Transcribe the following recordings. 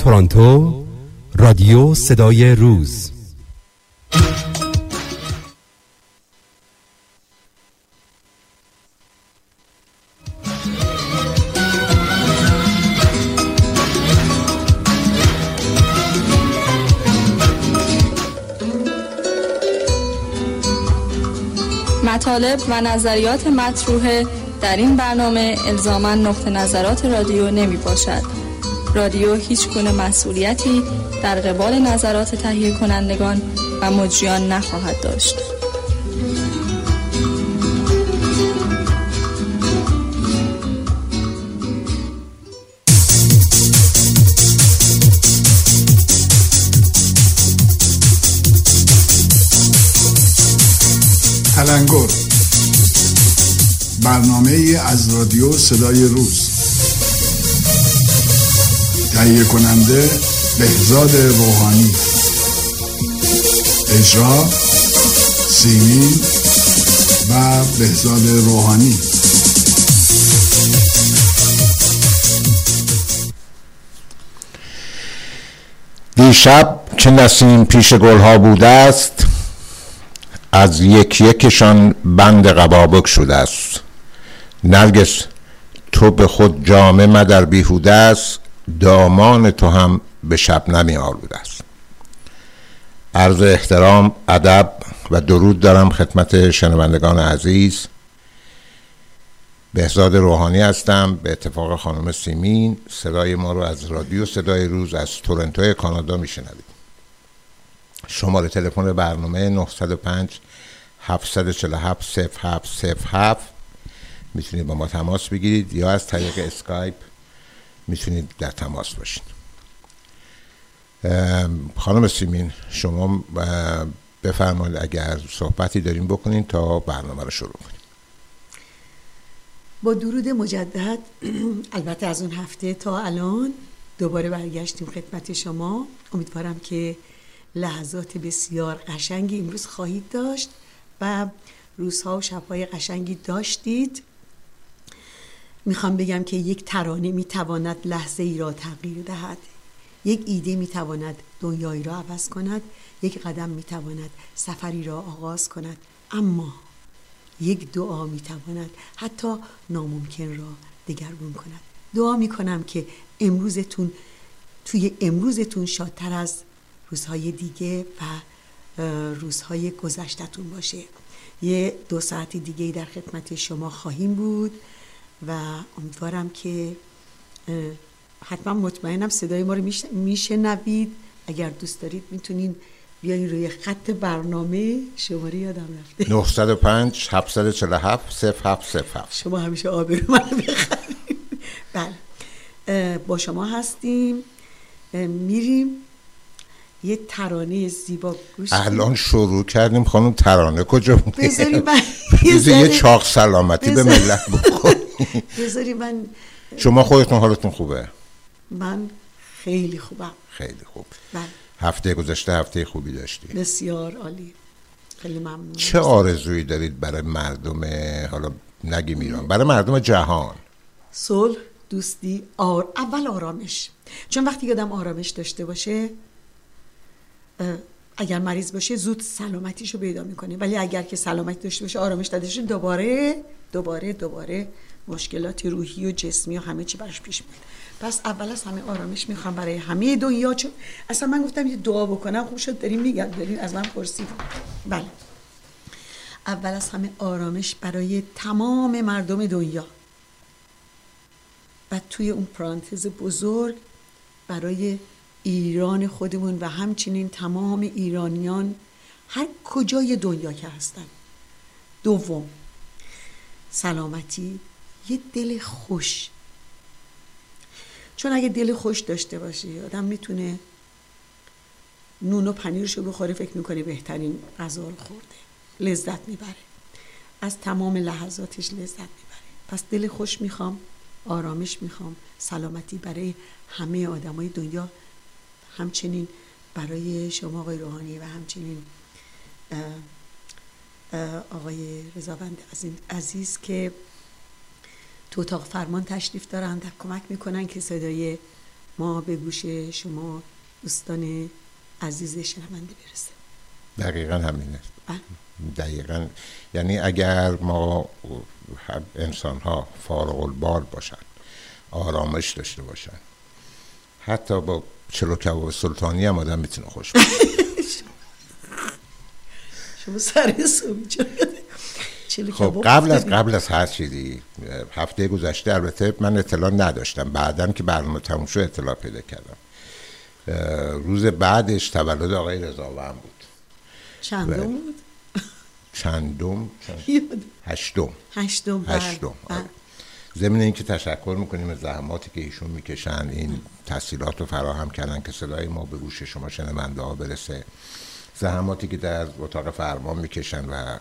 تورانتو رادیو صدای روز. مطالب و نظریات مطروحه در این برنامه الزاما نقطه نظرات رادیو نمی باشد رادیو هیچ گونه مسئولیتی در قبال نظرات تهیه کنندگان و مجریان نخواهد داشت. تلنگر برنامه از رادیو صدای روز. تهیه کننده بهزاد روحانی. اجرا سیمین و بهزاد روحانی. دیشب چه نسیم پیش گلها بوده است؟ از یک یکشان بند قبابک شده است. نرگس تو به خود جامه مدر بیهوده است. دامان تو هم به شب نمی آلوده است. عرض احترام ادب و درود دارم خدمت شنوندگان عزیز. بهزاد روحانی هستم به اتفاق خانم سیمین صدای ما رو از رادیو صدای روز از تورنتو کانادا میشنوید. شماره تلفن برنامه 905 747 0707 می‌تونید با ما تماس بگیرید یا از طریق اسکایپ می‌تونید در تماس باشید. خانم سیمین شما بفرمایید اگر صحبتی داریم بکنین تا برنامه رو شروع کنیم. با درود مجدد البته از اون هفته تا الان دوباره برگشتیم خدمت شما. امیدوارم که لحظات بسیار قشنگی امروز خواهید داشت و روزها و شبهای قشنگی داشتید. می‌خوام بگم که یک ترانه می‌تواند لحظه ای را تغییر دهد. یک ایده می‌تواند دنیایی را عوض کند. یک قدم می‌تواند سفری را آغاز کند. اما یک دعا می‌تواند حتی ناممکن را دگرگون کند. دعا می‌کنم که امروزتون توی امروزتون شادتر از روزهای دیگه و روزهای گذشتتون باشه. یه دو ساعت دیگه در خدمت شما خواهیم بود. و امیدوارم که حتما مطمئنم صدای ما رو میشنوید. اگر دوست دارید می‌تونین بیاین روی خط برنامه شماره یادم رفته. 905 747 0707 شما همیشه آبرو من بخرید. بله. با شما هستیم. میریم. یه ترانه زیبا گوش الان شروع کردیم خانم ترانه کجا بود بذاری من یه چاق سلامتی به ملت بکن بذاری من شما خودتون حالتون خوبه؟ من خیلی خوبم. خیلی خوب. بله. هفته گذشته هفته خوبی داشتی. بسیار عالی. خیلی ممنون. چه آرزویی دارید برای مردم حالا نگیم ایران. برای مردم جهان. صلح دوستی آر... اول آرامش. چون وقتی یادم آرامش داشته باشه اگر مریض باشه زود سلامتیشو پیدا می‌کنه. ولی اگر که سلامتی داشته باشه آرامش باشه دوباره دوباره دوباره مشکلات روحی و جسمی و همه چی براش پیش میاد. پس اول از همه آرامش می‌خوام برای همه دنیا چون اصلا من گفتم یه دعا بکنم خوب شد داریم میگن دارین از من پرسید بله. اول از همه آرامش برای تمام مردم دنیا. و توی اون پرانتز بزرگ برای ایران خودمون و همچنین تمام ایرانیان هر کجای دنیا که هستن. دوم سلامتی. یه دل خوش. چون اگه دل خوش داشته باشی آدم می‌تونه نون و پنیرشو بخوره فکر می‌کنه بهترین غذا رو خورده. لذت می‌بره. از تمام لحظاتش لذت می‌بره. پس دل خوش می‌خوام آرامش می‌خوام سلامتی برای همه آدمای دنیا. همچنین برای شما آقای روحانی و همچنین آقای رضاوند عزیز که تو اتاق فرمان تشریف دارن و کمک می‌کنن که صدای ما به گوش شما دوستان عزیز شنونده برسه. دقیقا همینه. بله. دقیقا. یعنی اگر ما انسان ها فارغ البال باشن آرامش داشته باشن حتی با چلو کباب سلطانی هم آدم می‌تونه خوش باشه شما سر چرا؟ چلو خب قبل از؟ قبل از هر چیزی هفته گذشته البته من اطلاع نداشتم بعدا که برنامه تموم شد اطلاع پیدا کردم روز بعدش تولد آقای رضاوند بود چندم بله. بود چندم هشتم هشتم بله. هشتم بله. آره. ضمن اینکه تشکر می‌کنیم از زحماتی که ایشون می‌کشن این تحصیلات رو فراهم کردن که صدای ما به گوش شما شنونده ها برسه زحماتی که در اتاق فرمان می‌کشن و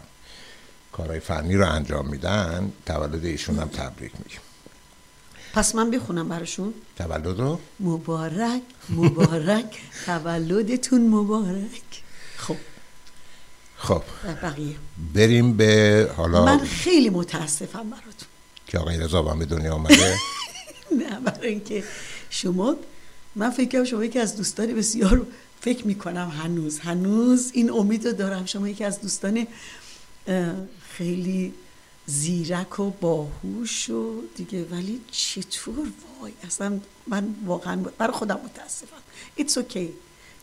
کارهای فنی رو انجام میدن تولد ایشون هم تبریک میگیم پس من بخونم براشون. تولد رو؟ مبارک مبارک تولدتون مبارک. خب. خب. بقیه. بریم به حالا من خیلی متاسفم براتون. که آقای رضا به دنیا آمده نه برای اینکه شما من فکر کنم شما یکی از دوستان بسیار فکر می‌کنم هنوز. هنوز این امید رو دارم. شما یکی از دوستان خیلی زیرک و باهوش و دیگه. ولی چطور؟ وای اصلا من واقعا برای خودم متاسفم. ایتس اوکی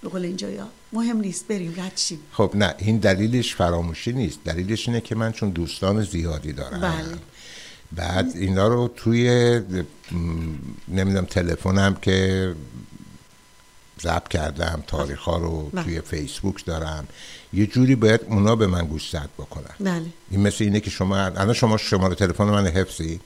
به قول اینجا یا. مهم نیست بریم رد شیم. خب نه این دلیلش فراموشی نیست. دلیلش اینه که من چون دوستان زیادی دارم. بله. بعد اینا رو توی نمی‌دونم تلفنم که ضبط کردم تاریخ ها رو بله. توی فیسبوک دارم. یه جوری باید اونا به من گوشزد بکنن. بله. این مثل اینه که شما الان شما شماره تلفن من حفظی؟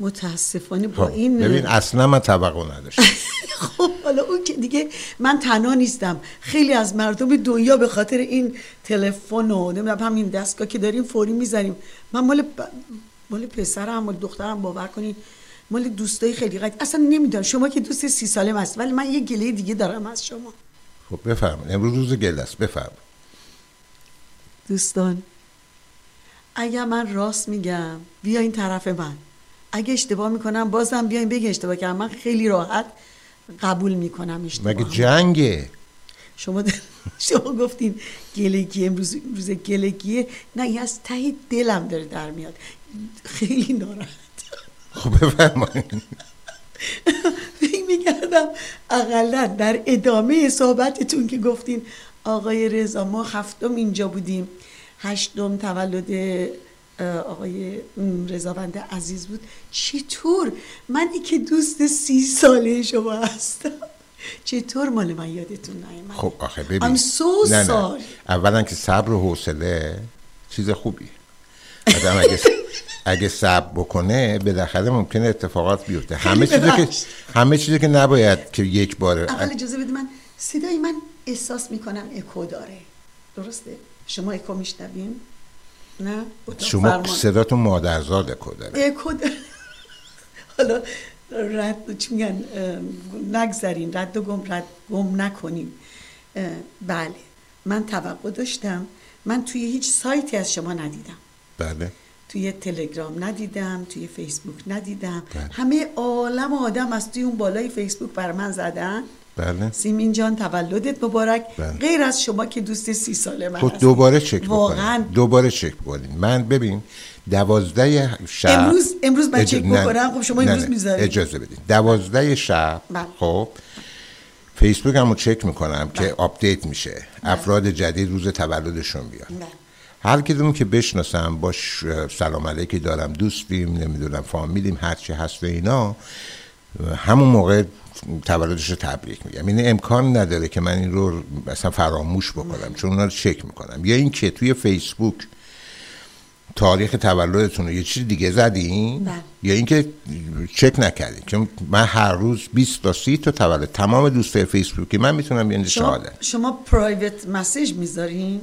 متاسفانه با خب این ببین اصلا من توقع نداشتم. خب حالا اون که دیگه من تنها نیستم. خیلی از مردم دنیا به خاطر این تلفن و نمی‌دونم همین دستگاه که داریم فوری می‌زنیم. من مال ب... مال پسرم مال دخترم باور کنین مال دوستای خیلی قد اصلا نمی‌دونم. شما که دوست سی ساله هست ولی من یه گله دیگه دارم از شما. خب بفرمایید. امروز روز گل است. بفرمایید. دوستان اگر من راست میگم بیاین طرف من. اگه اشتباه می‌کنم بازم بیاین بگین اشتباه کردم. من خیلی راحت قبول می‌کنم اشتباه مگه جنگه؟ شما د- شما گفتین گلگی امروز روز گلگیه نه این از ته دلم داره در میاد. خیلی ناراحت. خب بفرمایید. فکر می‌کردم اقلا در ادامه صحبتتون که گفتین آقای رضا ما هفتم اینجا بودیم. هشتم تولد آقای رضاوند عزیز بود. چطور؟ منی که دوست سی ساله شما هستم. چطور مال من یادتون نیومد؟ خب آخه ببین. I'm so نه نه. sorry. اولا که صبر و حوصله چیز خوبیه. آدم اگه اگه صبر بکنه بالاخره ممکنه اتفاقات بیفته. همه چیزی که. همه چیزی که نباید که یک بار اول اجازه بده من صدای من احساس می‌کنم اکو داره. درسته؟ شما اکو میشنوین؟ نه؟ شما فرمان. صداتون مادرزاد داره. اکو داره. حالا رد چی میگن؟ نگذرین. رد و گم رد گم نکنیم بله. من توقع داشتم من توی هیچ سایتی از شما ندیدم. بله توی تلگرام ندیدم توی فیسبوک ندیدم بله. همه عالم آدم از توی اون بالای فیسبوک بر من زدن بله سیمین جان تولدت مبارک بله. غیر از شما که دوست سی ساله من خب. دوباره چک واقعا دوباره چک بکنید من ببین دوازده شب امروز- امروز من اج- چک نه، بکنم؟ خب شما امروز. می‌ذارید. اجازه بدید دوازده شب بله. خب فیسبوک همو چک می‌کنم که آپدیت میشه افراد جدید روز تولدشون بیاد بله. هر کدوم که بشناسم باش اه، سلام علیکی دارم دوستیم نمی‌دونم فامیلیم هرچی هست و اینا همون موقع تولدش رو تبریک میگم. این امکان نداره که من این رو مثلا فراموش بکنم چون اونا رو چک می‌کنم. یا اینکه توی فیسبوک تاریخ تولدتون رو یه چیز دیگه زدین بله. یا اینکه چک نکردین. چون من هر روز 20 تا 30 تا تولد تمام دوستای فیسبوکی من می‌تونم بیان شما, شما پرایوت مسیج می‌ذارین؟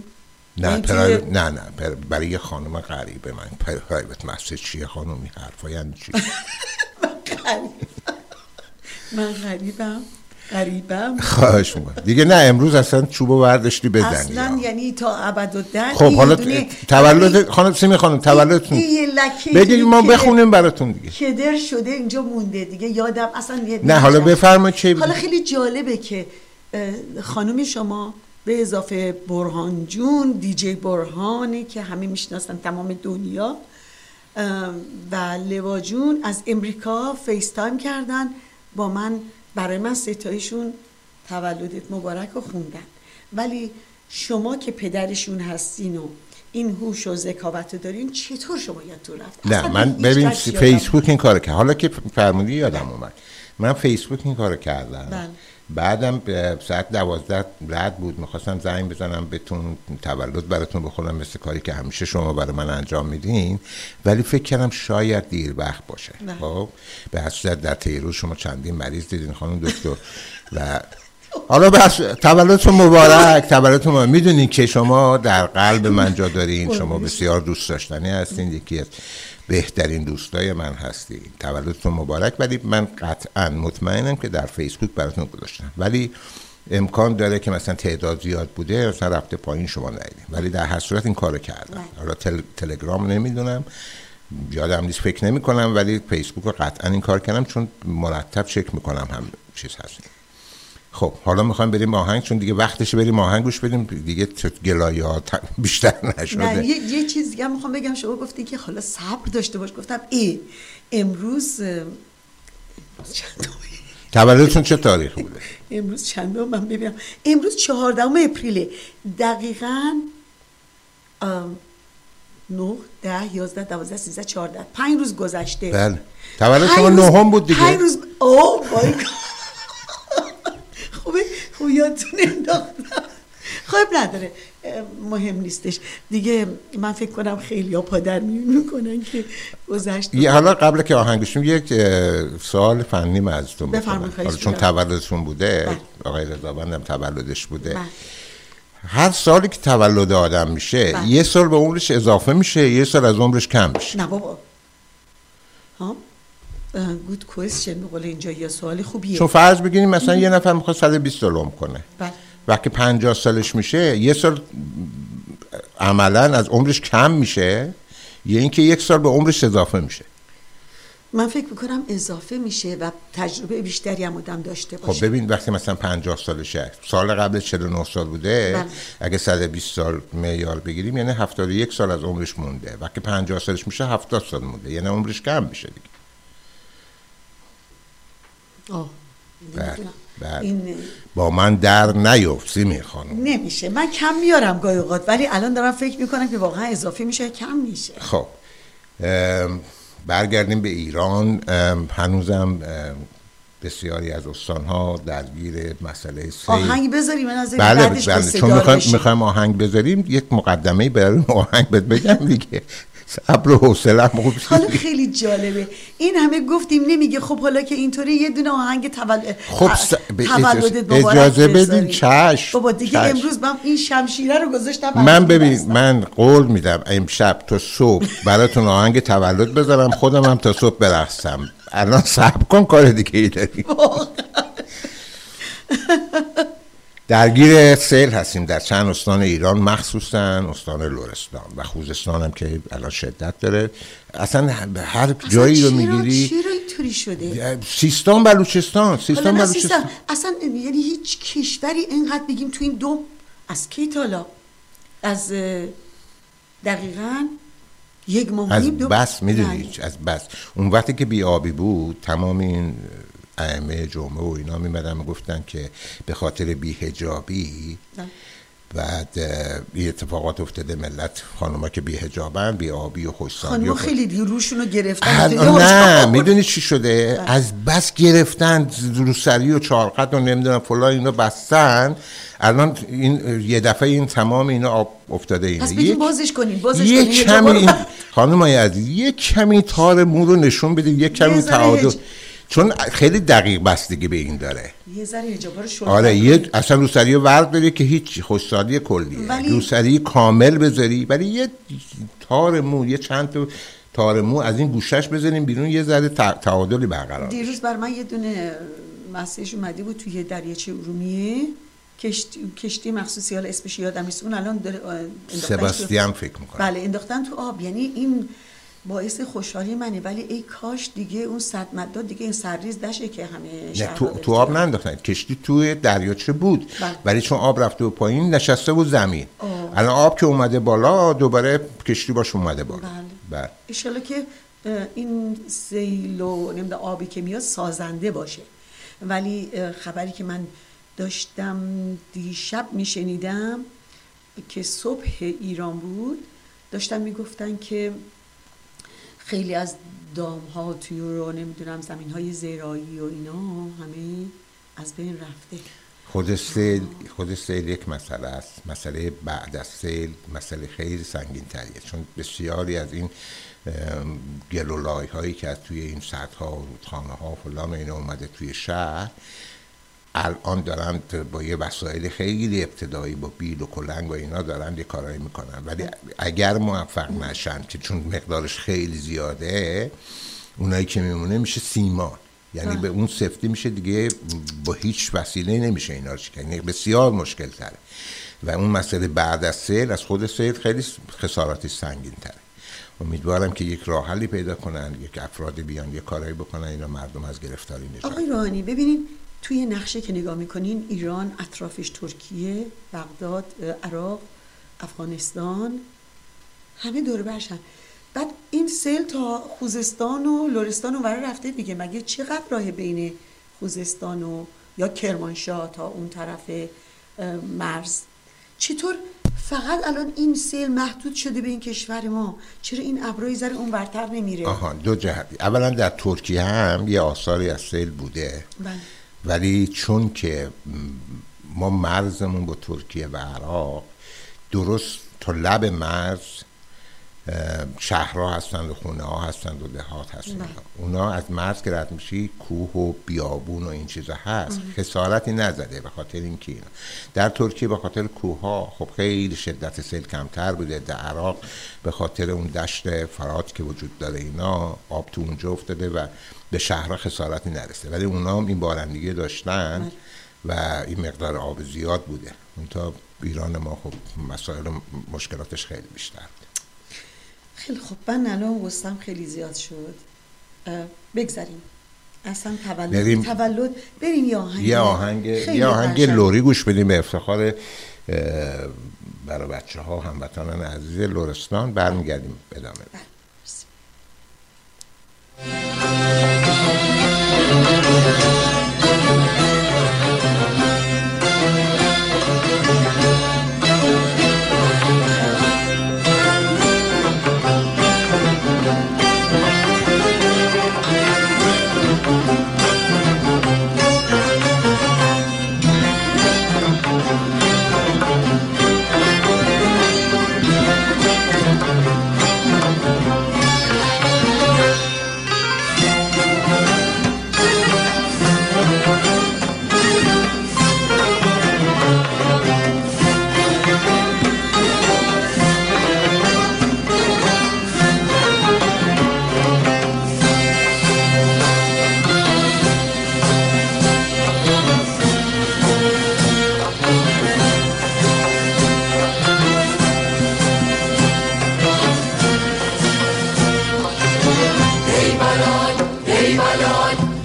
نه پرایوت نه نه برای یه خانم غریبه من. پر- پرایوت مسیج چیه خانمی حرفا یعنی چی؟ من غریبم. قریبم خواهش می‌کنم. دیگه نه امروز اصلا چوبو برداشتی بزنی اصلا یعنی تا ابد و در خب حالا تولد خانم سیمی خانم تولدتون. بگید ما بخونیم براتون دیگه. کدر شده اینجا مونده دیگه. یادم اصلا نه حالا بفرمایید چه حالا خیلی جالبه که خانم شما به اضافه برهان جون دیجی برهانی که همه می‌شناسن تمام دنیا. و لوا جون از امریکا فیس تایم کردن با من برای من ستایشون تولدت مبارک رو خوندن. ولی شما که پدرشون هستین و این هوش و ذکاوت دارین چطور شما یادتون رفت؟ نه من ببین فیسبوک این کار کرد. حالا که فرمودی یادم اومد. من فیسبوک این کار کردم. بله. بعدم ساعت دوازده رد بود می‌خواستم زنگ بزنم بهتون تولد براتون بخورم مثل کاری که همیشه شما برای من انجام میدین. ولی فکر کردم شاید دیر وقت باشه. بله. خب به حسرت در تیروز شما چندین مریض دیدین خانم دکتر. و حالا بس تولدتون مبارک. تولدتون مبارک. می‌دونین که شما در قلب من جا دارین. شما بسیار دوست داشتنی هستین. یکی از بهترین دوستای من هستی. تولدتون مبارک ولی من قطعا مطمئنم که در فیسبوک براتون گذاشتم. ولی امکان داره که مثلا تعداد زیاد بوده مثلا رفته پایین شما ندیدیم ولی در هر صورت این کارو کردم. بله. حالا تل، تلگرام نمی‌دونم. یادم نیست فکر نمی کنم ولی فیسبوک رو قطعا این کار کردم چون مرتب چک می‌کنم هم چیز هست. خب حالا می‌خوایم بریم آهنگ چون دیگه وقتش بریم آهنگ گوش بدیم. دیگه گلایات بیشتر نشده. نه یه, یه چیز دیگه می‌خوام بگم. شما گفتی که حالا صبر داشته باش. گفتم ای امروز تولدتون چه تاریخ بوده؟ امروز چند من ببینم. امروز چهاردهم اپریل دقیقا نه ده یازده دوازده سیزده چهارده. پنج روز گذشته. بله. تولد شما نهم بود دیگه. پنج روز اوه خوب یادتون انداختم خب نداره. مهم نیستش. دیگه من فکر کنم خیلی ها پادر می‌کنن که گذشت. یه حالا قبل که آهنگشون یک سوال فنی ازتون بفرمایید چون تولدشون بوده بله. آقای رضا تولدش بوده. بله. هر سالی که تولد آدم میشه بله. یه سال به عمرش اضافه میشه یه سال از عمرش کم میشه. نه بابا. ها؟ گود کوئسچن به اینجا یه سوالی خوبیه. چون فرض بگیریم مثلا یه نفر می‌خواد 120 سال عمر کنه. بله. وقتی 50 سالش میشه یه سال عملا از عمرش کم میشه. یا اینکه یک سال به عمرش اضافه میشه. من فکر می‌کنم اضافه میشه و تجربه بیشتری هم آدم داشته باشه. خب ببین وقتی مثلا 50 سالشه سال قبل 49 سال بوده. بله. اگه 120 سال معیار بگیریم یعنی 71 سال از عمرش مونده. وقتی 50 سالش میشه 70 سال مونده. یعنی عمرش کم میشه دیگه. آه. بله. بله. با من در نیفتی می‌خوانم نمیشه. من کم میارم گاهی اوقات ولی الان دارم فکر می‌کنم که واقعا اضافه میشه کم میشه. خب. برگردیم به ایران. هنوزم بسیاری از استانها درگیر مسئله سی. آهنگ بذاریم من از بله بله چون می‌خوایم آهنگ بذاریم یک مقدمه برای آهنگ بگم دیگه. صبر و حوصله حالا خیلی جالبه. این همه گفتیم نمیگه خب حالا که اینطوری یه دونه آهنگ تولد خب س... تولدت اجازه بدین چشم. بابا دیگه چشم. امروز من این شمشیره رو گذاشتم من ببین من قول میدم امشب تا صبح براتون آهنگ تولد بذارم خودم هم تا صبح برقصم. الان صبر کن کار دیگه ای داریم درگیر سیل هستیم. در چند استان ایران مخصوصا استان لورستان و خوزستان هم که الان شدت داره. اصلا هر جایی رو می‌گیری؟ چرا اینطوری شده؟ سیستان بلوچستان سیستان بلوچستان. اصلا یعنی هیچ کشوری اینقدر بگیم تو این دو از کی تالا از دقیقا یک ماه از بس می‌دونی از بس. اون وقتی که بی آبی بود تمام این ائمه جمعه و اینا میمدن گفتن که به خاطر بیهجابی بعد این اتفاقات افتاده ملت خانوما که بیهجابن بی آبی و خوشسانی خانوما خیلی دیروشون رو گرفتن. نه می‌دونی چی شده؟ بله. از بس گرفتن روسری و چارقت و نمی‌دونم فلان اینا بستن. الان این یه دفعه این تمام اینا آب افتاده اینه. پس بگیم بازش کنیم بازش یک کمی خانم عزیز یک کمی تار مو رو نشون بدید یک کمی تعادل چون خیلی دقیق بستگی به این داره. یه ذره رو آره یه اصلا روسری ورد داری که هیچ خوشسالی کلیه. ولی... روسری کامل بذاری ولی یه تار مو یه چند تا تار مو از این گوشش بزنیم بیرون یه ذره تعادلی برقرار دیروز بر من یه دونه مسیحش اومده بود توی دریاچه ارومیه. کشتی, کشتی مخصوصی حالا اسمش یادم نیست. اون الان داره سباستیان فکر می‌کنم. بله انداختن تو آب. یعنی این باعث خوشحالی منه ولی ای کاش دیگه اون صد مداد دیگه این سرریز نشه که همه نه تو, تو آب ننداختن. کشتی توی دریاچه بود؟ بله. ولی چون آب رفته بود پایین نشسته بود زمین. آه. الان آب که اومده بالا دوباره کشتی باش اومده بالا. بله. بله. که این سیل و نمی‌دونم آبی که میاد سازنده باشه. ولی خبری که من داشتم دیشب میشنیدم که صبح ایران بود داشتن می‌گفتن که خیلی از دام ها توی رو نمی‌دونم زمین های زراعی و اینا همه از بین رفته. خود سیل خود سیل یک مسئله است. مسئله بعد از سیل مسئله خیلی سنگین تریه چون بسیاری از این گلولای هایی که از توی این سدها و رودخانه ها فلان اینا اومده توی شهر الان دارن با یه وسایل خیلی ابتدایی با بیل و کلنگ و اینا دارن یه کارایی می‌کنن. ولی اگر موفق نشن که چون مقدارش خیلی زیاده اونایی که میمونه میشه سیمان. یعنی به اون سفتی میشه دیگه با هیچ وسیله نمیشه اینا رو یعنی بسیار مشکل تره و اون مسئله بعد از سیل از خود سیل خیلی خساراتی سنگین تره امیدوارم که یک راه حلی پیدا کنن یک افراد بیان یه کارایی بکنن اینا مردم از گرفتاری نجات آقای روحانی ببینین توی نقشه که نگاه می‌کنین ایران اطرافش ترکیه بغداد عراق افغانستان همه دور برشن. بعد این سیل تا خوزستان و لرستان و رفته دیگه. مگه چقدر راه بین خوزستان و یا کرمانشاه تا اون طرف مرز؟ چطور فقط الان این سیل محدود شده به این کشور ما؟ چرا این ابرای ذره اون برتر نمیره؟ آها دو جهت اولا در ترکیه هم یه آثاری از سیل بوده. بله. ولی چون که ما مرزمون با ترکیه و عراق درست تا لب مرز شهرها هستند و خونه ها هستند و دهات هستند. بله. اونا از مرز که رد میشی کوه و بیابون و این چیزا هست. خسارتی نزده به خاطر اینکه اینا. در ترکیه به خاطر کوه ها خب خیلی شدت سیل کمتر بوده. در عراق به خاطر اون دشت فرات که وجود داره اینا آب تو اونجا افتاده و به شهرها خسارتی نرسه. ولی اونا هم این بارندگی داشتن و این مقدار آب زیاد بوده. اون تا ایران ما خب مسائل و مشکلاتش خیلی بیشتر خیلی خب من الان غصم خیلی زیاد شد. اه، بگذریم. اصلا تولد بریم. تولد بریم یه آهنگ. یه آهنگ یه آهنگ. لوری گوش بدیم به افتخار برای بچه ها هموطنان عزیز لورستان برمیگردیم. ادامه. بدیم.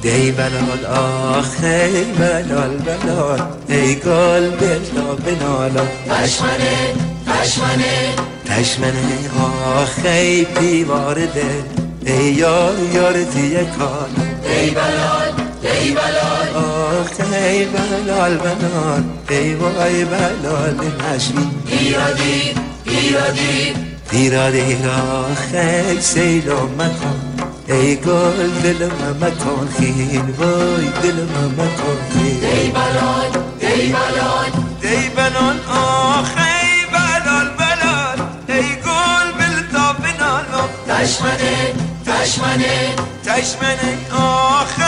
دی بلال آخ ای بلال بلال ای گل بلا بنالا. تشمنه تشمنه تشمنه آخ ای پیوار دل ای یار یار دیه کال. ای بلال ای بلال. آخ ای بلال بلال ای وای بلال نشمی ایرادی ایرادی. ایرادی آخ ای سیلو مکان. ای گل دلم مکان خیل وای دلم مکان خیل. ای بلال ای بلال. ای بلال آخ ای بلال بلال. ای گل بلتا بنالا تشمنه تشمنه تشمنه آخ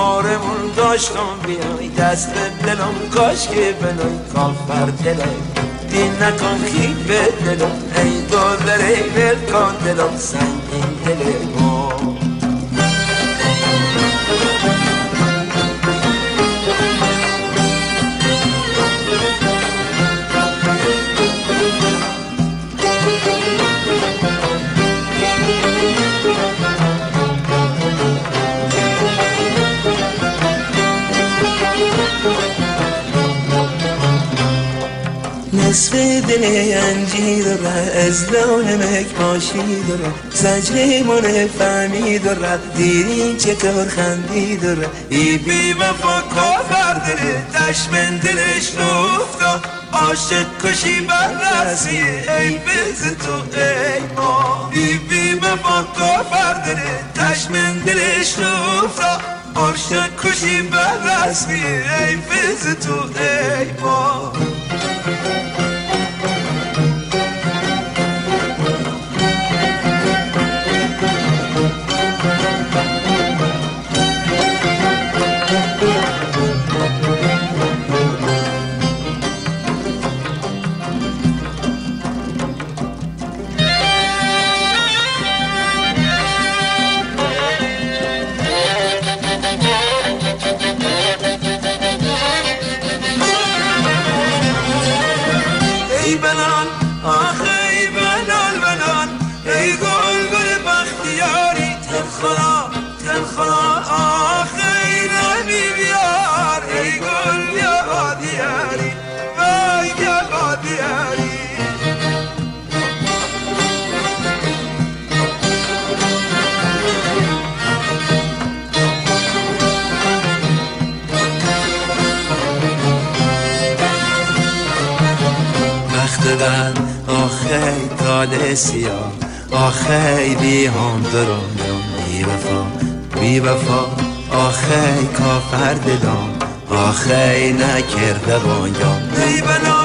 آرمون داشتم بیای دست دلم کاش که بنای کافر دلم. دین نکن خیب دلم ای دادر ای ول دلم سنگین دلم نصف دل انجی داره از لون مکماشی داره زجر من فهمی داره دیرین چطور خندی داره ای بی وفا کافر داره دشمن دلش نفتا عاشق کشی بر رسی. ای بز تو ای ما. بی بی وفا کافر داره دشمن دلش نفتا عاشق کشی بر رسی ای بز تو ای ما آخی تال سیاه آخی بی هم درانم بی وفا بی وفا. آخی کافر دلم آخی نکرده بانیام ای بنان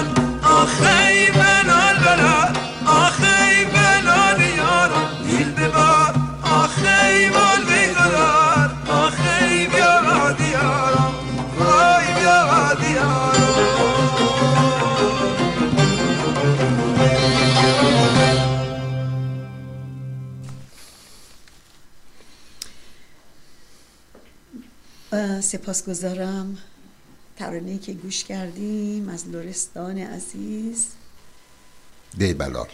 اه، سپاسگزارم. ترانه که گوش کردیم از لرستان عزیز. دی بلال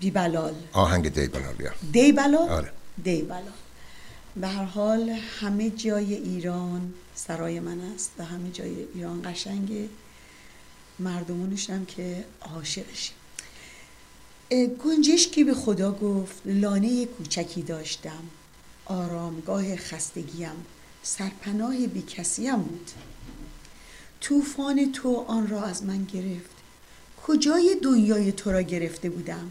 بی بلال آهنگ دی بلال بیا. دی بلال آره. دی بلال به هر حال همه جای ایران سرای من است و همه جای ایران قشنگه مردمونش هم که عاشقشیم. اه، گنجشکی به خدا گفت لانه کوچکی داشتم. آرامگاه خستگیم. سرپناه بی کسیم بود. طوفان تو آن را از من گرفت. کجای دنیای تو را گرفته بودم؟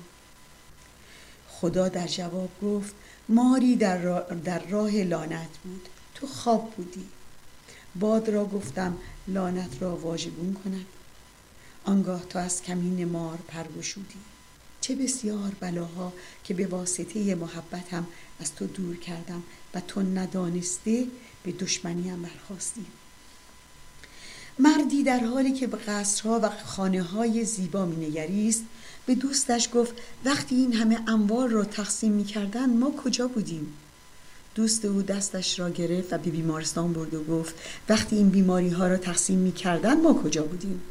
خدا در جواب گفت ماری در راه, در راه لانت بود. تو خواب بودی. باد را گفتم لانت را واژگون کند آنگاه تو از کمین مار پرگشودی. چه بسیار بلاها که به واسطه محبتم از تو دور کردم و تو ندانسته به دشمنیم برخواستی مردی در حالی که به قصرها و خانه های زیبا می نگریست به دوستش گفت وقتی این همه اموال را تقسیم می کردن ما کجا بودیم؟ دوست او دستش را گرفت و به بیمارستان برد و گفت وقتی این بیماری ها را تقسیم می کردن ما کجا بودیم؟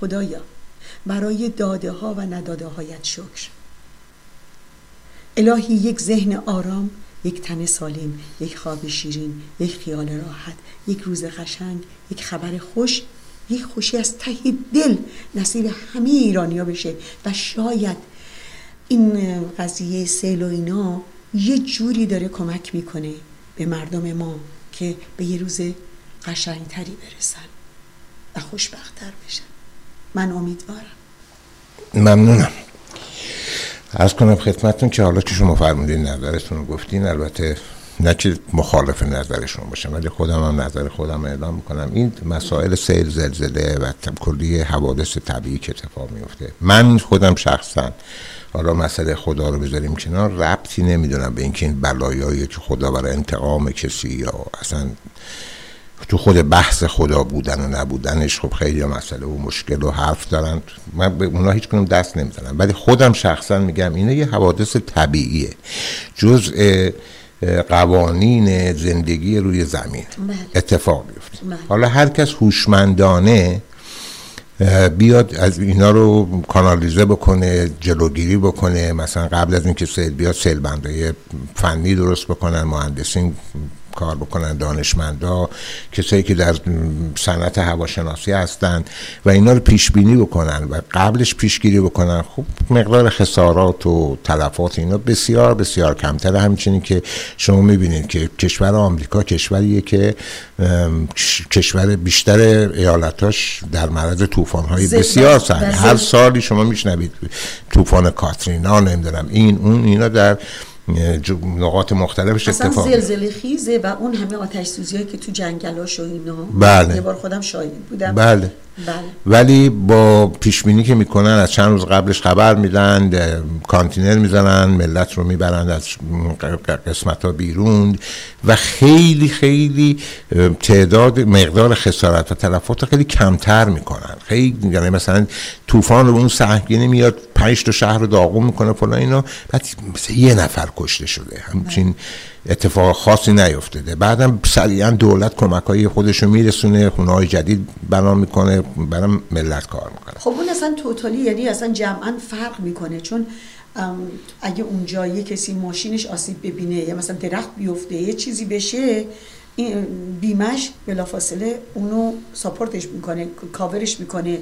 خدایا برای داده ها و نداده هایت شکر الهی یک ذهن آرام یک تن سالم یک خواب شیرین یک خیال راحت یک روز قشنگ یک خبر خوش یک خوشی از ته دل نصیب همه ایرانیا بشه. و شاید این قضیه سیل و اینا یه جوری داره کمک می‌کنه به مردم ما که به یه روز قشنگتری برسن و خوشبختتر بشن. من امیدوارم. ممنونم. از کنم خدمتتون که حالا که شما فرمودین نظرتون رو گفتین البته نه که مخالف نظرشون باشم ولی خودم هم نظر خودم اعلام می‌کنم. این مسائل سیل زلزله و کلی حوادث طبیعی که اتفاق میفته من خودم شخصا حالا مسئله خدا رو بذاریم کنار ربطی نمی‌دونم به اینکه این بلایایی که خدا برای انتقام کسی یا اصلا تو خود بحث خدا بودن و نبودنش خب خیلی مسئله و مشکل و حرف دارن. من به اونا هیچ کنم دست نمی‌زنم. ولی خودم شخصا میگم اینه یه حوادث طبیعیه. جزء قوانین زندگی روی زمین. بله. اتفاق بیفته بله. حالا هر کس هوشمندانه بیاد از اینا رو کانالیزه بکنه جلوگیری بکنه. مثلا قبل از اینکه سیل بیاد سیل بندای فنی درست بکنن مهندسین کار بکنن دانشمندا کسایی که در صنعت هواشناسی هستن و اینا رو پیش بینی بکنن و قبلش پیشگیری بکنن. خب مقدار خسارات و تلفات اینا بسیار بسیار کمتر. همچنین که شما می‌بینید که کشور آمریکا کشوریه که کشور بیشتر ایالتاش در معرض طوفان های بسیار سخت هر سالی شما میشنوید طوفان کاترینا نمی‌دونم این اون اینا در نقاط مختلفش اصلا اتفاق زلزله خیزه و اون همه آتش سوزی که تو جنگلاش و اینا بله. یه بار خودم شاهد بودم. بله. بله. ولی با پیش بینی که می‌کنن از چند روز قبلش خبر میدن کانتینر می‌زنن ملت رو می‌برن از قسمت ها بیرون و خیلی خیلی تعداد مقدار خسارت و تلفات خیلی کمتر می‌کنن. خیلی یعنی مثلا طوفان رو اون سهمگینی میاد پنج تا شهر رو داغون می‌کنه فلان اینا. بعد مثلا یه نفر کشته شده. همچین اتفاق خاصی نیفتاده. بعدم سریعا دولت کمک های خودش رو میرسونه خونه های جدید بنا می‌کنه برای ملت کار می‌کنه. خب اون اصلا توتالی یعنی اصلا جمعا فرق می‌کنه. چون اگه اونجا یه کسی ماشینش آسیب ببینه یا مثلا درخت بیفته یه چیزی بشه این بیمش بلافاصله اونو ساپورتش می‌کنه کاورش می‌کنه.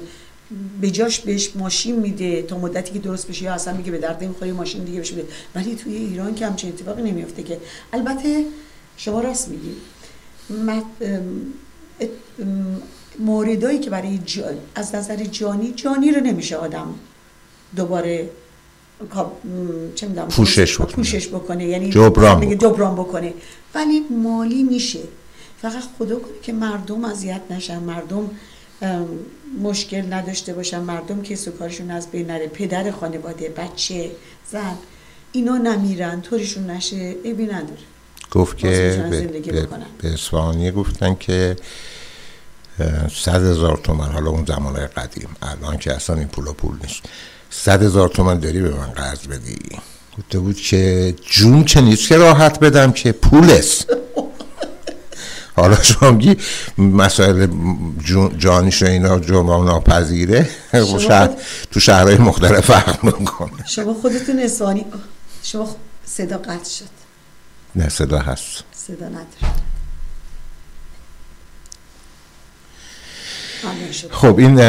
به جاش بهش ماشین میده تا مدتی که درست بشه یا اصلا میگه به درد می‌خوری ماشین دیگه بشه بده ولی توی ایران که همچین اتفاقی نمیفته که. البته شما راست میگی. موردایی که برای از نظر جانی جانی رو نمیشه آدم دوباره چه می‌دونم پوشش بکنه. پوشش بکنه. یعنی جبران بکنه. جبران بکنه. ولی مالی میشه. فقط خدا کنه که مردم اذیت نشن. مردم مشکل نداشته باشن مردم که سکارشون از بین نره. پدر خانواده بچه زن اینا نمیرن طورشون نشه ایبی نداره. گفت که به, به گفتن که صد هزار تومن حالا اون زمانهای قدیم. الان که اصلا این پول پول نیست. صد هزار تومن داری به من قرض بدی. گفته بود که جون چه نیست که راحت بدم که پول است حالا شما میگی مسائل جانیش اینا جمعه ناپذیره؟ شهر تو شهرهای مختلف فرق می‌کنه. شما خودتون اسوانی شما صدا قطع شد. نه صدا هست. صدا نداره خب این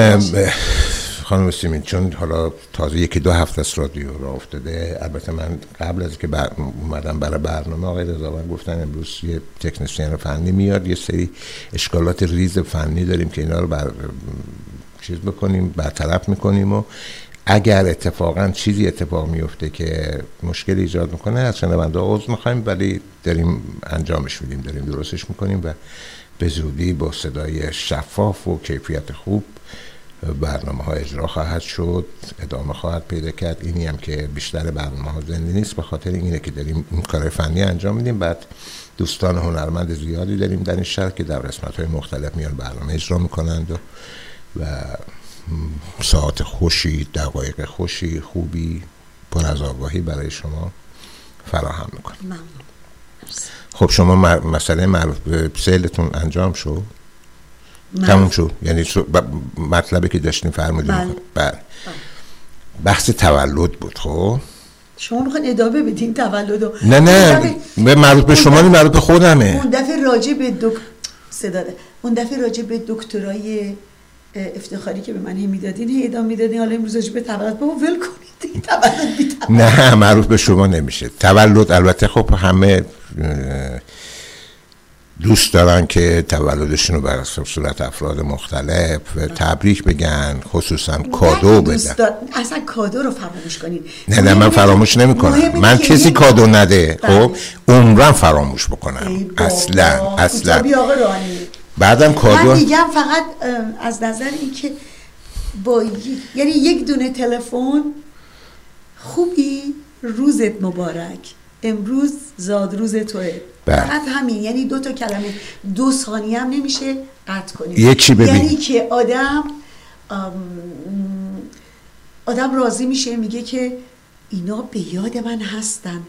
خانم سیمین چون حالا تازه یکی دو هفته از رادیو را افتاده البته من قبل از که بر... اومدم برای برنامه آقای رضاوند گفتن امروز یه تکنسین فنی میاد یه سری اشکالات ریز فنی داریم که اینا رو بر چیز بکنیم برطرف می‌کنیم و اگر اتفاقا چیزی اتفاق میفته که مشکل ایجاد می‌کنه از شنونده عضو می‌خوایم ولی داریم انجامش میدیم داریم درستش می‌کنیم و به زودی با صدای شفاف و کیفیت خوب برنامه ها اجرا خواهد شد ادامه خواهد پیدا کرد. اینی هم که بیشتر برنامه ها زنده نیست به خاطر اینه که داریم این کار فنی انجام میدیم. بعد دوستان هنرمند زیادی داریم در این شهر که در قسمت های مختلف میان برنامه اجرا می‌کنند و, و ساعت خوشی دقایق خوشی خوبی پر از آگاهی برای شما فراهم می‌کنیم خب شما مسئله معروف به سیلتون انجام شد؟ تموم شد. یعنی مطلبی که داشتیم فرمودیم. بله. بله. بحث تولد بود خب؟ شما می‌خواین ادامه بدین تولد نه نه. به مربوط به شما نیست مربوط به خودمه. اون دفعه راجع به دک... صدا اون دفعه راجع به دکترای افتخاری که به من می‌دادین هی ادامه می‌دادین. حالا امروز به تولد. بابا ول کنید. تولد بی تولد. نه مربوط به شما نمیشه. تولد البته خب همه دوست دارن که تولدشون رو بر صورت افراد مختلف تبریک بگن خصوصا کادو بدن. اصلا کادو رو فراموش کنید. نه نه من فراموش نمی کنم من کسی کادو نده خب؟ بله. عمرم فراموش بکنم. اصلا اصلا. بعدم کادو من میگم فقط از نظر اینکه با یعنی یک دونه تلفن خوبی. روزت مبارک. امروز زاد روز توه. فقط همین. یعنی دو تا کلمه. دو ثانیه هم نمیشه قطع کنید یکی ببین. یعنی که آدم آدم راضی میشه میگه که اینا به یاد من هستن.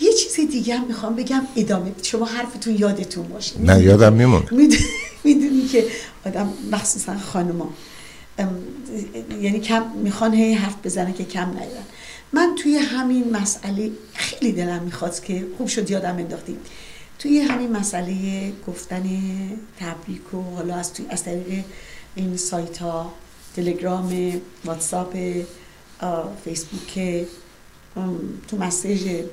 یه چیز دیگه هم می‌خوام بگم. ادامه. شما حرفتون یادتون باشه. نه یادم میمون می‌دونی که آدم مخصوصا خانما یعنی کم می‌خوان هی حرف بزنه که کم نیارن. من توی همین مسئله خیلی دلم می‌خواست که خوب شد یادم انداختیم. توی همین مسئله گفتن تبریک و حالا از, توی از طریق این سایت ها تلگرام واتساپ فیسبوک تو مسیج.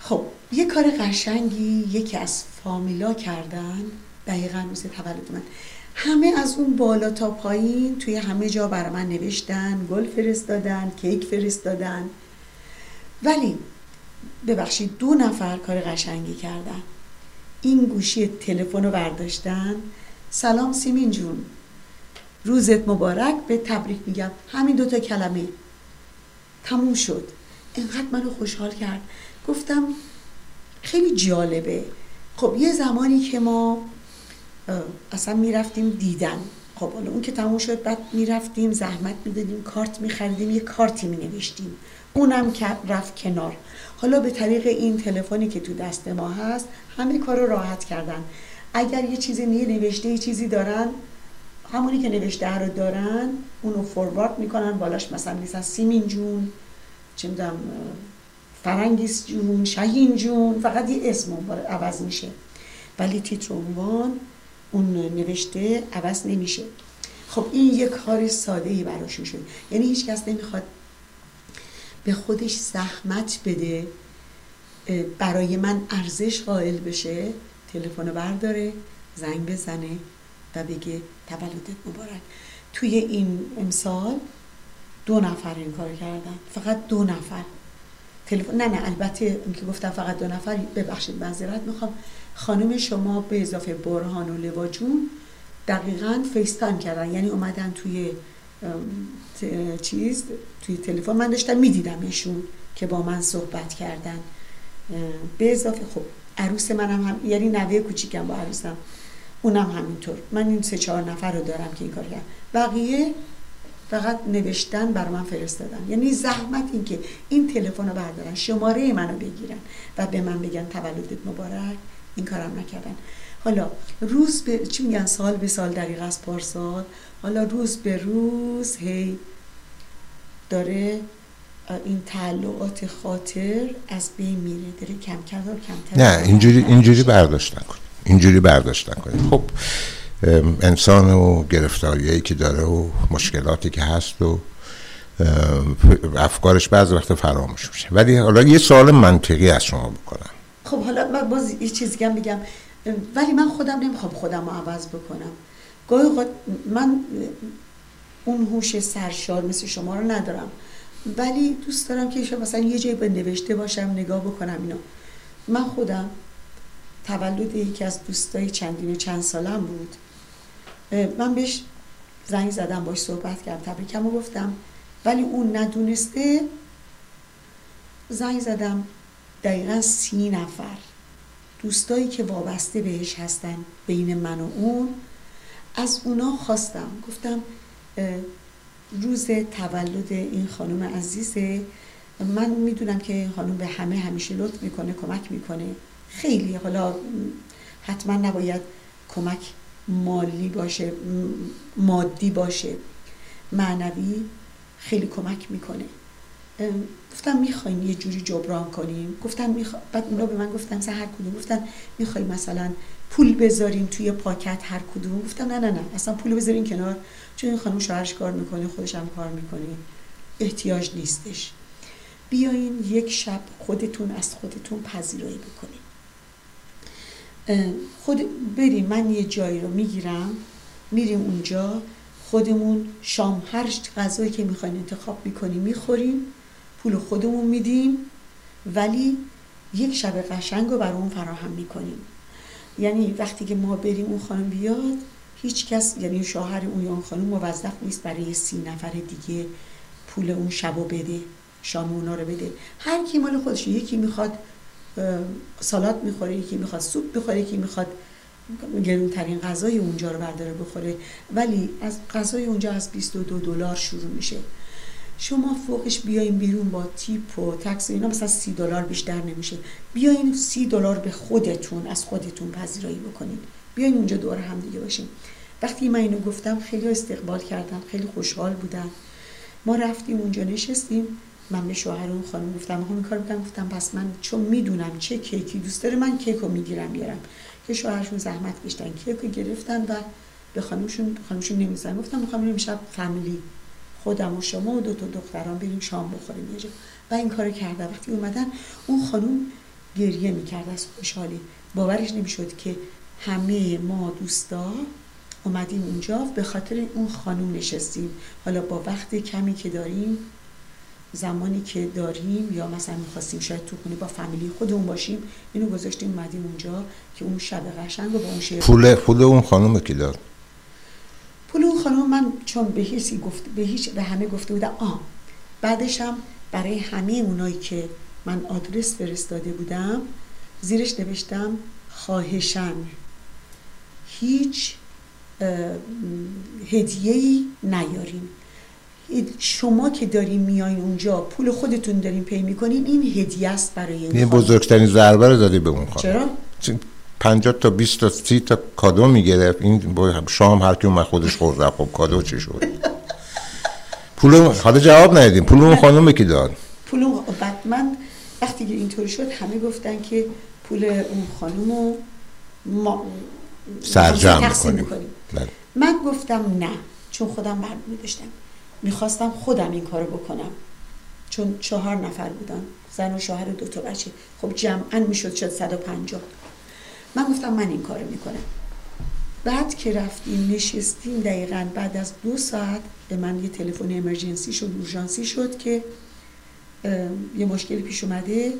خب یه کار قشنگی یکی از فامیلا کردن دقیقا روز تولد من. همه از اون بالا تا پایین توی همه جا برای من نوشتن گل فرستادن کیک فرستادن. ولی ببخشید دو نفر کار قشنگی کردن. این گوشی تلفن رو برداشتن. سلام سیمین جون. روزت مبارک به تبریک میگم. همین دوتا کلمه. تموم شد. انقدر منو خوشحال کرد. گفتم خیلی جالبه. خب یه زمانی که ما اصلا می‌رفتیم دیدن. خب حالا اون که تموم شد بعد می‌رفتیم زحمت می‌دادیم کارت میخریدیم یه کارتی مینوشتیم. اونم که رفت کنار. حالا به طریق این تلفنی که تو دست ما هست همه کار رو راحت کردن. اگر یه چیزی نیه نوشته یه چیزی دارن همونی که نوشته رو دارن اونو فوروارد می‌کنن بالاش مثلا نیستن سیمین جون چه می‌دونم فرنگیس جون شهین جون فقط یه اسم عوض میشه. ولی تیتر عنوان اون نوشته عوض نمیشه. خب این یک کار ساده ای براشون شد یعنی هیچ کس نمی‌خواد به خودش زحمت بده برای من ارزش قائل بشه تلفن برداره زنگ بزنه و بگه تولدت مبارک. توی این امسال دو نفر این کار کردن. فقط دو نفر. تلفن نه نه البته که گفتم فقط دو نفر ببخشید معذرت می‌خوام. خانم شما به اضافه برهان و لواجون دقیقا فیستان کردن. یعنی اومدن توی چیز توی تلفن. من داشتم میدیدمشون که با من صحبت کردن. به اضافه خب عروس منم هم یعنی نوه کوچیکم با عروسم. اونم همینطور. من این سه چهار نفر رو دارم که این کار کردم بقیه فقط نوشتن بر من فرستادن. یعنی زحمت این که این تلفن رو بردارن شماره منو بگیرن و به من بگن تولدت مبارک. این کارم نکردن. حالا روز به چی میگن؟ سال به سال دقیق از پارسال. حالا روز به روز هی داره این تعلقات خاطر از بین میره. داره کم کم و کمتر نه اینجوری اینجوری برداشت نکن اینجوری برداشت نکنید. خب انسان و گرفتاریایی که داره و مشکلاتی که هست و افکارش بعض وقت فراموش میشه. ولی حالا یه سوال منطقی از شما بکنم. خب حالا من باز یه چیزی هم بگم. ولی من خودم نمی‌خوام خودم رو عوض بکنم. گاهی من اون هوش سرشار مثل شما رو ندارم. ولی دوست دارم که مثلا یه جایی به نوشته باشم نگاه بکنم اینا من خودم تولد یکی از دوستای چندین و چند سالم بود. من بهش زنگ زدم باش صحبت کردم تبریکم و گفتم. ولی اون ندونسته زنگ زدم دقیقا سی نفر. دوستایی که وابسته بهش هستن بین من و اون. از اونا خواستم. گفتم روز تولد این خانم عزیزه. من می‌دونم که این خانم به همه همیشه لطف می‌کنه کمک می‌کنه. خیلی حالا حتما نباید کمک مالی باشه مادی باشه. معنوی خیلی کمک می‌کنه. گفتم می‌خوایم یه جوری جبران کنیم. گفتم میخوا... بعد اونا به من گفتن هر کدوم گفتن می‌خوایم مثلا پول بذاریم توی پاکت هر کدوم؟ گفتم نه نه نه. اصلا پول بذاریم کنار. چون این خانم شوهرش کار می‌کنه خودش هم کار می‌کنه. احتیاج نیستش. بیاین یک شب خودتون از خودتون پذیرایی بکنیم خود بریم من یه جایی رو می‌گیرم. میریم اونجا. خودمون شام هر غذایی که می‌خواین انتخاب می‌کنیم می‌خوریم. پول خودمون میدیم. ولی یک شب قشنگ رو برای اون فراهم می‌کنیم. یعنی وقتی که ما بریم اون خانم بیاد هیچ کس یعنی شوهر اون یا اون خانم موظف نیست برای سی نفر دیگه پول اون شب و بده شام اونا رو بده. هر کی مال خودش یکی می‌خواد سالات می‌خوره یکی می‌خواد سوپ بخوره یکی می‌خواد گرونترین غذای اونجا رو برداره بخوره. ولی از غذای اونجا از 22 دلار شروع میشه. شما فوقش بیاین بیرون با تیپ و تکس اینا مثلا سی دلار بیشتر نمیشه. بیاین سی دلار به خودتون از خودتون پذیرایی بکنین بیاین اونجا دور هم دیگه باشیم وقتی من اینو گفتم خیلی استقبال کردم خیلی خوشحال بودن ما رفتیم اونجا نشستیم. من به شوهر اون خانم گفتم این کار بکنم گفتم پس من چون می‌دونم چه کیکی دوست داره من کیک رو می‌گیرم میارم که شوهرشون زحمت کشتن کیک رو گرفتن و به خانمشون خانمشون نمیزن گفتم می‌خوام امشب فامیلی خودم و شما و دو تا دختران بریم شام بخوریم یه و این کارو کرده وقتی اومدن اون خانم گریه می‌کرد از خوشحالی. باورش نمی‌شد که همه ما دوستا اومدیم اونجا به خاطر اون خانم نشستیم. حالا با وقت کمی که داریم زمانی که داریم یا مثلا می‌خواستیم شاید تو خونه با فامیلی خودمون باشیم اینو گذاشتیم اومدیم اونجا که اون شب قشنگ و با اون شعر پول پول اون خانم کی داد. پول اون خانم من چون به هیچی گفت به هیچ به همه گفته بودم آ بعدش هم برای همه اونایی که من آدرس فرستاده بودم زیرش نوشتم خواهشن هیچ هدیه‌ای نیاریم شما که دارین میاین اونجا پول خودتون دارین پی می‌کنین این هدیه است برای این بزرگترین ضربه رو دادی به اون خانم. چرا؟ 50 تا 20 تا 30 تا کادو می‌گرفت. این با شام هر کی اومد خودش خورد. خب کادو چی شد؟ پول حالا جواب ندیدیم پول اون خانم کی داد؟ پول اون بعد من وقتی که اینطوری شد همه گفتن که پول اون خانم رو ما سرجم می‌کنیم. بله. من گفتم نه چون خودم برنامه داشتم. می‌خواستم خودم این کارو بکنم. چون چهار نفر بودن زن و شوهر دو تا بچه. خب جمعا می‌شد شد 150 من گفتم من این کارو می‌کنم. بعد که رفتیم نشستیم دقیقا بعد از دو ساعت به من یه تلفن امرجنسی شد اورژانسی شد که یه مشکلی پیش اومده.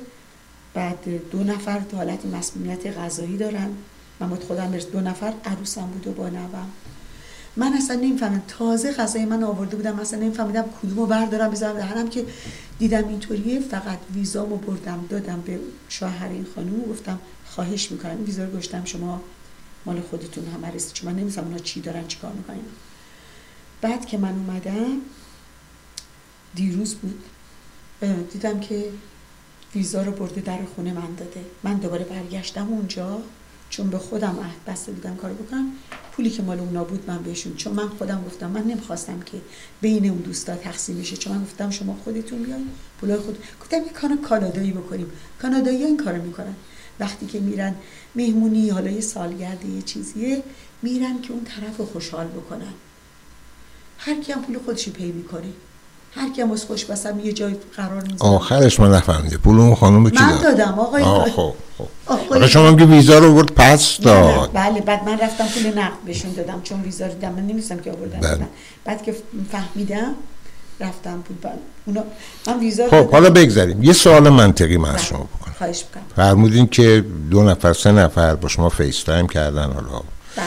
بعد دو نفر تو حالت مسمومیت غذایی دارن. من بود خودم دو نفر عروسم بود و با نوم. من اصلا نمی‌فهمم تازه غذای من آورده بودم اصلا نمیفهمیدم کدومو بردارم بذارم دهنم که دیدم اینطوریه فقط ویزامو بردم دادم به شوهر این خانم گفتم خواهش می‌کنم ویزا رو گشتم شما مال خودتون هم رسید چون من نمی‌دونم اونا چی دارن چیکار می‌کنن. بعد که من اومدم دیروز بود دیدم که ویزا رو برده در خونه من داده. من دوباره برگشتم اونجا. چون به خودم عهد بسته بودم کار بکنم پولی که مال اونا بود من بهشون چون من خودم گفتم من نمی‌خواستم که بین اون دوستا تقسیم بشه چون من گفتم شما خودتون بیاین پولای خود گفتم یه کار کانادایی بکنیم. کانادایی این کارو می‌کنن. وقتی که میرن مهمونی حالا یه سالگرد یه چیزیه میرن که اون طرف خوشحال بکنن. هر کی هم پول خودشی پی می‌کنه. هر کی هم خوش بسم یه جای قرار می‌ذاره آخرش من نفهمیده پول اون خانم کی من دادم. آقای خب خب. شما میگی ویزا رو برد پس داد. بله بعد من رفتم پول نقد بهشون دادم. چون ویزا رو دیدم من نمیستم که آوردن. بله. بعد که فهمیدم رفتم پول بله. اونا من ویزا خب حالا بگذاریم. یه سوال منطقی من از شما بکنم. خواهش می‌کنم. فرمودین که دو نفر سه نفر با شما FaceTime کردن حالا بله.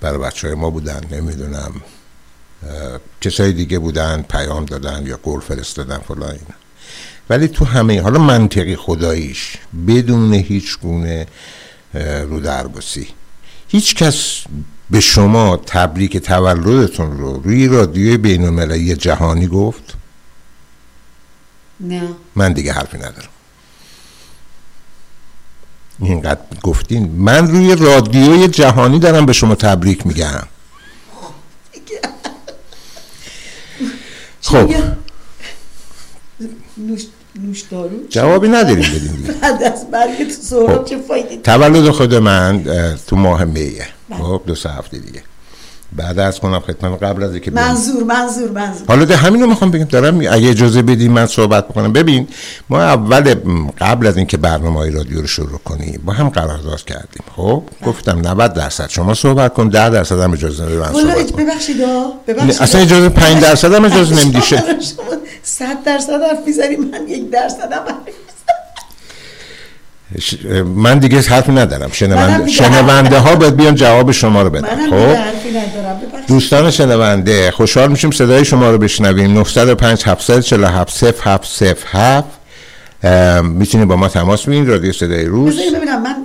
برای بچه های ما بودن نمی‌دونم. کسای دیگه بودن پیام دادن یا گل فرستادن فلان اینا. ولی تو همه حالا منطقی خداییش بدون هیچ گونه رودرباسی هیچ کس به شما تبریک تولدتون رو روی رادیوی بین المللی جهانی گفت؟ نه. من دیگه حرفی ندارم. اینقدر گفتین. من روی رادیوی جهانی دارم به شما تبریک میگم. خب. نوش, نوش جوابی نداریم بدیم. بعد از مرگ تو سهراب خب. چه فایده؟ تولد خود من تو ماه میه. بله. خب دو سه هفته دیگه. بعد از کنم خدمت قبل از اینکه منظور منظور منظور. حالا ده همینو می‌خوام بگم. دارم اگه اجازه بدی من صحبت بکنم. ببین ما اول قبل از اینکه برنامه های رادیو رو شروع کنیم با هم قرارداد کردیم. خب گفتم 90 درصد. شما صحبت کن 10 درصد هم اجازه بده من صحبت کنم. ببخشید ببخشید اصلا اجازه 5 درصد هم اجازه نمیدیشه 100 درصد حرف می‌زنی من یک درصد هم من دیگه حرفی ندارم. شنونده شنونده ها باید بیان جواب شما رو بدن. خب؟ دوستان شنونده خوشحال میشیم صدای شما رو بشنویم. 905 747 0707 می‌تونید با ما تماس بگیرید رادیو صدای روز. ببینم من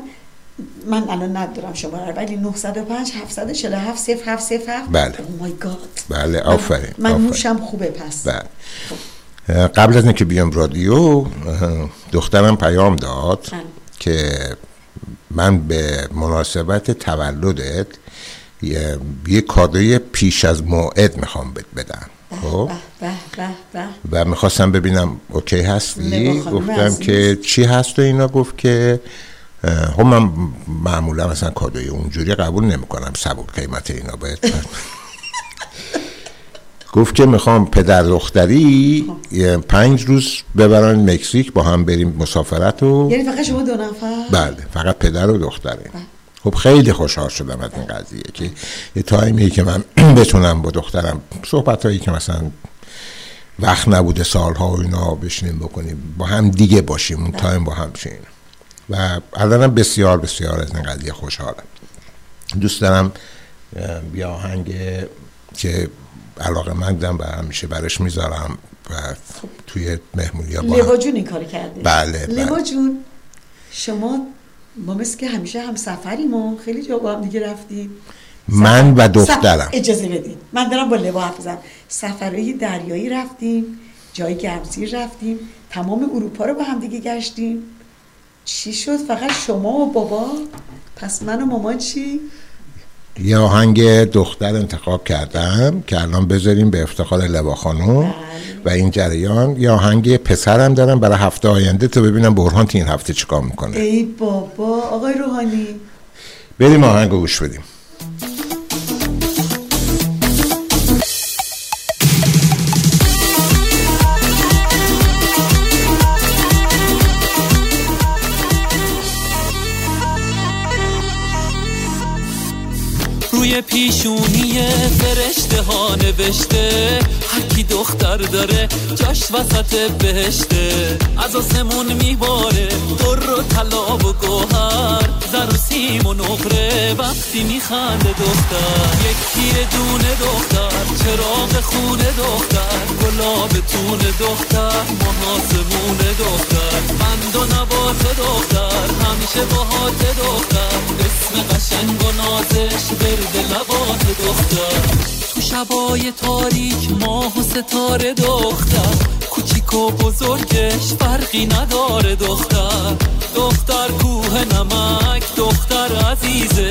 من الان ندارم شما رو ولی 905 747 0707 بله. او مای گاد. بله آفرین من موشم خوبه پس. بله. قبل از اینکه بیام رادیو دخترم پیام داد بله. که من به مناسبت تولدت یه, یه کادوی پیش از موعد می‌خوام بهت بدم. خب؟ و می‌خواستم ببینم اوکی هستی؟ گفتم که چی هست و اینا؟ گفت که خب من معمولا مثلا کادوی اونجوری قبول نمی‌کنم سبک قیمت اینا باید گفت که می‌خوام پدر دختری خب. پنج روز ببرن مکزیک با هم بریم مسافرت و یعنی فقط شما دو نفر بله فقط پدر و دختره بله. خب خیلی خوشحال شدم از این قضیه که یه تایمی که من بتونم با دخترم صحبت هایی که مثلا وقت نبوده سالها و اینا بشینیم بکنیم با هم دیگه باشیم اون بله. تایم با هم شین و الانم بسیار بسیار از این قضیه خوشحالم دوست دارم بیا آهنگ که علاقه مندم و همیشه برش می‌ذارم و توی مهمونی ها با جون این کار کرده بله, بله. جون شما ما مثل که همیشه هم سفریم و خیلی جا با هم دیگه رفتیم. من و دخترم. اجازه بدید من دارم با لوا حرف بزنم سفرهای دریایی رفتیم جای گرمسیر رفتیم تمام اروپا رو با هم دیگه گشتیم. چی شد؟ فقط شما و بابا؟ پس من و مامان چی؟ یه آهنگ دختر انتخاب کردم که الان بذاریم به افتخار لبا خانم بله. و این جریان یه آهنگ پسرم دارم برای هفته آینده تو ببینم برهان این هفته چیکار می‌کنه. ای بابا آقای روحانی. بریم آهنگ گوش بدیم. نوشته. هرکی دختر داره جاش وسط بهشته. از آسمون میباره در و طلا و گوهر. زر و سیم و نقره وقتی میخنده دختر. یک تیر دونه دختر چراغ خونه دختر. گلاب تون دختر محاسمون دختر. بند و نبات دختر همیشه باهات دختر. اسم قشنگ و نازش برد لبات دختر. تو شبای تاریک ماه و ستاره دختر. کوچیک و بزرگش فرقی نداره دختر. دختر کوه نمک دختر عزیزه.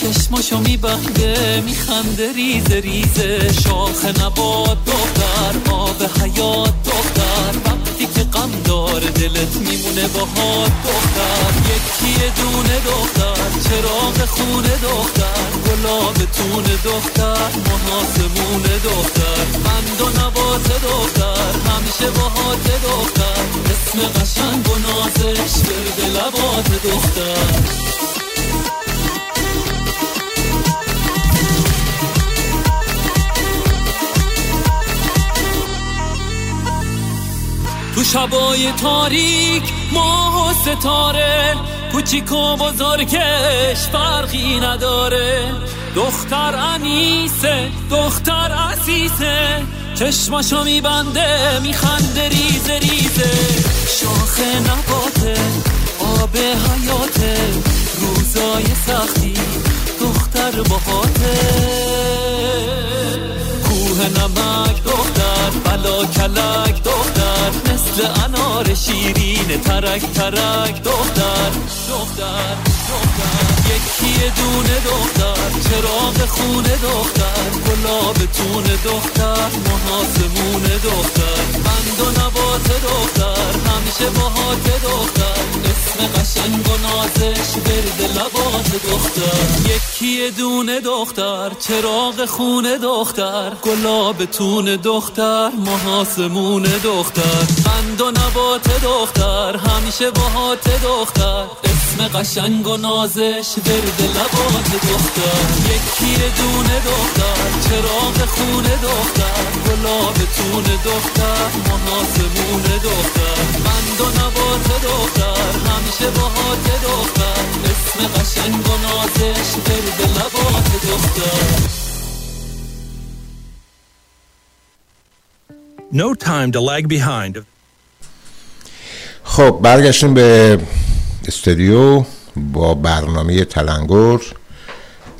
چشماشو میبنده میخنده ریزه ریزه. شاخ نباد دختر آب حیات دختر. وقتی که غم داره دلت میمونه باهات دختر یکی دونه دختر چراغ خونه دختر گلاب تون دختر مناسمون دختر بند و نبات دختر همیشه باهات دختر اسم قشنگ و نازش برد لبات دختر تو شبای تاریک ماه و ستاره کوچیک و بزرگش فرقی نداره. دختر انیسه دختر عزیزه چشماشو میبنده میخنده ریزه ریزه. شاخ نباته آب حیاته روزای سختی دختر باهاته. کوه نمک دختر بلا کلک دختر مثل انار شیرین ترک ترک دختر دختر یکی دونه دختر چراغ خونه دختر؟ گلاب تون دختر محاسمون دختر بند و نبات دختر همیشه باهات دختر اسم قشنگ و نازش برد لبات دختر یکی دونه دختر چراغ خونه دختر؟ گلاب تون دختر. محاسمون دختر قند و نبات دختر همیشه باهات دختر. اسم قشنگ و نازش برد لبات دختر. یکی دونه دختر. چراغ خونه دختر. گلاب تون دختر. محاسمون دختر. قند و نبات دختر. همیشه باهات دختر. اسم قشنگ و نازش برد لبات دختر. No time to lag behind. خب برگشتیم به استودیو. با برنامه تلنگر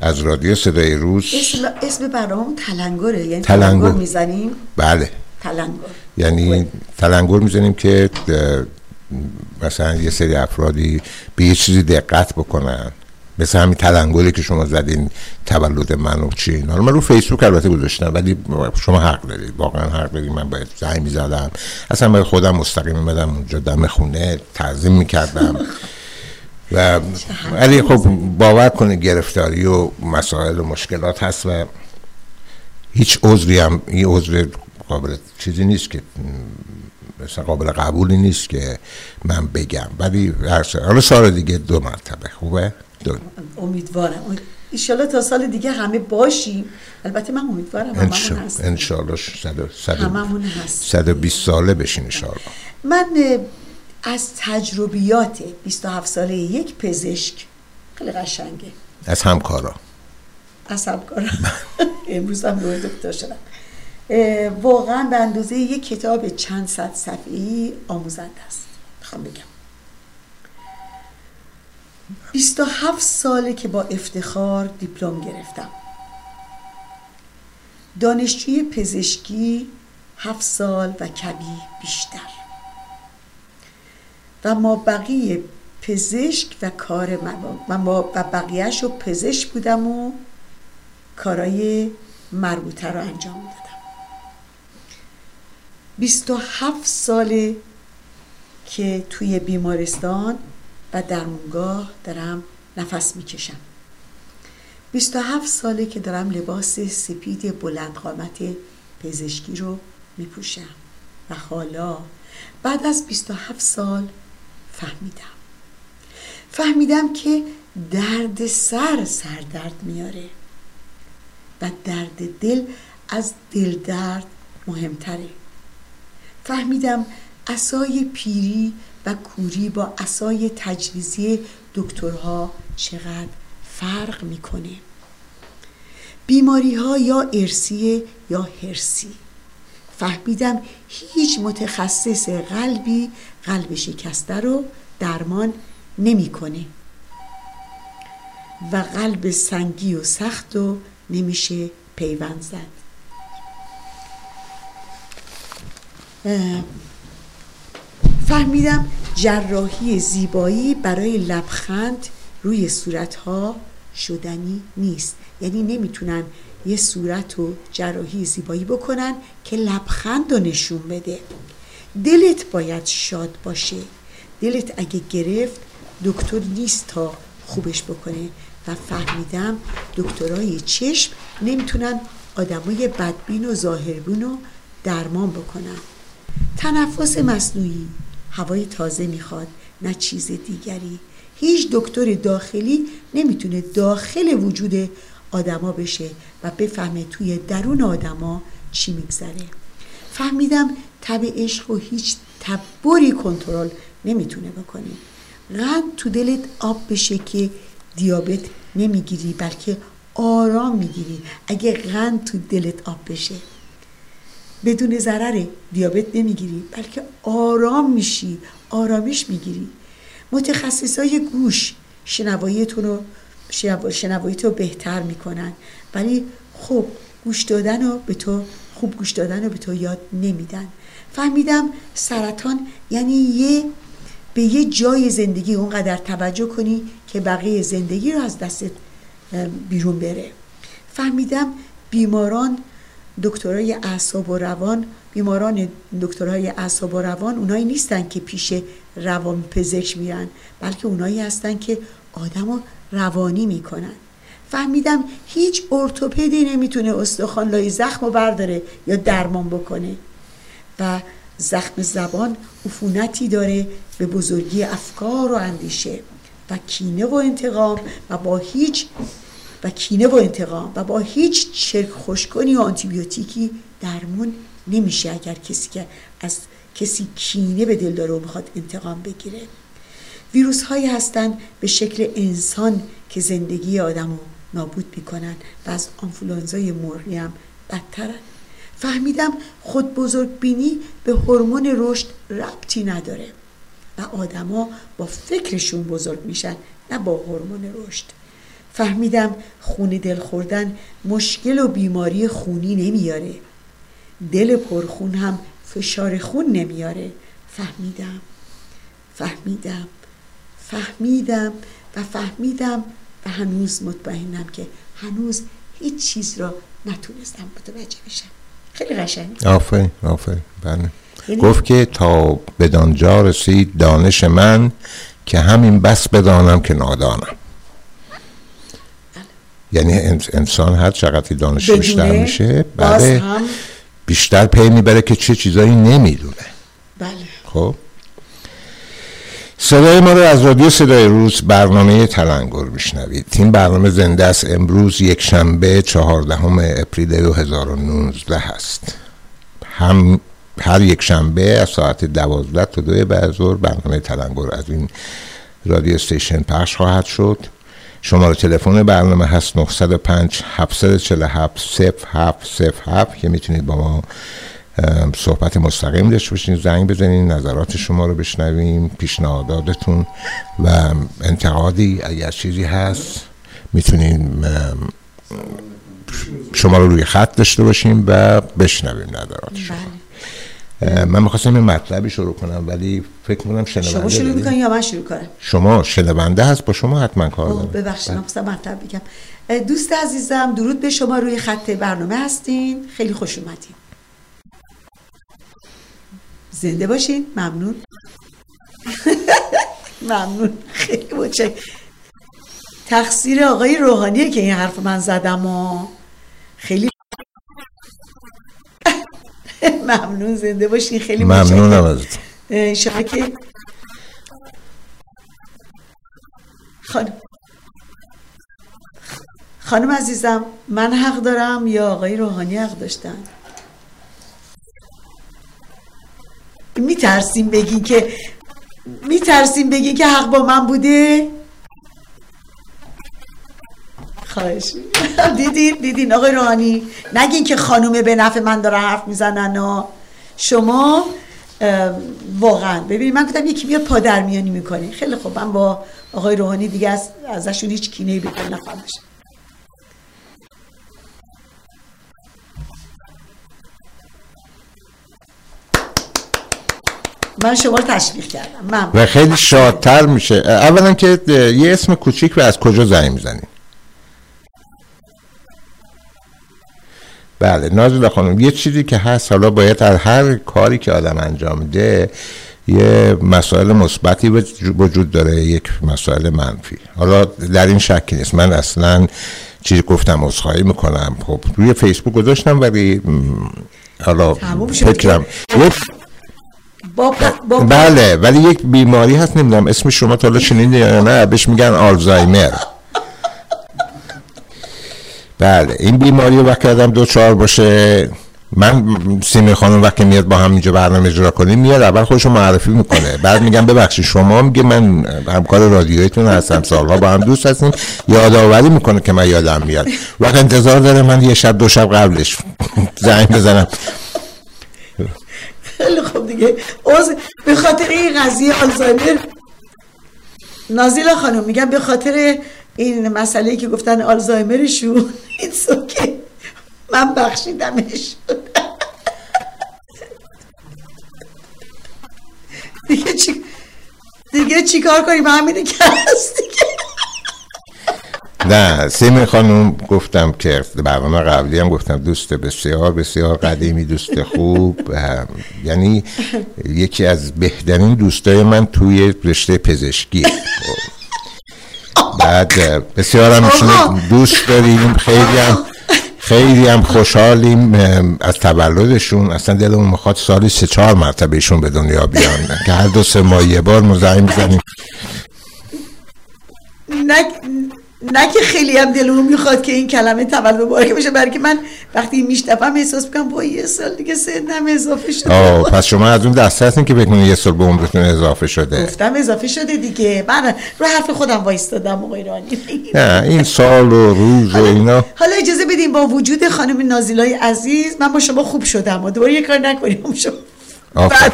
از رادیو صدای روز. اسم, اسم برنامه تلنگره یعنی تلنگر. می‌زنیم؟ بله. تلنگر یعنی تلنگر می‌زنیم که مثلا یه سری افرادی به یه چیزی دقت بکنن. مثل همین تلنگری که شما زدین تولد من و چی اینا. رو من رو فیسبوک البته گذاشتم ولی شما حق دارید. واقعا حق دارید. من باید زنگ می‌زدم. اصلا باید خودم مستقیم میمدم اونجا دم خونه تعظیم می‌کردم. و ولی خب باور کنید گرفتاری و مسائل و مشکلات هست و هیچ عذری هم این عذر قابل چیزی نیست که مثلا قابل قبولی نیست که من بگم. ولی هر سال حالا سال دیگه دو مرتبه. خوبه؟ دو. امیدوارم. ایشالا تا سال دیگه همه باشیم. البته من امیدوارم هممون هست انشالله صد- هست 120 ساله بشین انشالله. من از تجربیات 27 ساله یک پزشک. خیلی قشنگه. از همکارا. از همکارم امروز هم روی دکتر شدم. واقعا به اندازه یک کتاب چند صد صفحه‌ای آموزنده است. می‌خوام بگم. 27 ساله که با افتخار دیپلم گرفتم. دانشجوی پزشکی هفت سال و کمی بیشتر. و ما بقیه پزشک و کار من من با و بقیهش رو پزشک بودم و کارای مربوطه رو انجام دادم. 27 ساله که توی بیمارستان و درمونگاه دارم نفس می‌کشم. 27 ساله که دارم لباس سپید بلند قامت پزشکی رو میپوشم و حالا بعد از 27 سال فهمیدم. فهمیدم که درد سر سردرد میاره و درد دل از دل درد مهمتره. فهمیدم اسای پیری و کوری با اسای تجویزی دکترها چقدر فرق می‌کنه. بیماری ها یا ارسی یا هرسی فهمیدم هیچ متخصص قلبی قلب شکسته رو درمان نمی‌کنه. و قلب سنگی و سخت رو نمیشه پیوند زد. فهمیدم جراحی زیبایی برای لبخند روی صورتها شدنی نیست. یعنی نمی‌تونن یه صورت و جراحی زیبایی بکنن که لبخند رو نشون بده. دلت باید شاد باشه. دلت اگه گرفت دکتر نیست تا خوبش بکنه. و فهمیدم دکترای چشم نمی‌تونن آدمای بدبین و ظاهربین رو درمان بکنن. تنفس مصنوعی. هوای تازه می‌خواد نه چیز دیگری. هیچ دکتر داخلی نمی‌تونه داخل وجود آدما بشه و بفهمه توی درون آدما چی میگذره. فهمیدم تب عشق و هیچ تبری کنترل نمی‌تونه بکنه. قند تو دلت آب بشه که دیابت نمی‌گیری بلکه آرام می‌گیری. اگه قند تو دلت آب بشه بدون ضرر دیابت نمی‌گیری بلکه آرام میشی آرامش می‌گیری. متخصص های گوش شنواییتون رو رو بهتر می‌کنن. ولی خب گوش دادن رو به تو خوب گوش دادن رو به تو یاد نمیدن. فهمیدم سرطان یعنی یه به یه جای زندگی اونقدر توجه کنی که بقیه زندگی رو از دستت اه، بیرون بره. فهمیدم بیماران دکترای اعصاب و روان بیماران دکترای اعصاب و روان اونایی نیستن که پیش روان پزشک میرن بلکه اونایی هستن که آدم رو روانی می‌کنن. فهمیدم هیچ ارتوپدی نمی‌تونه استخوان لای زخم رو برداره یا درمان بکنه. و زخم زبان عفونتی داره به بزرگی افکار و اندیشه و کینه و انتقام و با هیچ و کینه و انتقام و با هیچ چرک خوشکنی و آنتیبیوتیکی درمون نمیشه اگر کسی که از کسی کینه به دل داره و می‌خواد انتقام بگیره. ویروس هایی هستن به شکل انسان که زندگی آدم رو نابود می‌کنن و از آنفولانزای مرغی هم بدترن. فهمیدم خود بزرگ بینی به هورمون رشد ربطی نداره و آدما با فکرشون بزرگ میشن نه با هورمون رشد. فهمیدم خونی دل خوردن مشکل و بیماری خونی نمیاره. دل پرخون هم فشار خون نمیاره. فهمیدم فهمیدم فهمیدم و فهمیدم و هنوز مطمئنم که هنوز هیچ چیز را نتونستم متوجه بشم. خیلی قشنگ. آفرین آفرین. بله. گفت که تا بدانجا رسید دانش من که همین بس بدانم که نادانم. یعنی انسان هر چقدر دانش بیشتر میشه بله بیشتر پی می‌بره که چه چیزایی نمی‌دونه. بله. خب؟ صدای ما رو از رادیو صدای روز برنامه تلنگر میشنوید. این برنامه زنده است. امروز یک شنبه چهاردهم اپریل 2019 هست هم هر یک شنبه از ساعت دوازده تا دوی بعد برنامه تلنگر از این رادیو استیشن پخش خواهد شد. شماره تلفن برنامه هست 905 747 0707 که می‌تونید با ما صحبت مستقیم داشته باشین زنگ بزنین نظرات شما رو بشنویم پیشنهاداتتون و انتقادی اگر چیزی هست می‌تونین شما رو روی خط داشته باشیم و بشنویم نظرات شما. بله. من می‌خواستم این مطلبی شروع کنم ولی فکر کنم شنونده شما شروع می‌کنی یا من شروع کنم؟ شما شنونده هست با شما حتما کار دارم. ببخشید من مطلب بگم. دوست عزیزم درود به شما روی خط برنامه هستین. خیلی خوش اومدین. زنده باشین. ممنون. ممنون. خیلی متشکرم تقصیر آقای روحانیه که این حرف من زدم و خیلی ممنون. زنده باشین. خیلی ممنونم از شما که خانم خانم عزیزم من حق دارم یا آقای روحانی حق داشتن؟ میترسیم بگین که میترسیم بگین که حق با من بوده؟ خواهش. دیدین؟ دیدین آقای روحانی؟ نگین که خانومه به نفع من داره حرف می‌زنن شما واقعا. ببینید من گفتم یکی بیاد پادرمیانی می‌کنه. خیلی خوب. من با آقای روحانی دیگه از ازشون هیچ کینه به نخواهم من شما رو تشویق کردم. من و خیلی شادتر میشه. اولا که یه اسم کوچیک و از کجا زنگ می‌زنید بله نازل خانم یه چیزی که هست حالا باید در هر کاری که آدم انجام میده یه مسائل مثبتی وجود داره یک مسائل منفی. حالا در این شکی نیست. من اصلا چیزی گفتم عذرخواهی می‌کنم. خب روی فیسبوک گذاشتم ولی حالا فکرم بله ولی یک بیماری هست نمی‌دونم اسم شما تا حالا شنیدین یا نه بهش میگن آلزایمر. بله این بیماری وقتی آدم دو چهار باشه. من سیمی خانم وقتی میاد با هم اینجا برنامه اجرا کنیم میاد اول خودشو معرفی می‌کنه. بعد میگم ببخشید شما میگه من همکار رادیویتون هستم سالها با هم دوست هستیم. یادآوری می‌کنه که من یادم میاد. وقت انتظار داره من یه شب دو شب قبلش زنگ بزنم. خیلی خوب دیگه. به خاطر این قضیه آلزایمر نازیلا خانم میگم به خاطر این مسئله که گفتن آلزایمرشون این که من بخشیدمش. دیگه چی دیگه چیکار کنیم؟ همینه که هست دیگه. نه سیمی خانم گفتم که برنامه قبلی هم گفتم دوست بسیار بسیار قدیمی دوست خوب یعنی یکی از بهترین دوستای من توی رشته پزشکی. بعد بسیار هم دوست داریم خیلی هم خیلی هم خوشحالیم از تولدشون. اصلا دلمون می‌خواد سالی سه چهار مرتبه ایشون به دنیا بیان. که هر دو سه ماه یه بار مزاحم بزنیم. نه که خیلی هم دلمون می‌خواد که این کلمه تولد مبارک بشه برای که من وقتی میشتفم احساس می‌کنم با یه سال دیگه سنم اضافه شده. آه پس شما از اون دسته هستین که بکنید یه سال به عمرتون اضافه شده. گفتم اضافه شده دیگه. من رو حرف خودم وایستادم آقای رانی. نه این سال و روز و اینا. حالا اجازه بدیم با وجود خانم نازیلای عزیز من با شما خوب شدم و دوباره یه کار نکنیم شما بد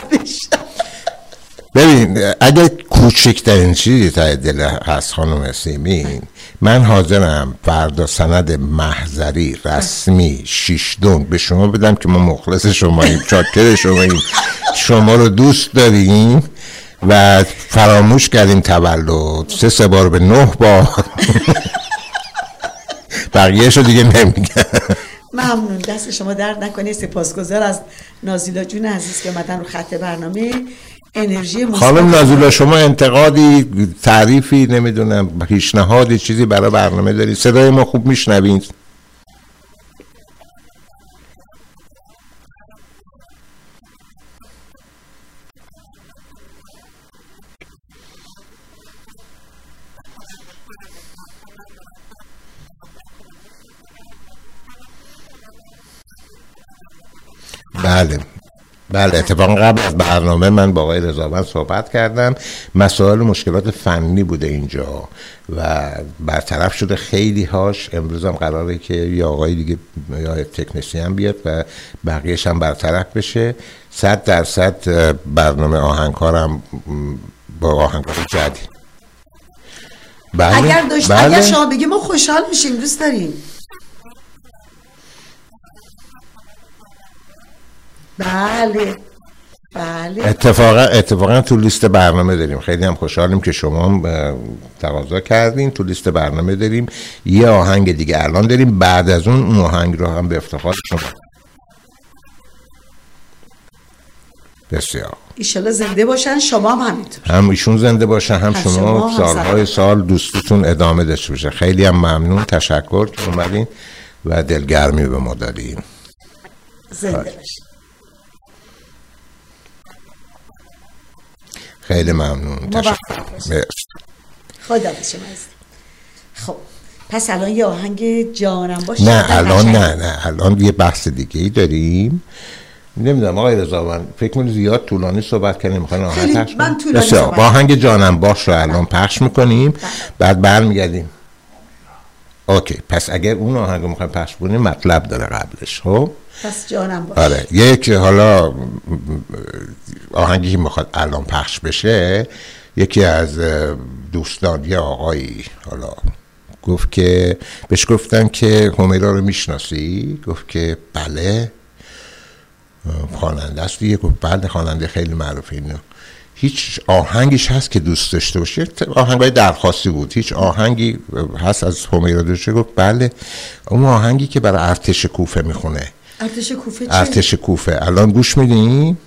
ببین اگه کوچکترین چیزی تا دل هست خانم سیمین من حاضرم فردا سند محضری رسمی شیشدون به شما بدم که ما مخلص شماییم چاکر شماییم شما رو دوست داریم و فراموش کردیم تولد. سه سه بار به نه بار. بقیه شو دیگه نمیگم. ممنون. دست شما درد نکنه. سپاسگزار از نازیلا جون عزیز که مدن رو خط برنامه. انرژی خانم نازولا شما انتقادی تعریفی نمی‌دونم پیشنهادی چیزی برای برنامه دارید صدای ما خوب میشنوید. بله. بله اتفاقا قبل از برنامه من با آقای رضاوند صحبت کردم. مسائل مشکلات فنی بوده اینجا و برطرف شده خیلی هاش. امروز هم قراره که یا آقای دیگه یا تکنسی هم بیاد و بقیهش هم برطرف بشه. صد درصد برنامه آهنگکارم با آهنگکار جدید. بله اگر داشت بله. اگر شما بگی ما خوشحال میشیم دوست داریم بله. بله. اتفاقا اتفاقا تو لیست برنامه داریم. خیلی هم خوشحالیم که شما تقاضا کردین. تو لیست برنامه داریم. یه آهنگ دیگه الان داریم. بعد از اون اون آهنگ رو هم به افتخار شما. بسیار. ایشالا زنده باشن. شما هم همینطور. هم ایشون زنده باشن هم شما, شما سالهای سال دوستتون ادامه داشته باشه. خیلی هم ممنون. تشکر که اومدین و دلگرمی به ما دادین. زنده باشین. خیلی ممنون. خدا خب پس الان یه آهنگ جانم باشه. نه الان نه نه. الان یه بحث دیگه ای داریم. نمی‌دونم آقای رضا من فکر کنید زیاد طولانی صحبت کنیم می‌خواین آهنگ پخش من طولانی صحبت با آهنگ جانم باش رو الان پخش می‌کنیم. بله. بعد برمیگردیم. اوکی پس اگر اون آهنگ رو می‌خوایم پخش کنیم مطلب داره قبلش خب؟ پس جانم باشه. آره. یک حالا آهنگی که می‌خواد الان پخش بشه یکی از دوستان یه آقایی حالا گفت که بهش گفتن که همیرا رو می‌شناسی؟ گفت که بله. خواننده است دیگه. گفت بله خواننده خیلی معروفه اینو. هیچ آهنگیش هست که دوست داشته باشه؟ آهنگای درخواستی بود. هیچ آهنگی هست از همیرا داشته؟ گفت بله. اون آهنگی که برای ارتش کوفه می‌خونه. ارتش کوفه چه؟ ارتش کوفه. الان گوش میدین؟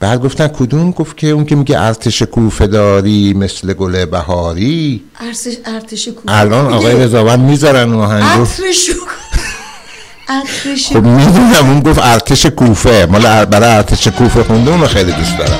بعد گفتن کدوم؟ گفت که اون که میگه ارتش کوفه داری مثل گل بهاری. ارتش ارتش کوفه. الان آقای رضاوند می‌ذارن اون آهنگو ارتش خب می‌دونم اون گفت ارتش کوفه. مال برای ارتش کوفه خونده اونو خیلی دوست دارم.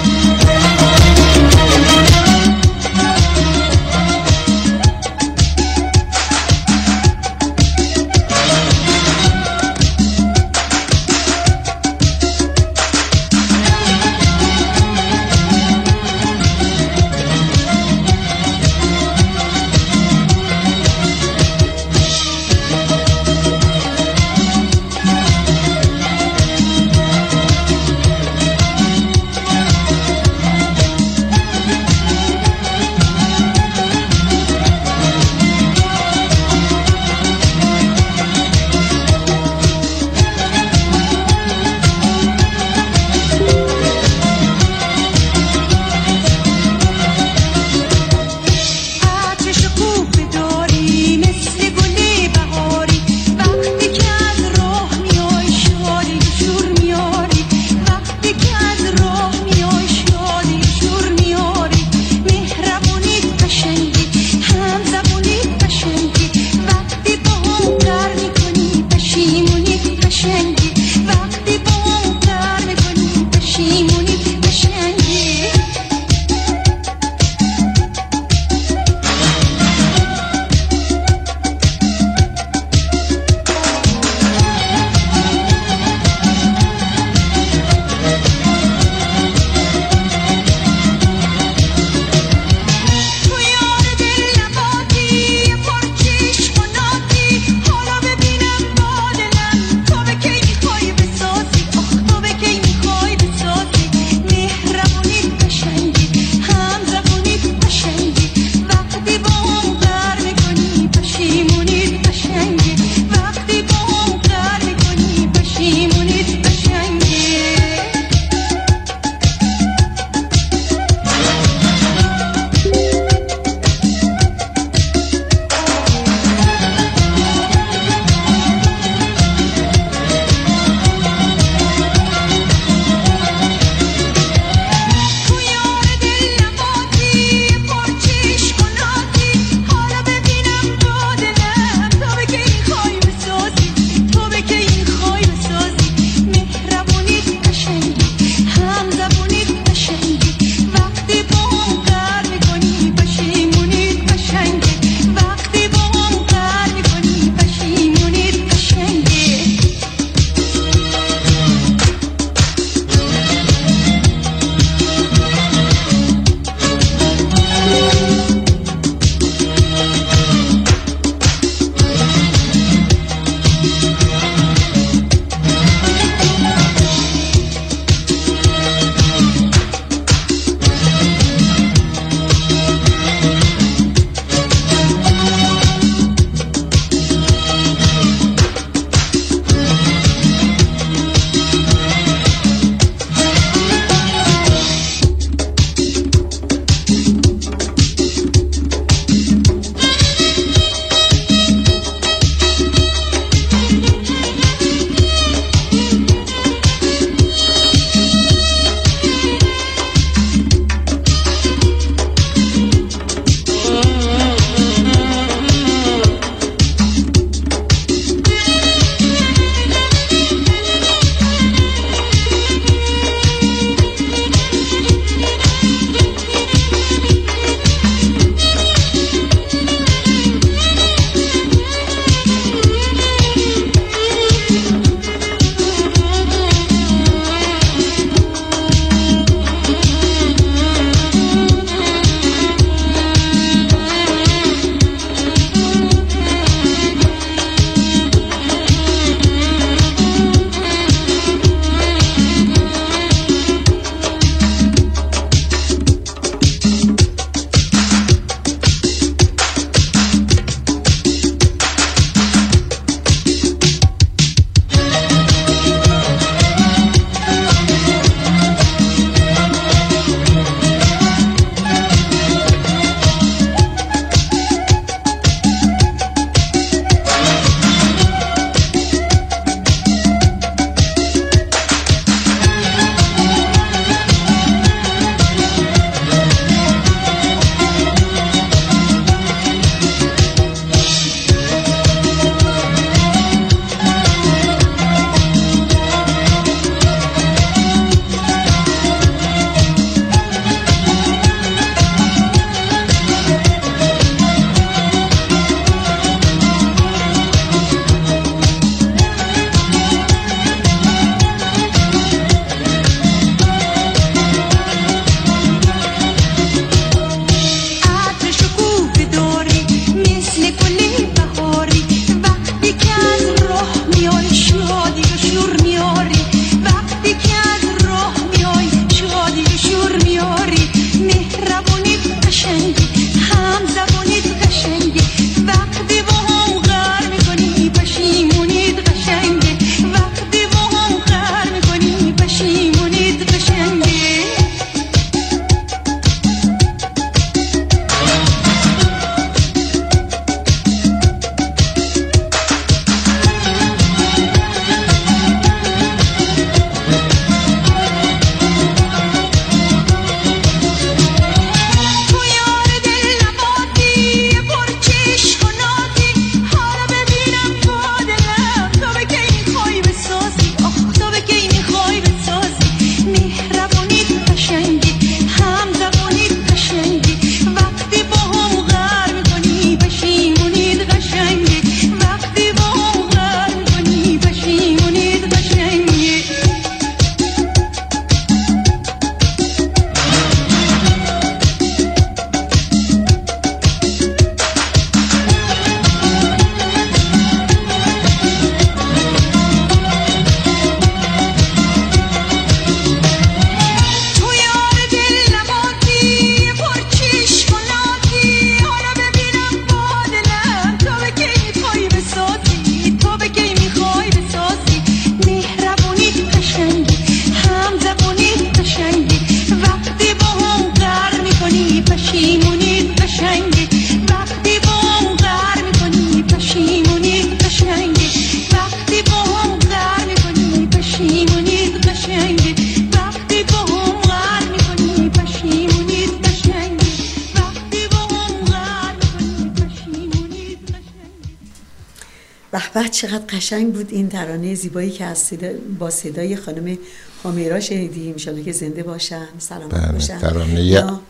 قشنگ بود این ترانه زیبایی که از صدا با صدای خانم هامیرا شنیدیم. انشالله که زنده باشن. سلامت بله باشن. ترانه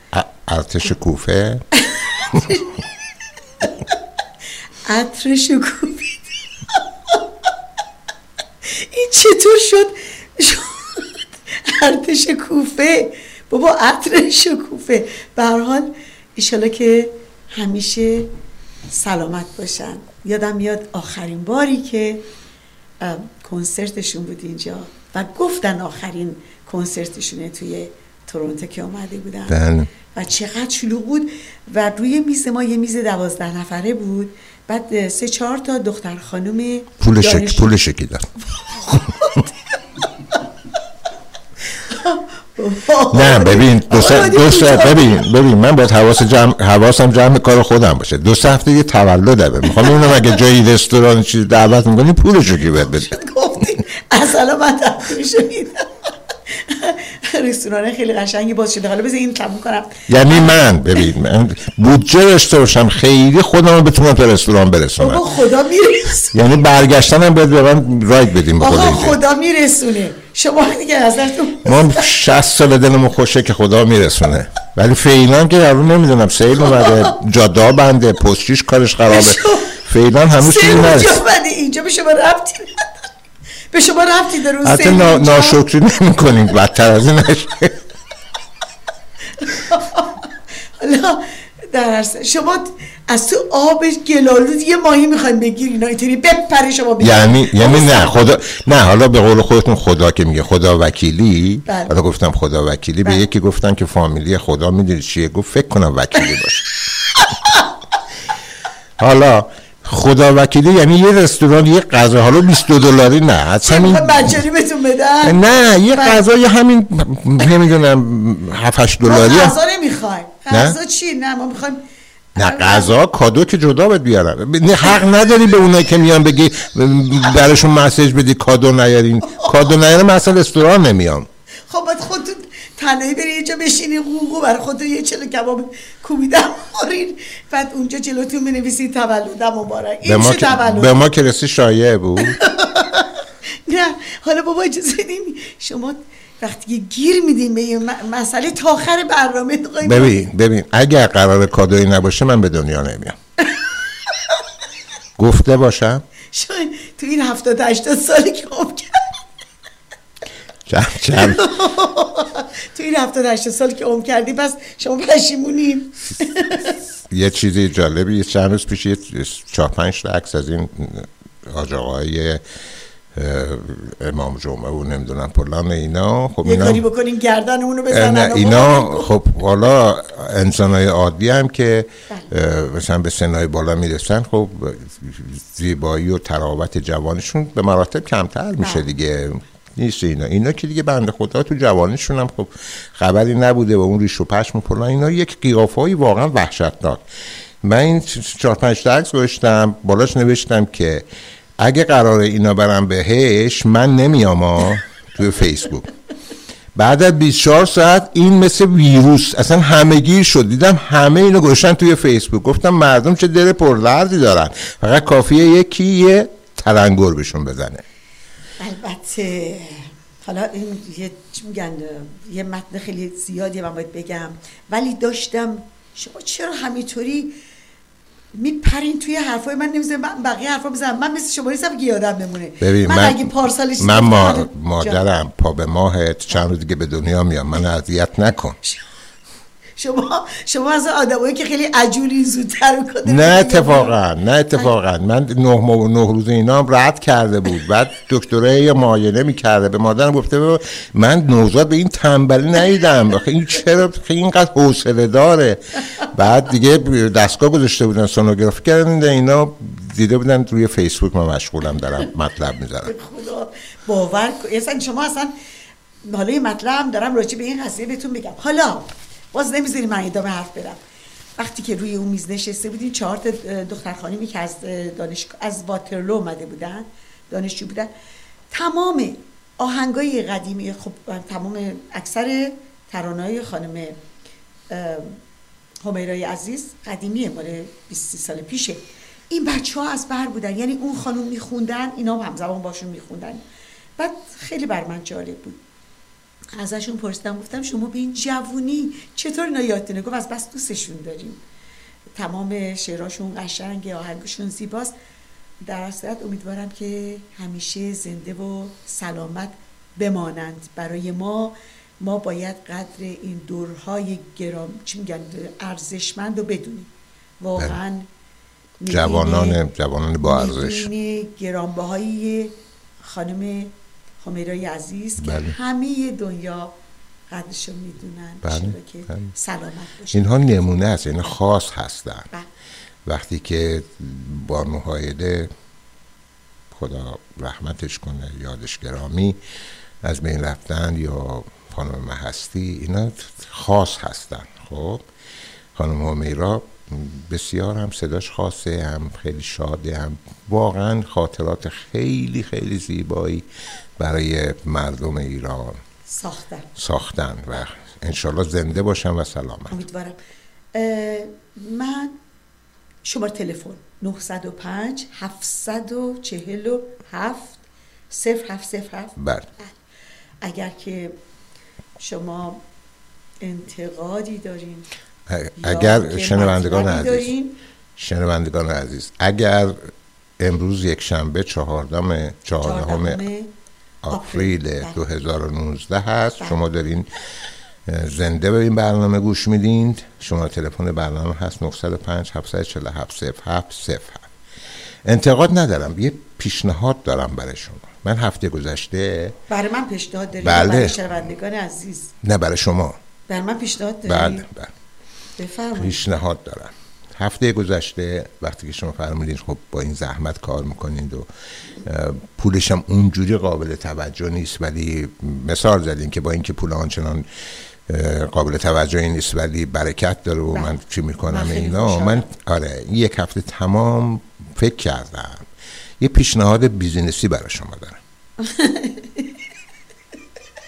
ارتش کوفه عطر شکوفی این چطور شد؟ ارتش کوفه بابا عطر شکوفه. به هر حال ایشالا که همیشه سلامت باشن. یادم میاد آخرین باری که کنسرتشون بود اینجا و گفتن آخرین کنسرتشونه توی تورنتو که آمده بودن. بله. و چقدر شلوغ بود و روی میز ما یه میز دوازده نفره بود. بعد سه چهار تا دختر خانم پول شک دانش- پول شکی داد نه ببین دو آقا، دو دیگه ببین ببین من باید حواس جمع حواسم جمع کار خودم باشه. دو سه هفته یه تولدمه می‌خوام ببینم اگه جایی رستوران چیزی دعوت می‌کنی پولشو کی بده؟ گفتیم اصلا من میدم. رستوران خیلی قشنگی باز شده. حالا بذار این تموم کنم یعنی من ببین من بودجه داشته باشم خیلی خودم رو بتونم تا رستوران بابا برسونم خدا میرسونه. یعنی برگشتنم باید به من رایت بدیم به. خدا میرسونه. شما دیگه ازتون ما 60 سال دلمون خوشه که خدا میرسونه. ولی فعلا که هنوز نمی‌دونم سیل اومده جادا بنده پستچیش کارش خرابه. فعلا هنوز چیزی نرسید. اینجا به شما ربطی نداره. به شما ربطی داره اون حتی نا-. ناشکری نمی کنیم بدتر از این حالا در شما از تو آب گلالود یه ماهی می‌خوایم بگیری اینا اینطوری بپره شما بگیری. یعنی یعنی نه خدا نه حالا به قول خودتون خدا که میگه خدا وکیلی بله. حالا گفتم خدا وکیلی به بله. یکی گفتن که فامیلی خدا می‌دونی چیه گفت فکر کنم وکیلی باشه حالا خدا وکیلی یعنی یه رستوران یه غذا حالا 22 دلاری نه از چه همین مجانی بهتون بدن؟ نه یه. غذا یه همین نمی‌دونم 7 8 ما دلاری. غذا نمی‌خوایم؟ غذا چی؟ نه ما می‌خوایم نه غذا کادو که جدا بهت بیارم نه، حق نداری به اونایی که میان بگی براشون مسیج بدی کادو نیارین. کادو نیارین من اصلا رستوران نمیام. خب خودتون تنهایی بری یه جا بشینی قوقو برای خودتون یه چلو کباب کوبیدم مارین بعد اونجا جلوتون بنویسید تولدم مبارک. این چه تولد؟ به ما که رسی شایعه بود؟ نه. حالا بابا اجازه بدین شما وقتی گیر میدین به مسئله تا آخر برنامه ببین ببین اگر قرار کادویی نباشه من به دنیا نمیام. گفته باشم؟ تو این هفتاد هشتاد سالی که عمر کرد چند چند تو این هفتاد هشتاد سالی که عمر کردی پس شما پشیمونین یه چیزی جالبی یه چند روز پیش یه چهار پنج تا عکس از این اه، امام جمعه و نمی‌دونم پلان اینا. خب اینا کاری بکنین گردن اونو بزنن اینا خب حالا انسانهای عادی هم که بله. مثلا به سنهای بالا می‌رسن خب زیبایی و تراوت جوانشون به مراتب کمتر میشه بله. دیگه. نیست اینا. اینا که دیگه بنده خدا تو جوانیشون هم خب خبری نبوده و اون ریش و پشم و فلان اینا یک قیافه‌ای واقعا وحشتناک. من این چهار پنج تا عکس گذاشتم بالاش نوشتم که اگه قرار اینا برم بهش من نمیام توی فیسبوک. بعد از 24 ساعت این مثل ویروس اصلا همگیر شد. دیدم همه اینو گذاشتن توی فیسبوک. گفتم مردم چه دل پردردی دارن. فقط کافیه یکی یه تلنگر بهشون بزنه. البته حالا این یه چی میگن یه متن خیلی زیادی من باید بگم. ولی داشتم شما چرا همینطوری میپرین توی حرفای من؟ نمی‌زنم من بقیه حرفا بزنم. من مثل شما نیستم که یادم بمونه. ببین من, من اگه پارسال چیزی من ما. مادرم پا به ماهت چند روز دیگه به دنیا میام. من اذیت نکن. شما شما از آدمایی که خیلی عجولی زودتر می‌کنه. نه اتفاقا نه اتفاقا. من نه, ماه- نه روز اینا هم رد کرده بود. بعد دکتره یه معاینه می‌کرده. به مادرم گفته بابا من نوزاد به این تنبلی ندیدم. آخه این چرا اینقدر حوصله داره؟ بعد دیگه دستگاه گذاشته بودن سونوگرافی کردن. اینا دیده بودن روی فیسبوک من مشغولم دارم مطلب می‌ذارم خدا باور اصلا شما اصلا حالا یه مطلب دارم راجع به این قضیه بهتون بگم حالا باز نمی‌ذاری من ادامه حرف برم. وقتی که روی اون میز نشسته بودیم چهار تا دختر خانمی که از دانشگاه از واترلو اومده بودن دانشجو بودن. تمام آهنگای قدیمی خب تمام اکثر ترانه‌های خانم همیرای عزیز قدیمیه مال 20 سال پیشه. این بچه ها از بر بودن. یعنی اون خانم میخوندن اینا هم همزمان باشون میخوندن. بعد خیلی بر من جالب بود. ازشون پرسیدم گفتم شما به این جوونی چطور اینا یادتونه؟ گفت از بس دوستشون داریم. تمام شعراشون قشنگ آهنگشون زیباست. در صورت امیدوارم که همیشه زنده و سلامت بمانند. برای ما ما باید قدر این دورهای گرام چی میگن ارزشمند رو بدونیم. واقعا بله. جوانان جوانان با ارزش. گرانبهایی خانم خمیرای عزیز بله. که همه دنیا قدرشو می‌دونن بله. که بله. سلامت باشه اینها نمونه است این خاص هستن بله. وقتی که با مهایده خدا رحمتش کنه یادش گرامی از بین رفتن یا خانم محستی اینا خاص هستن خب خانم همیرا بسیار هم صداش خاصه هم خیلی شاده هم واقعا خاطرات خیلی خیلی زیبایی برای مردم ایران. ساختن. ساختن و انشالله زنده باشم و سلامت. امیدوارم. من شماره تلفن 905 747 0707 بله. اگر که شما انتقادی دارین اگر شنوندگان عزیز. شنوندگان عزیز اگر امروز یک شنبه چهاردم چهاردهم آپریل 2019 هست شما دارین زنده به این برنامه گوش میدین. شما تلفن برنامه هست 905 747 07 انتقاد ندارم. یه پیشنهاد دارم برای شما. من هفته گذشته برای من پیشنهاد دارید بله. برای شنوندگان عزیز؟ نه برای شما. برای من پیشنهاد دارید بله بله. پیشنهاد دارم. هفته گذشته وقتی که شما فرمودین خب با این زحمت کار می‌کنید و پولش هم اونجوری قابل توجه نیست ولی مثال زدین که با اینکه پول آنچنان قابل توجهی نیست ولی برکت داره و من چی می‌کنم اینا من آره یک هفته تمام فکر کردم. یه پیشنهاد business ی برای شما دارم.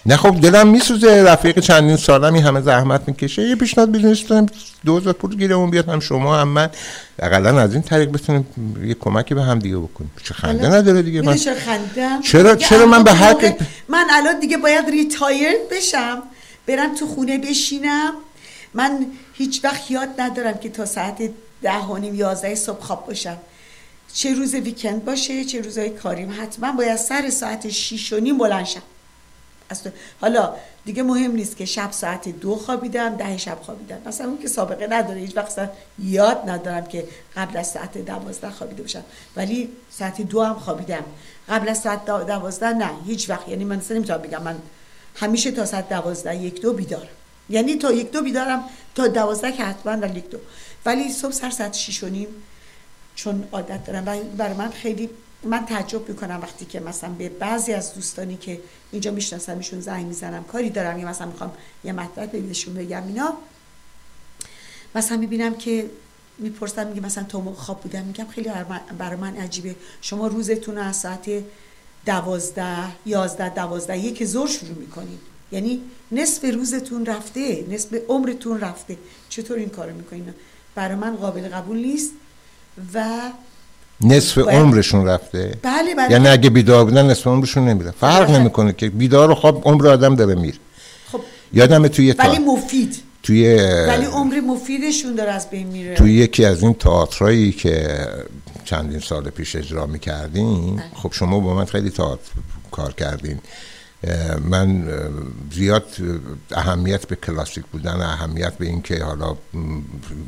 نه خب دلم میسوزه رفیق چندین سالم این همه زحمت می‌کشه. یه پیشنهاد business دارم دوزار پول گیرمون بیاد هم شما هم من. اقلا از این طریق بتونیم یه کمکی به هم دیگه بکنیم. چه خنده نداره دیگه. من خندم چرا چرا من به حق من الان دیگه باید retire بشم برم تو خونه بشینم. من هیچ وقت یاد ندارم که تا ساعت ده و نیم یازده صبح خواب باشم. چه روز ویکند باشه چه روزهای کاریم. حتما باید سر ساعت شیش و نیم بلند شم. حالا دیگه مهم نیست که شب ساعت دو خوابیدم ده شب خوابیدم. مثلا اون که سابقه نداره هیچ وقت یاد ندارم که قبل از ساعت دوازده خوابیده باشم. ولی ساعت دو هم خوابیدم. قبل از ساعت دوازده نه هیچ وقت. یعنی من مثلا نمی‌تونم بگم. من همیشه تا ساعت دوازده یک دو بیدارم. یعنی تا یک دو بیدارم تا دوازده که حتما در یک دو. ولی صبح سر ساعت شیش و نیم چون عادت دارم. و برای من خیلی من تعجب می‌کنم وقتی که مثلا به بعضی از دوستانی که اینجا میشناسمشون زنگ می‌زنم کاری دارم یا مثلا می‌خوام یه مطلب بهشون بگم اینا مثلا می‌بینم که می‌پرسم میگه مثلا تو خواب بودم میگم خیلی برای من عجیبه. شما روزتون از ساعت دوازده یازده دوازده یک زور شروع می‌کنید. یعنی نصف روزتون رفته نصف عمرتون رفته. چطور این کارو می‌کنین برای من قابل قبول نیست و نصف عمرشون رفته. بله بله. یعنی اگه بیدار بودن نصف عمرشون نمیره فرق بله. نمی‌کنه که بیدار و خواب عمر آدم داره میر خب. یادم توی ولی مفید. توی ولی عمر مفیدشون داره از بین میره. توی یکی از این تئاترایی که چندین سال پیش اجرا می‌کردین بله. خب شما با من خیلی تئاتر کار کردین. من زیاد اهمیت به کلاسیک بودن اهمیت به اینکه حالا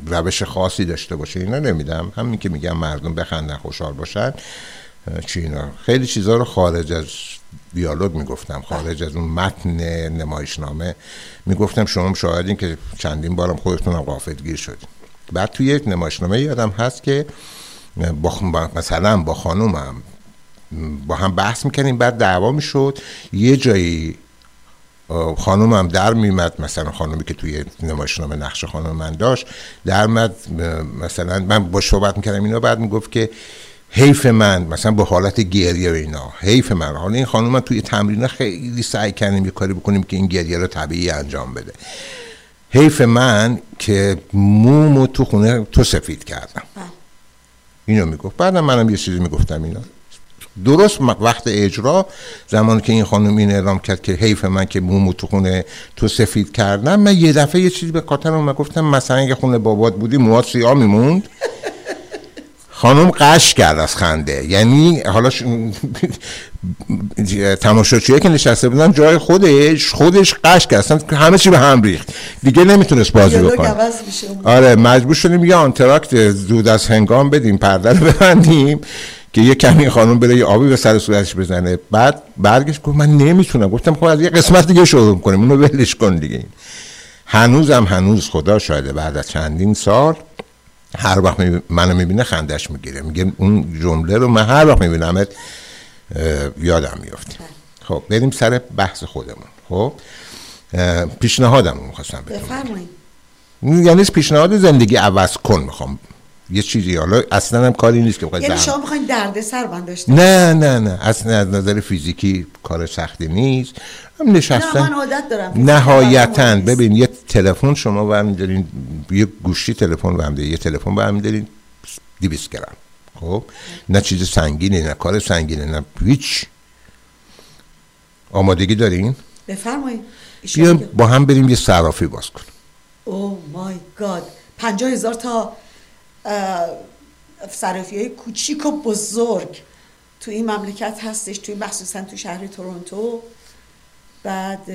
روش خاصی داشته باشه اینا نمیدم. همین که میگم مردم بخندن خوشحال باشن چی اینا. خیلی چیزها رو خارج از دیالوگ می‌گفتم خارج از اون متن نمایشنامه می‌گفتم. شما شاهدین که چندین بارم خودتون هم گیر شدین. بعد توی یک نمایشنامه یادم هست که با مثلا با خانومم با هم بحث می‌کنیم بعد دعوا می‌شد. یه جایی خانوم هم در میمد مثلا خانومی که توی نمایشنامه نقش خانم من داشت در مد مثلا من با صحبت می‌کردم اینا بعد می‌گفت که حیف من مثلا با حالت گریه و اینا حیف من. حالا این خانوم من توی تمرین خیلی سعی کردیم یه کاری بکنیم که این گریه رو طبیعی انجام بده. حیف من که مومو تو خونه تو سفید کردم. اینو می‌گفت. بعدم منم یه چیزی می‌گفتم اینا. درست وقت اجرا زمانی که این خانم این اعلام کرد که حیف من که مومو تو خونه تو سفید کردم من یه دفعه یه چیزی به خاطرم من گفتم مثلا اگه خونه بابات بودی موات سیاه میموند. خانم قش کرد از خنده. یعنی حالا ش... تماشاچیه که نشسته بودن جای خودش خودش قش کرد. اصلا همه چی به هم ریخت. دیگه نمی‌تونست بازی بکنه. آره مجبور شدیم یه آنتراکت زود از هنگام بدیم پرده رو ببندیم. که یه کمی خانم بره یه آبی به سر صورتش بزنه. بعد برگش گفت من نمی‌تونم. گفتم خب از یه قسمت دیگه شروع کنیم. اونو ولش کن دیگه. هنوزم هنوز خدا شاهده بعد از چندین سال هر وقت منو می‌بینه خندش می‌گیره. میگه اون جمله رو من هر وقت می‌بینم یادم میفته خب بریم سر بحث خودمون. خب پیشنهادم رو می‌خواستم بفرمایید. یعنی پیشنهاد زندگی عوض کن می‌خوام. یه چیزی حالا اصلا هم کاری نیست که بخواید یعنی شما می‌خواین درد سر من داشته نه نه نه اصلا از نظر فیزیکی کار سختی نیست. هم نشستن نه من عادت دارم نهایتا ببین یه تلفن شما برمیدارین یه گوشی تلفن برمیدارین یه تلفن برمیدارین 200 گرم. خب؟ نه چیز سنگینه نه کار سنگینه نه هیچ. آمادگی دارین؟ بفرمایید. بیا با هم بریم یه صرافی باز کن او مای گاد پنجاه هزار تا صرافی های کوچیک و بزرگ تو این مملکت هستش توی مخصوصا تو شهر تورنتو. بعد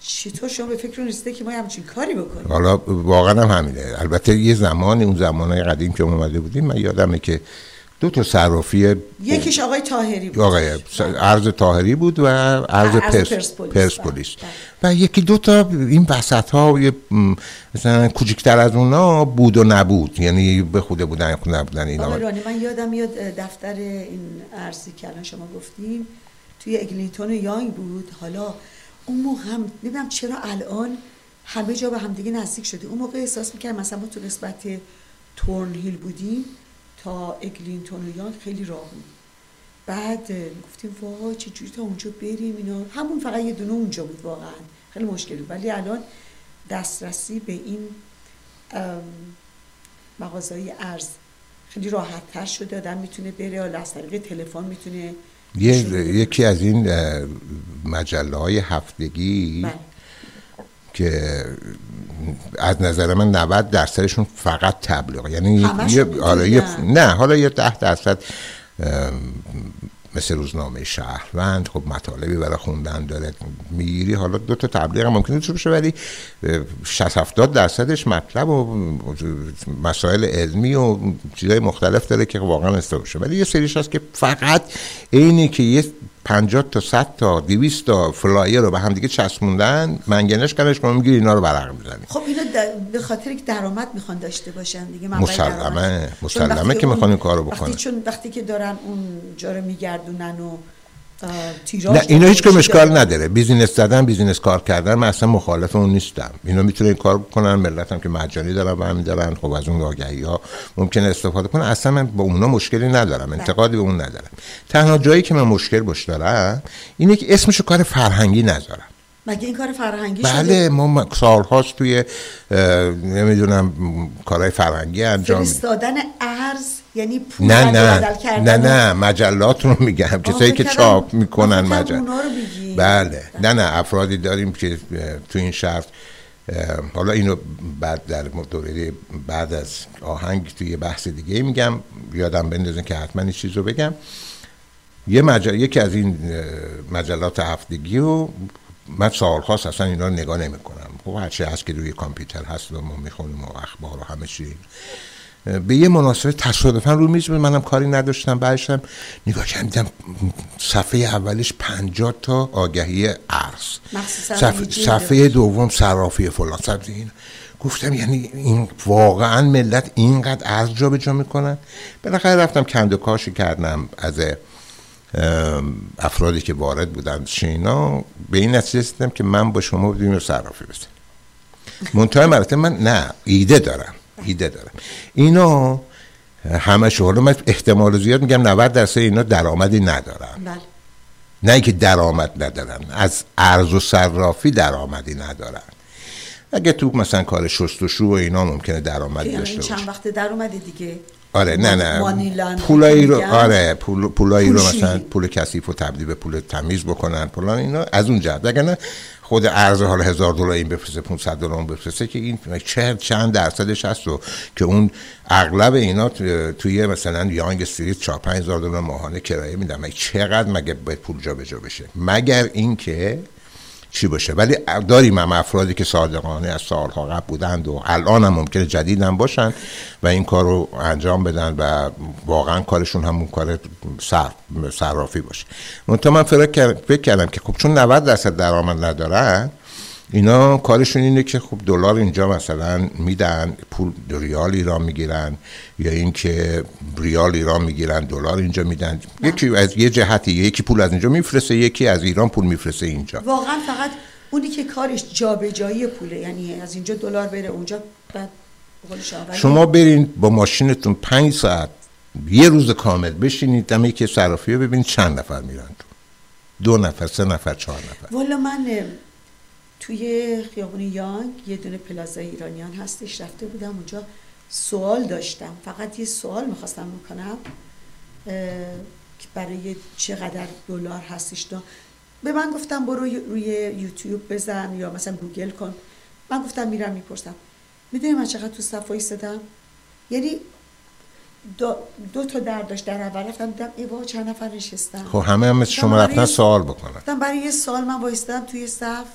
چطور شما به فکر رسیده که ما همچین کاری بکنیم؟ حالا واقعا هم همینه. البته یه زمانی اون زمانهای قدیم که اومده بودیم من یادمه که دو تا صرافی یکیش آقای تاهری بود. آقای ارز تاهری بود و ارز, پرس... پرسپولیس. بله. و یکی دو تا این وسط ها مثلا کوچکتر از اونا بود و نبود. یعنی به خوده بودن خود نبودن اینا. رانی من یادم میاد دفتر این ارزی که الان شما گفتیم توی اگلینتون یانگ بود. حالا اون موقع هم نمی‌دونم چرا الان همه جا به همدیگه نزدیک شده. اون موقع احساس می‌کرد مثلا ما تو قسمت تورن هیل بودیم. تا اگلینتون و خیلی راه بود. بعد گفتیم وای چه جوری تا اونجا بریم اینا. همون فقط یه دونه اونجا بود واقعا. خیلی مشکلی بود. ولی الان دسترسی به این مغازهای ارز خیلی راحت تر شده. آدم می‌تونه بره یا از طریق تلفن می‌تونه یکی از این مجله های هفتگی بله. که از نظر من 90 درصدشون فقط تبلیغ یعنی یه آره نه حالا یه 10 درصد مثل روزنامه شهروند خب مطالبی برای خوندن داره می‌گیری حالا دو تا تبلیغ ممکنه تو بشه ولی 60 70 درصدش مطلب و مسائل علمی و چیزای مختلف داره که واقعا استفاده ولی یه سریش هست که فقط اینی که یه 50 تا 100 تا 200 تا flyer رو به هم دیگه چسبوندن منگنش کردن شما می‌گیری اینا رو ورق می‌زنید خب اینا به خاطر که درآمد می‌خوان داشته باشن دیگه مسلمه مسلمه که می‌خوان این کارو بکنن. وقتی چون وقتی که دارن اون جا رو میگردونن و نه اینا هیچ کم اشکال نداره. business زدن business کار کردن من اصلا مخالف اون نیستم. اینا می‌تونه این کار بکنن ملت هم که مجانی دارن و همین دارن خب از اون آگهی ها ممکنه استفاده کنن. اصلا من با اونا مشکلی ندارم. انتقادی به اون ندارم. تنها جایی که من مشکل باش دارم اینه که اسمشو کار فرهنگی نذارم. مگه این کار فرهنگی بله شده؟ ما سالهاست توی نمی‌دونم کارهای فرهنگی انجام فرستادن ارز یعنی پول نه نه. نه نه. مجلات رو میگم. کسایی که چاپ می‌کنن مجل بله. نه نه. افرادی داریم که تو این شهر حالا اینو بعد در دوره بعد از آهنگ توی یه بحث دیگه میگم. یادم بندازن که حتما این چیز رو بگم. یه مجل... یکی از این مجلات هفتگی و من سالهاست اصلا اینا رو نگاه نمی کنم خب هرچی هست که روی کامپیوتر هست و ما می‌خونیم و اخبار و همه چی. به یه مناسبه تصادفا رو میز منم کاری نداشتم. بعدشم نگاه کردم صفحه اولش پنجاه تا آگهی ارز صفحه, صفحه دوم صرافی فلان. این گفتم یعنی این واقعا ملت اینقدر ارز جا به جا می‌کنن. بالاخره رفتم کند کاشی کردم از افرادی که وارد بودن شینا به این نتیجه رسیدم که من با شما بدیم صرافی بزنم منتهای مراتب من نه ایده دارم. ایده دارم اینا همه حالا من احتمال زیاد میگم 90 درصد اینا درآمدی ندارن. بله. نه اینکه درآمد ندارن از ارز و صرافی درآمدی ندارن. اگه تو مثلا کار شستشو و اینا ممکنه درآمدی یعنی داشته باشه چند وقت درآمدی دیگه. آره نه نه. پولایی رو. آره پول پولایی رو. مثلا پول کثیف و تبدیل به پول تمیز بکنن پولان اینا از اون جهت. وگرنه خود ارز حالا هزار دلار این بفرسته 500 دلار اون بفرسته که این چه چند درصدش هست و که اون اغلب اینا تو- توی مثلا یانگ استریت 4 5000 دلار ماهانه کرایه میدن. مگه چقدر مگه باید پول جابجا بشه؟ مگر اینکه چی باشه؟ ولی داریم هم افرادی که صادقانه از سالها قبل بودند و الان هم ممکنه جدید هم باشن و این کار رو انجام بدن و واقعا کارشون همون کار سر صرافی باشه. منتها من فکر کر- فکر کردم که خب چون 90 درصد درآمد ندارن اینا کارشون اینه که خب دلار اینجا مثلا میدن پول ریال ایران می‌گیرن یا اینکه ریال ایران می‌گیرن دلار اینجا میدن. یکی از یه جهتی یکی پول از اینجا میفرسته یکی از ایران پول میفرسته اینجا. واقعا فقط اونی که کارش جابجایی پوله یعنی از اینجا دلار بره اونجا بعد شما برین با ماشینتون پنج ساعت یه روز کامل بشینید دمه که صرافی ببینید چند نفر میرن دو نفر سه نفر چهار نفر. والا من توی خیابون یانگ یه دونه پلازا ایرانیان هستش. رفته بودم اونجا. سوال داشتم. فقط یه سوال می‌خواستم بکنم که برای چقدر دلار هستش. دا به من گفتم برو روی یوتیوب بزن یا مثلا گوگل کن. من گفتم میرم می‌پرسم. می‌دونی من چقدر تو صف وایسادم یعنی دو, دو تا در داشت در اول رفتم دیدم ای بابا چند نفر نشستم خب همه هم شما رفتن سوال بکنن. گفتم برای یه سال من وایستادم توی صف.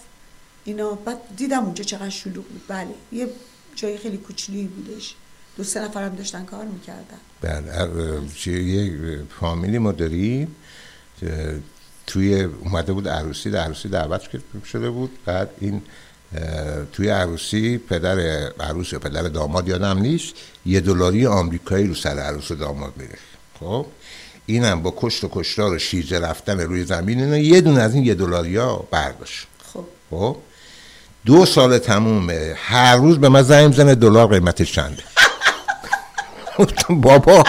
اینا بعد دیدم اونجا چقدر شلوغ بود. بله یه جای خیلی کوچولویی بودش. دو سه نفرم داشتن کار می‌کردن. بله یه فامیلی ما داریم توی اومده بود عروسی در عروسی دعوت شده بود. بعد این توی عروسی پدر عروس یا پدر داماد یادم نیست یه دلاری آمریکایی رو سر عروس و داماد میره خب اینم با کشت و کشتار و شیرجه رفتن روی زمین اینا یه دونه از این یه دلاری ها برداشت. خب. خب دو سال تمومه. هر روز به من زنگ زنه دلار قیمتش چنده. بابا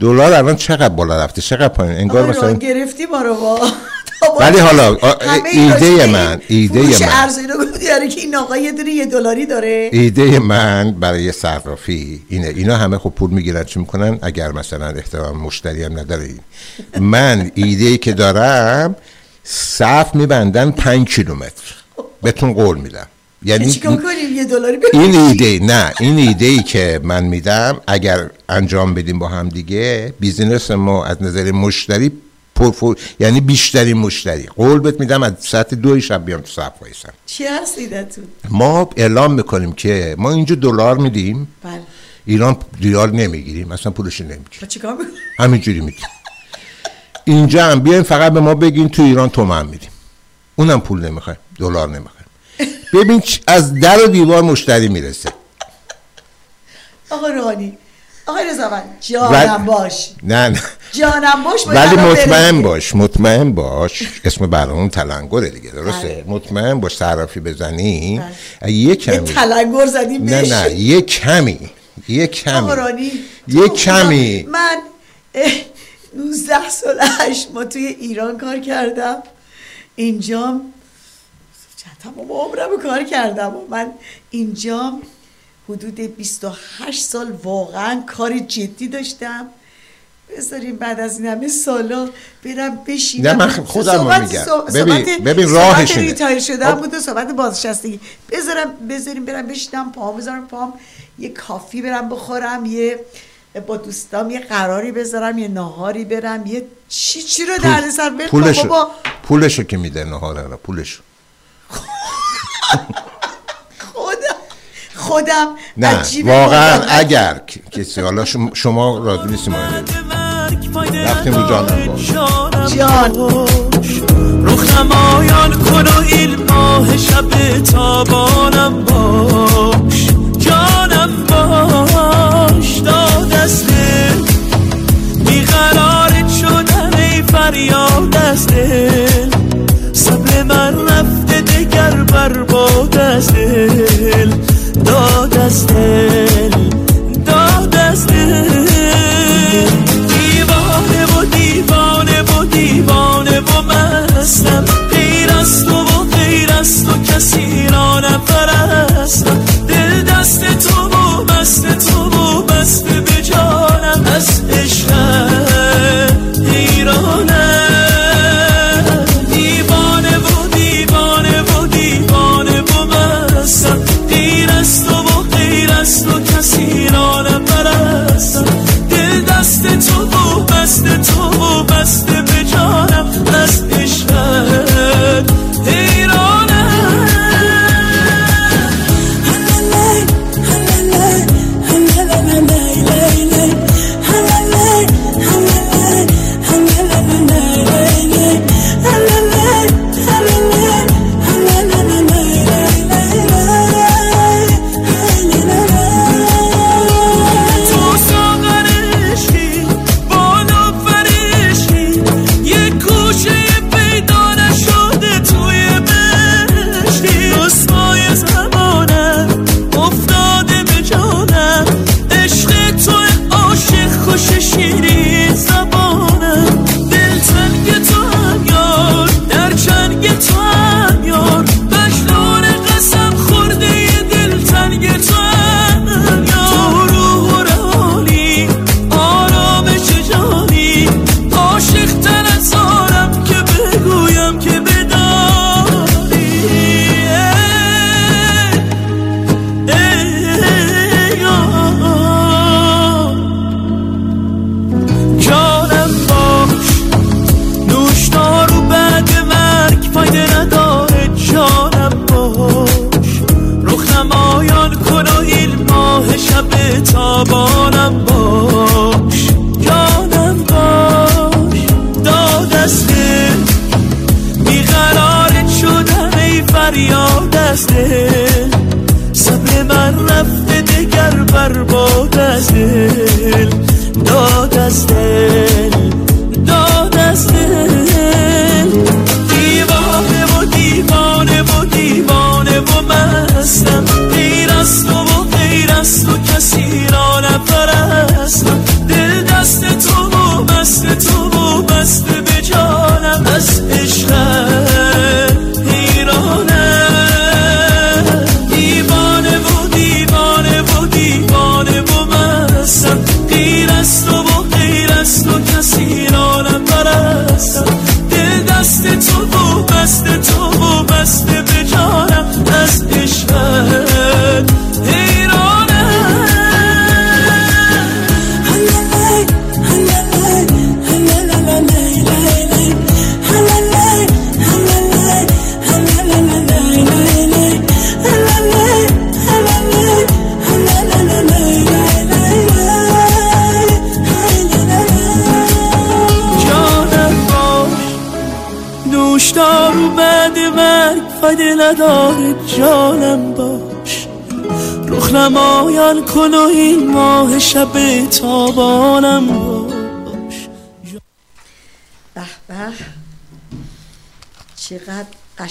دلار الان چقدر بالا رفته؟ چقدر پایین؟ انگار مثلا گرفتی ما رو با ولی حالا، ایده من- ایده من. ارز اینو گفتی یعنی که این آقا یه دونه یه دلاری داره. ایده من برای صرافی اینه. اینا همه خب پول می‌گیرن چی می‌کنن؟ اگر مثلا احترام مشتری هم نداره. من ایده ای که دارم صف میبندن پنج کیلومتر. بهتون قول میدم. یعنی یه دلاری؟ این ایده نه این ایده ای که من میدم اگر انجام بدیم با هم دیگه business ما از نظر مشتری پرفور یعنی بیشترین مشتری. قول بهت میدم از ساعت دو شب بیام تو صف وایسم. چی هست ایدتون ما اعلام می‌کنیم که ما اینجا دلار میدیم. بله. ایران ریال نمی‌گیریم اصلا پولش نمی‌گیریم. با چیکار همینجوری میدیم اینجا هم بیاین فقط به ما بگین تو ایران تومن میدیم. اونم پول نمی‌خوایم دلار نمی‌خوایم ببین از در و دیوار مشتری می‌رسه. آقا روحانی آقا رضا جانم باش. نه نه. جانم باش ولی مطمئن. باش مطمئن باش. اسم برنامه تلنگره دیگه درسته؟ بله. مطمئن باش صرافی بزنی. بله. یه یه کمی تلنگر زدیم نه نه یه کمی یه کمی. یه کمی. من 19 سال هشت ما توی ایران کار کردم اینجام چند تمام عمرم کار کردم و من اینجام حدود 28 سال واقعا کار جدی داشتم بذاریم بعد از این همه سالا برم بشینم نه، من خودم میگم. صحبت- ببین- ببین راهش اینه. retire شدم خب. بود و صحبت بازنشستگی بذارم بذاریم برم بشینم پام بذارم پام یه کافی برم بخورم یه با دوستام یه قراری بذارم یه ناهاری برم یه چی چی رو در سر ول کن پولشو بابا. پولشو که میده نهاره را پولشو. خودم خودم نه واقعا. اگر کسی حالا شما, راضی نیستی رفتیم رو جانم باش. جان. رخ نمایان کن و این ماه شب تابانم باش. جانم باش. دل بیقرارت شدن ای فریاد از دل صبر من رفته دگر برباد از دل داد از دل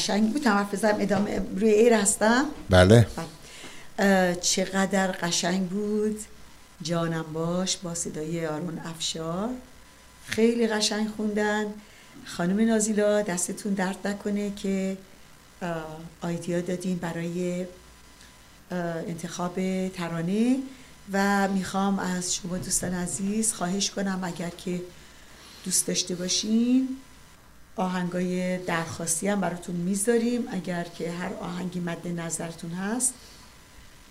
قشنگ بود. حرف بزنم ادامه روی ایر هستم؟ بله. اه، چقدر قشنگ بود. جانم باش با صدای آرون افشار. خیلی قشنگ خوندن. خانم نازیلا دستتون درد نکنه که آیدیا دادین برای انتخاب ترانه و می‌خوام از شما دوستان عزیز خواهش کنم اگر که دوست داشته باشین آهنگای درخواستی هم براتون می‌ذاریم. اگر که هر آهنگی مد نظرتون هست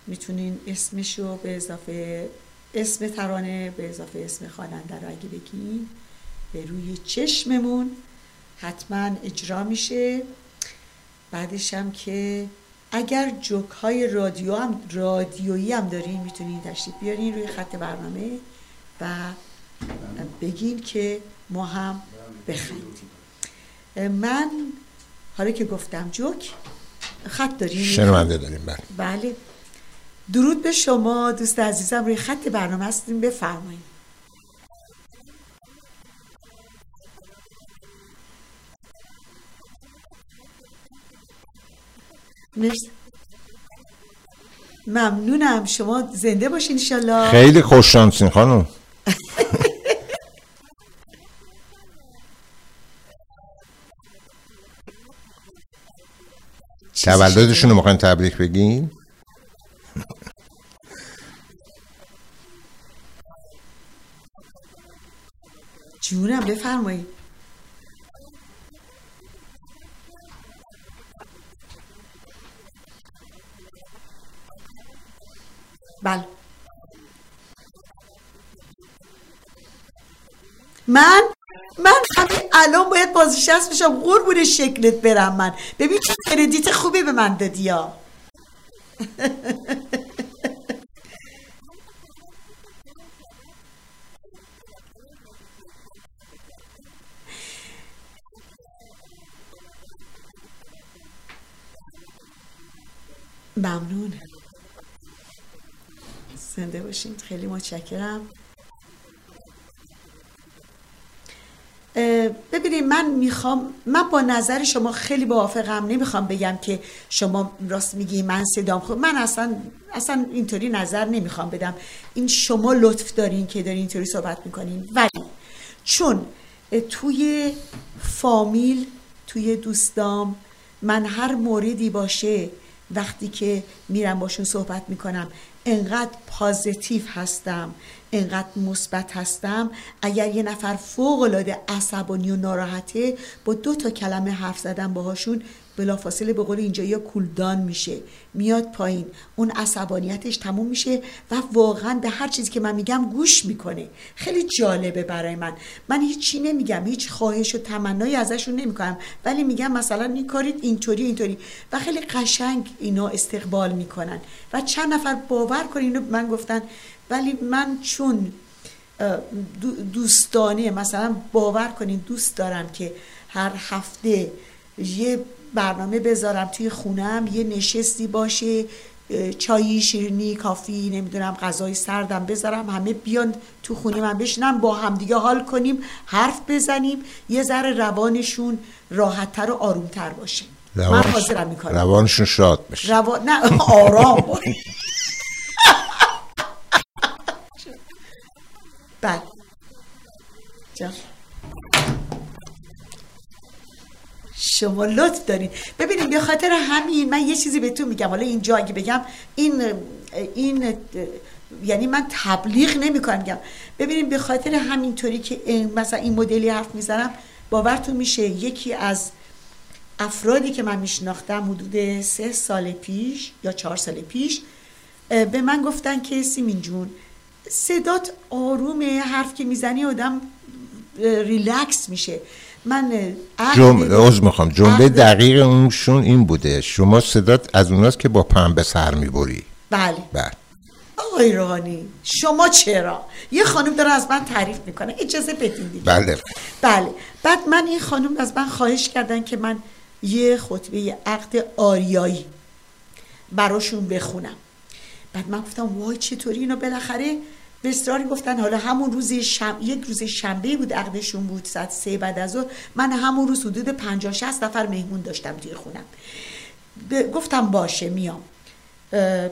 می‌تونین اسمشو به اضافه اسم ترانه به اضافه اسم خواننده رو اگه بگین به روی چشممون حتما اجرا میشه. بعدش هم که اگر جوک های رادیو هم رادیویی هم دارین می‌تونین تشریف بیارین روی خط برنامه و بگین که ما هم بخندیم من حالا که گفتم جوک خط داریم. شنونده داریم بله. بله. درود به شما دوست عزیزم روی خط برنامه هستیم بفرمایید. مرسی. ممنونم. شما زنده باشین انشالله. خیلی خوش شانسین خانم. تولدشون رو می‌خواین تبریک بگین؟ جونم بفرمایید. بله. من من همین الان باید بازنشست بشم. قربون شکلت برم من. ببین چه کردیت خوبی به من دادی یا ممنون. زنده باشین. خیلی متشکرم. ببینید من می‌خوام من با نظر شما خیلی موافقم. نمی‌خوام بگم که شما راست میگی من صدام خوب. من اصلا اصلا اینطوری نظر نمی‌خوام بدم. این شما لطف دارین که دارین اینطوری صحبت می‌کنین. ولی چون توی فامیل توی دوستام من هر موردی باشه وقتی که میرم باشون صحبت می‌کنم انقدر پازیتیو هستم. انقدر مثبت هستم. اگر یه نفر فوق العاده عصبانی و ناراحته با دو تا کلمه حرف زدن باهاشون بلافاصله به قول اینجا یا کولدان میشه. میاد پایین. اون عصبانیتش تموم میشه و واقعا به هر چیزی که من میگم گوش می‌کنه. خیلی جالبه برای من. من هیچی نمیگم. هیچ خواهش و تمنایی ازشون نمی‌کنم. ولی میگم مثلا این کارید اینطوری اینطوری. و خیلی قشنگ اینا استقبال می‌کنن. و چند نفر باور کنین من گفتن ولی من چون دوستانه مثلا باور کنین دوست دارم که هر هفته یه برنامه بذارم توی خونم یه نشستی باشه چایی شیرینی کافی نمی‌دونم غذای سردم بذارم همه بیان تو خونه من بشینم با همدیگه حال کنیم حرف بزنیم یه ذره روانشون راحتتر و آرومتر باشه. من حاضرم می‌کنم روانشون شاد بشه. روان... نه آرام باشه. بله. شما لطف دارید ببینید به خاطر همین من یه چیزی بهتون میگم. حالا اینجا اگه بگم این این یعنی من تبلیغ نمی‌کنم میگم. ببینید به خاطر همینطوری که مثلا این مدلی حرف می‌زنم باورتون میشه یکی از افرادی که من میشناختم حدود سه سال پیش یا چهار سال پیش به من گفتن که سیمین جون صدات آرومه حرف که می‌زنی آدم ریلکس میشه. من جمله از می‌خوام. جمله دقیق اونشون این بوده. شما صدات از اوناست که با پنبه سر می‌بری. بله. بله. آقای روحانی شما چرا؟ یه خانم داره از من تعریف می‌کنه. اجازه بدین دیگه. بله. بله. بعد من این خانم از من خواهش کردن که من یه خطبه عقد آریایی براشون بخونم. بعد من گفتم وای چطوری اینو بالاخره به اصراری گفتن حالا همون روز شم... یک روز شنبه بود عقدشون بود ساعت سه بعد از من همون روز حدود 50 60 نفر مهمون داشتم توی خونم. گفتم باشه میام.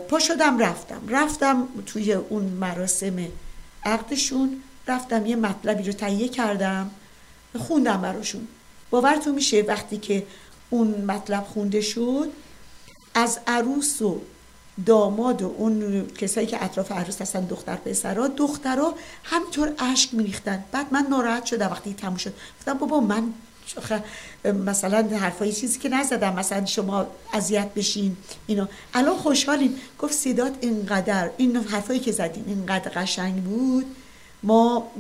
پا شدم رفتم. رفتم توی اون مراسم عقدشون. رفتم یه مطلبی رو تهیه کردم. خوندم براشون. باورتون میشه وقتی که اون مطلب خونده شد از عروس و داماد و اون کسایی که اطراف عروس هستن دختر پسرا دخترا همینطور اشک میریختن. بعد من ناراحت شدم وقتی تموم شد. گفتم بابا من مثلا حرفای چیزی که نزدم. مثلا شما اذیت بشین اینو الان خوشحالیم. گفت صدات اینقدر این حرفایی که زدین اینقدر قشنگ بود ما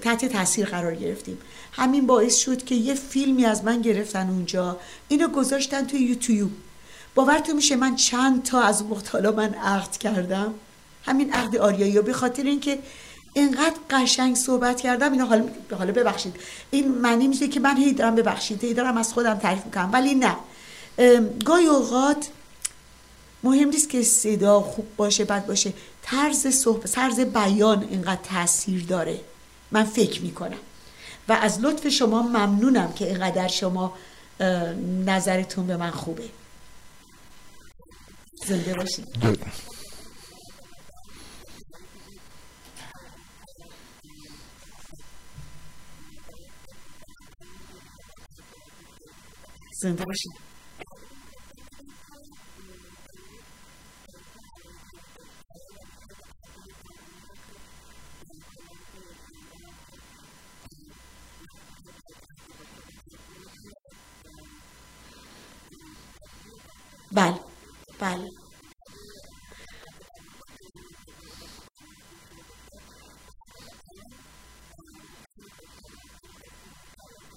تحت تاثیر قرار گرفتیم. همین باعث شد که یه فیلمی از من گرفتن اونجا. اینو گذاشتن توی یوتیوب. باورتون میشه من چند تا از اون من عقد کردم؟ همین عقد آریایی به خاطر اینکه اینقدر قشنگ صحبت کردم اینا حالا حالا ببخشید. این معنی میشه که من هی دارم ببخشید هی دارم از خودم تعریف می‌کنم ولی نه. گاهی اوقات مهم نیست که صدا خوب باشه بد باشه. طرز صحبت طرز بیان اینقدر تاثیر داره. من فکر می‌کنم. و از لطف شما ممنونم که اینقدر شما نظرتون به من خوبه. زنده باشید زنده باشید بله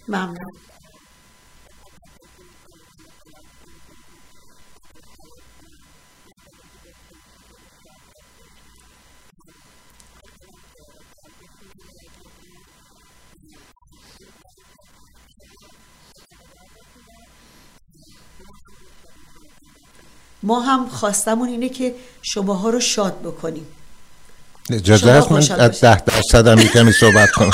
بله ما هم خواستمون اینه که شماها رو شاد بکنیم. اجازه هست من از ده درصد هم کمی صحبت کنم.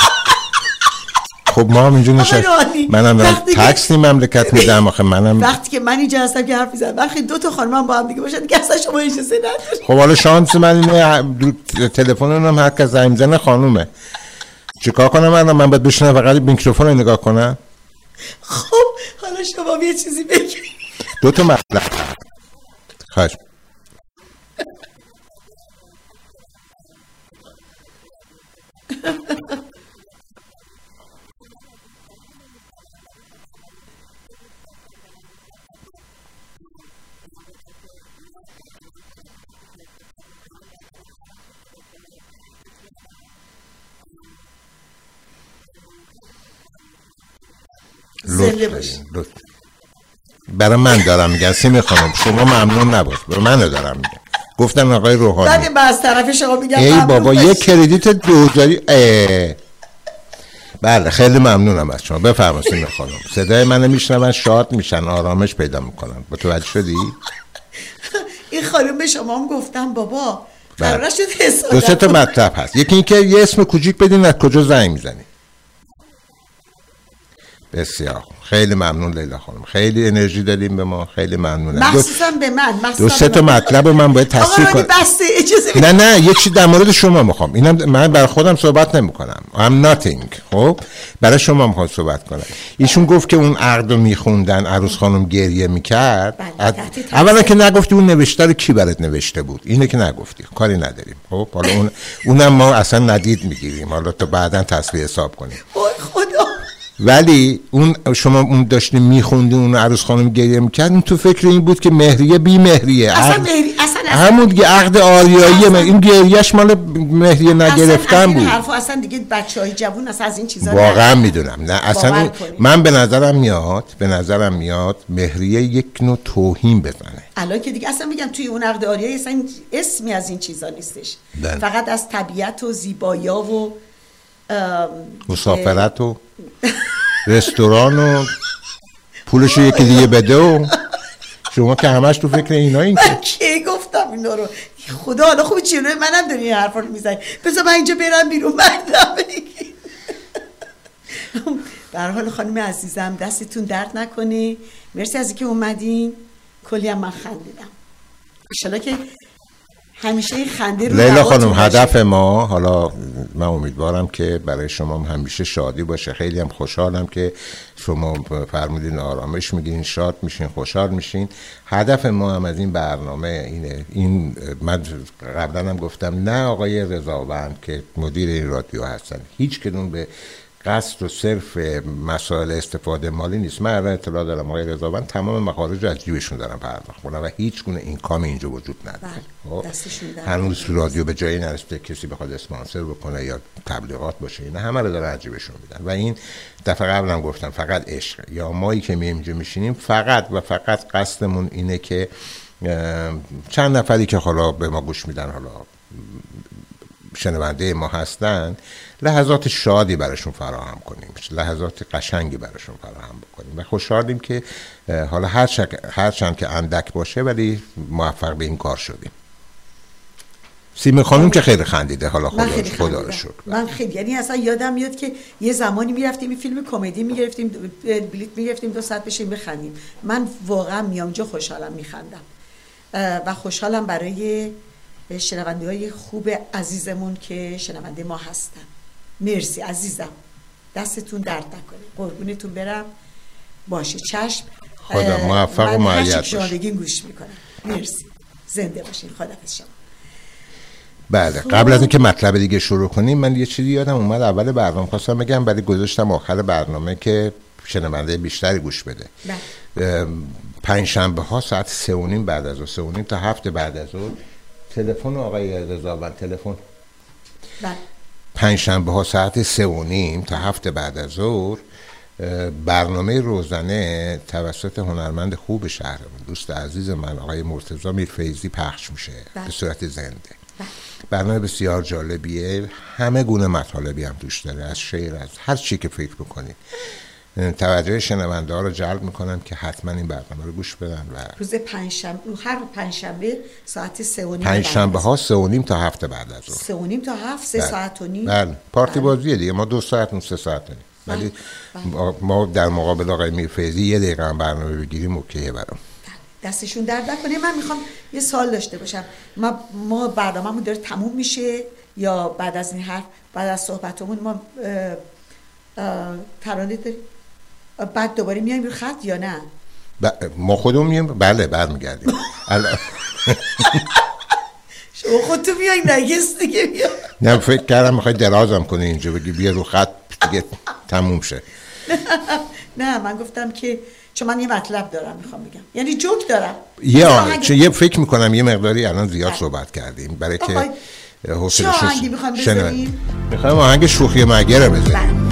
خب ما هم اینجا نشست منم تکس مملکت میدم آخه منم وقتی که من اینجا هستم که حرف می‌زنم وقتی دو تا خانم با هم دیگه باشن که اصلا شما اجازه نداری خب حالا شانس من اینه تلفن اونم هر کس زنگ می‌زنه خانومه. چیکار کنم من من باید بشینم فقط میکروفون رو نگاه کنم؟ خب حالا شما یه چیزی بگید دو تا مطلب. Reis. Luz, برای من دارم میگن. سیمی خانم شما ممنون نباش. به منو دارم میگن. گفتم آقای روحانی. بعد من از طرف شما میگم ای بابا. یک کردیت دوزاری. بله خیلی ممنونم از شما. بفرمایید سیمی خانم. صدای منو میشنون شاد میشن آرامش پیدا می‌کنن. متوجه شدی؟ این خانم به شما هم گفتم بابا. بله. قرار شد دو سه تا. مطلب هست. یکی اینکه یه اسم کوچیک بدین از کجا زنگ می‌زنی بسیار. خیلی ممنون لیلا خانم. خیلی انرژی دادیم به ما. خیلی ممنونم. مخصوصا به من مخصوصا دو سه تا من. مطلب من باید رانی کنم. نه نه یه چیز در مورد شما می‌خوام. اینم من برای خودم صحبت نمی کنم I'm nothing خب؟ برای شما می‌خوام صحبت کنم. ایشون گفت که اون عقد رو میخوندن عروس خانم گریه می‌کرد. بله، تاثیر. اولا که نگفتی اون نوشته رو کی برات نوشته بود؟ اینه که نگفتی. کاری نداریم. خب؟ حالا اون اونم ما اصلا ندید می‌گیریم. حالا تو بعدا تصویر حساب کنیم. خدا ولی اون شما اون داشتی میخوندی اون عروس خانم گریه می‌کرد اون تو فکر این بود که مهریه بی مهریه اصلا عقد- مهری اصلا اصلا همون دیگه عقد آریایی من این گریهش مال مهریه اصلا نگرفتن بود حرفا اصلا دیگه بچه های جوون اصلا از این چیزا واقعا. می‌دونم نه اصلا اون-. من به نظرم میاد به نظرم میاد مهریه یک نوع توهین بزنه الان که دیگه اصلا میگم توی اون عقد آریایی اصلا اسمی از این چیزا نیستش بله. فقط از طبیعت و زیبایا و مسافرت و رستوران و پولشو یکی دیگه بده و شما که همش تو فکر اینا این من کی گفتم اینا رو خدا حالا خوب جلوی منم داری این حرفا رو می‌زنی بذار من اینجا برم بیرون بردم به هر حال خانم عزیزم دستتون درد نکنه مرسی از اینکه اومدین کلی هم من خندیدم انشالله که همیشه این خنده رو لیلا خانم. هدف ما حالا من امیدوارم که برای شما هم همیشه شادی باشه. خیلی هم خوشحالم که شما فرمودین آرامش میگین شاد میشین خوشحال میشین. هدف ما هم از این برنامه اینه. این من قبلا هم گفتم نه آقای رضاوند که مدیر این رادیو هستن. هیچ کدوم به قصد و صرف مسائل استفاده مالی نیست. من الان اطلاع دارم آقای رضاوند تمام مخارج رو از جیبشون دارن پرداخت کنن و هیچ گونه اینکام اینجا وجود نداره. بله، خب؟ هنوز رادیو به جایی نرسیده کسی بخواد اسپانسر بکنه یا تبلیغات باشه اینا همه رو دارن عجیبشون میدن. و این دفعه قبلم گفتم فقط عشق. یا مایی که می اینجا میشینیم فقط و فقط قصدمون اینه که چند نفری که حالا به ما گوش میدن حالا شنونده ما هستن لحظات شادی براشون فراهم کنیم لحظات قشنگی براشون فراهم بکنیم. و خوشحالیم که اه، حالا هر, شک- هر چند که اندک باشه ولی موفق به این کار شدیم. سیمه خانم که خیلی خندیده حالا خدا خیلی خدا رو. شکر. من خیلی یعنی اصلا یادم میاد که یه زمانی می‌رفتیم این فیلم کمدی می‌گرفتیم بلیت می‌گرفتیم دو ساعت بشیم بخندیم. من واقعا میام جا خوشحالم میخندم. و خوشحالم برای شنونده های خوب عزیزمون که شنونده ما هستن. مرسی عزیزم. دستتون درد نکنه. قربونتون برم. باشه. چشم. خدا موفق و معید که شما باشی. بگین گوش می‌کنم. مرسی. زنده باشین. خدا شما. بله. قبل از اینکه مطلب دیگه شروع کنیم من یه چیزی یادم اومد. اول برنامه خواستم بگم ولی گذاشتم آخر برنامه که شنونده بیشتری گوش بده. بله. پنج شنبه ها ساعت سه و نیم بعد از سه و نیم تا هفت بعد از ظهر. تلفن آقای رضاوند تلفن. بله. پنج شنبه ها ساعت سه و نیم تا هفت بعد از ظهر برنامه روزنه توسط هنرمند خوب شهرمون دوست عزیز من آقای مرتضی میرفیزی پخش میشه بله. به صورت زنده. برنامه بسیار جالبیه. همه گونه مطالبی هم توش داره از شعر از هر چی که فکر بکنید توجه شنونده ها رو جلب می‌کنم که حتما این برنامه رو گوش بدن و روز پنجشنبه هر پنجشنبه ساعت سه و نیم پنج بعد شنبه از ها سه و نیم تا هفت بعد از ظهر. سه و نیم تا هفت سه بله. ساعت و نیم. بله. پارتی بله. بازیه دیگه. ما دو ساعت اون سه ساعت داریم ولی بله. ما- ما در مقابل آقای میرفیزی یه دقیقه هم برنامه بگیریم اوکیه برام. دستشون درد نکنه. من می‌خوام یه سال داشته باشم. ما ما برنامه‌مون داره تموم میشه یا بعد از این حرف بعد از صحبتمون ما ترانه داریم؟ بعد دوباره میایم رو خط یا نه؟ ب- ما خودمون مییم بله برمیگردیم. شما خودتون میایین نگست دیگه بیا نه فکر کردم می‌خوای درازم کنی اینجا. بگی بیا رو خط دیگه تموم شه. نه من گفتم که چون من یه مطلب دارم می‌خوام بگم. یعنی جوک دارم. یه چه یه فکر می‌کنم یه مقداری الان زیاد بله. صحبت کردیم. برای که حوصله بذاریم؟ می‌خوایم آهنگ شوخی مگه رو بزنیم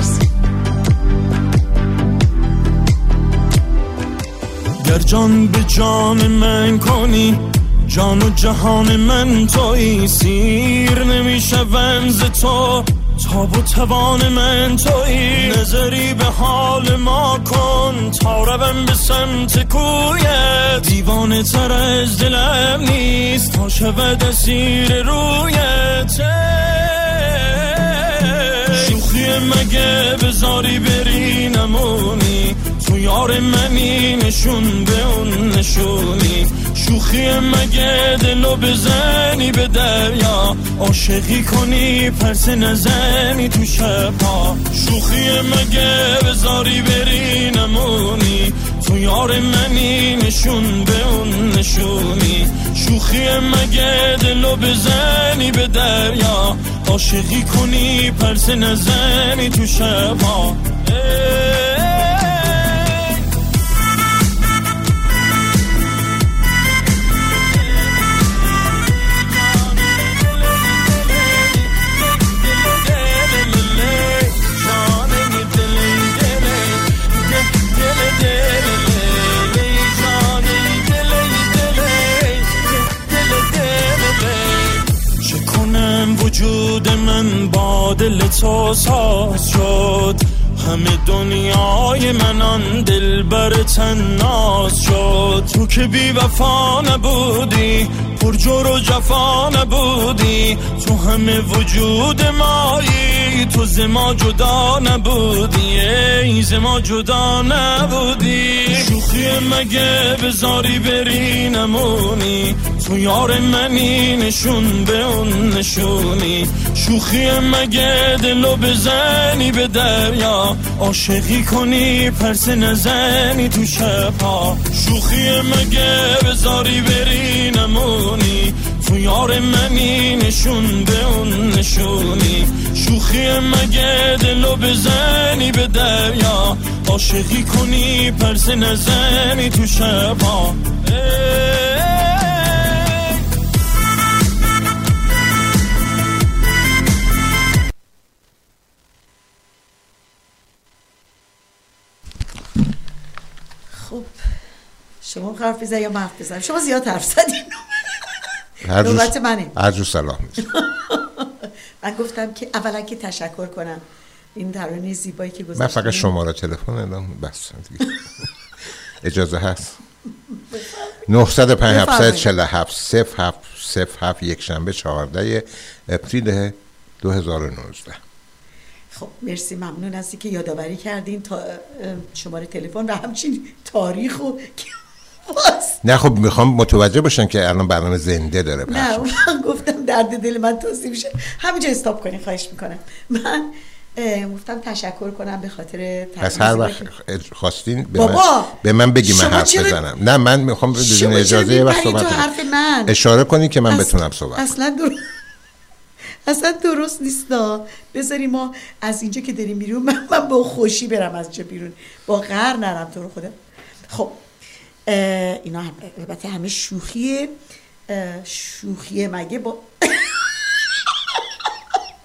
گر جان به جان من کنی جان و جهان من توی سیر نمیشه ونز تو تاب و توان من توی نظری به حال ما کن. تا روم به سمت کویت دیوانه تر از دلم نیست. تا شود اسیر رویت. شوخی مگه بزاری بری نمونی تو یار منی نشون به اون نشونی. شوخی مگه دلو بزنی به دریا؟ عاشقی کنی پرس نزنی تو شبها. شوخی مگه بزاری بری نمونی؟ تو یار منی نشون به اون نشونی. شوخی مگه دلو بزنی به دریا؟ عاشقی کنی پرس نزنی تو شبها. من با دل تو ساز شد. همه دنیای من آن دل بر ناز شد. تو که بی وفا نبودی پر جور و جفا نبودی. تو همه وجود مایی تو ز ما جدا نبودی. ای ز ما جدا نبودی. شوخی مگه بزاری بری نمونی تو یار منی نشون به اون نشونی. شوخی مگه دلو بزنی به دریا؟ عاشقی کنی پرس نزنی تو شبها. شوخی مگه بزاری بری نمونی تو یار منی نشون به اون نشونی. شوخی مگه دلو بزنی به دریا عاشقی کنی پرس نزنی تو شبها ای خب شما حرف بزن یا من حرف بزنم شما زیاد حرف زدین هر روز نوبت منه. هر روز سلام. من گفتم که اولا که تشکر کنم این ترانه زیبایی که من گذاشتین فقط شماره تلفن اعلام بس. اجازه هست؟ 905 747 07 07 یک شنبه 14 اپریل 2019 خب مرسی. ممنون هستی که یادآوری کردین تا شماره تلفن و همچین تاریخ و باز نه خب می‌خوام متوجه باشن که الان برنامه زنده داره پخش نه. من گفتم درد دل من توصیف میشه. همینجا استاپ کنین خواهش می‌کنم. من گفتم تشکر کنم به خاطر پس هر وقت خواستین به بابا، من, به من بگی من حرف چرا- بزنم. نه من می‌خوام بدون اجازه یه وقت صحبت. حرف من؟ اشاره کنی که من اص- بتونم صحبت. اصلا در... اصلا درست نیستا بذاری ما از اینجا که داریم بیرون من, من با خوشی برم از اینجا بیرون. با غر نرم تو رو خدا خب اینا هم البته همه شوخیه. اه، شوخیه مگه با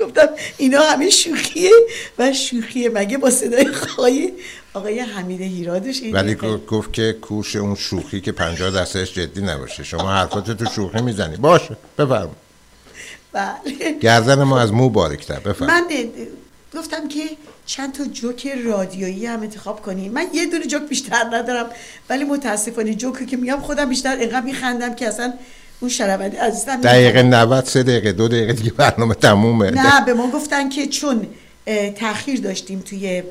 گفتم اینا همه شوخیه و شوخیه مگه با صدای خواهی آقای حمید هیرادش ولی گفت- که کوش اون شوخی که 50 درصدش جدی نباشه. شما حرفات تو شوخی می‌زنی. باشه بفرم بله. گردن ما از مو باریکتر بفرم من گفتم که چند تا جوک رادیویی هم انتخاب کنیم من یه دونه جوک بیشتر ندارم ولی متاسفانه جوکی که میگم خودم بیشتر اینقدر میخندم که اصلا اون شنونده عزیزم دقیقه 90 سه دقیقه دو دقیقه دیگه برنامه تمومه. نه به ما گفتن که چون تاخیر داشتیم توی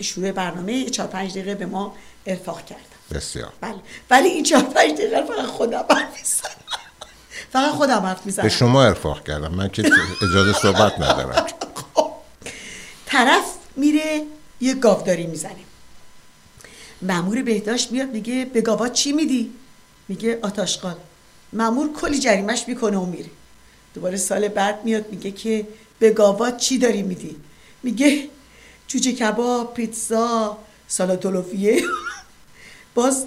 شروع برنامه چهار پنج دقیقه به ما ارفاق کردن بسیار. بله. ولی این چهار پنج دقیقه رو فقط خودم حرف فقط خودم حرف می‌زنم. به شما ارفاق کردم. من که اجازه صحبت ندارم. طرف میره یه گاوداری می‌زنه. مامور بهداشت میاد میگه به گاوات چی میدی؟ میگه آتاشقال مامور کلی جریمش می‌کنه و میره. دوباره سال بعد میاد میگه که به گاوات چی داری میدی؟ میگه جوجه کباب پیتزا سالاد باز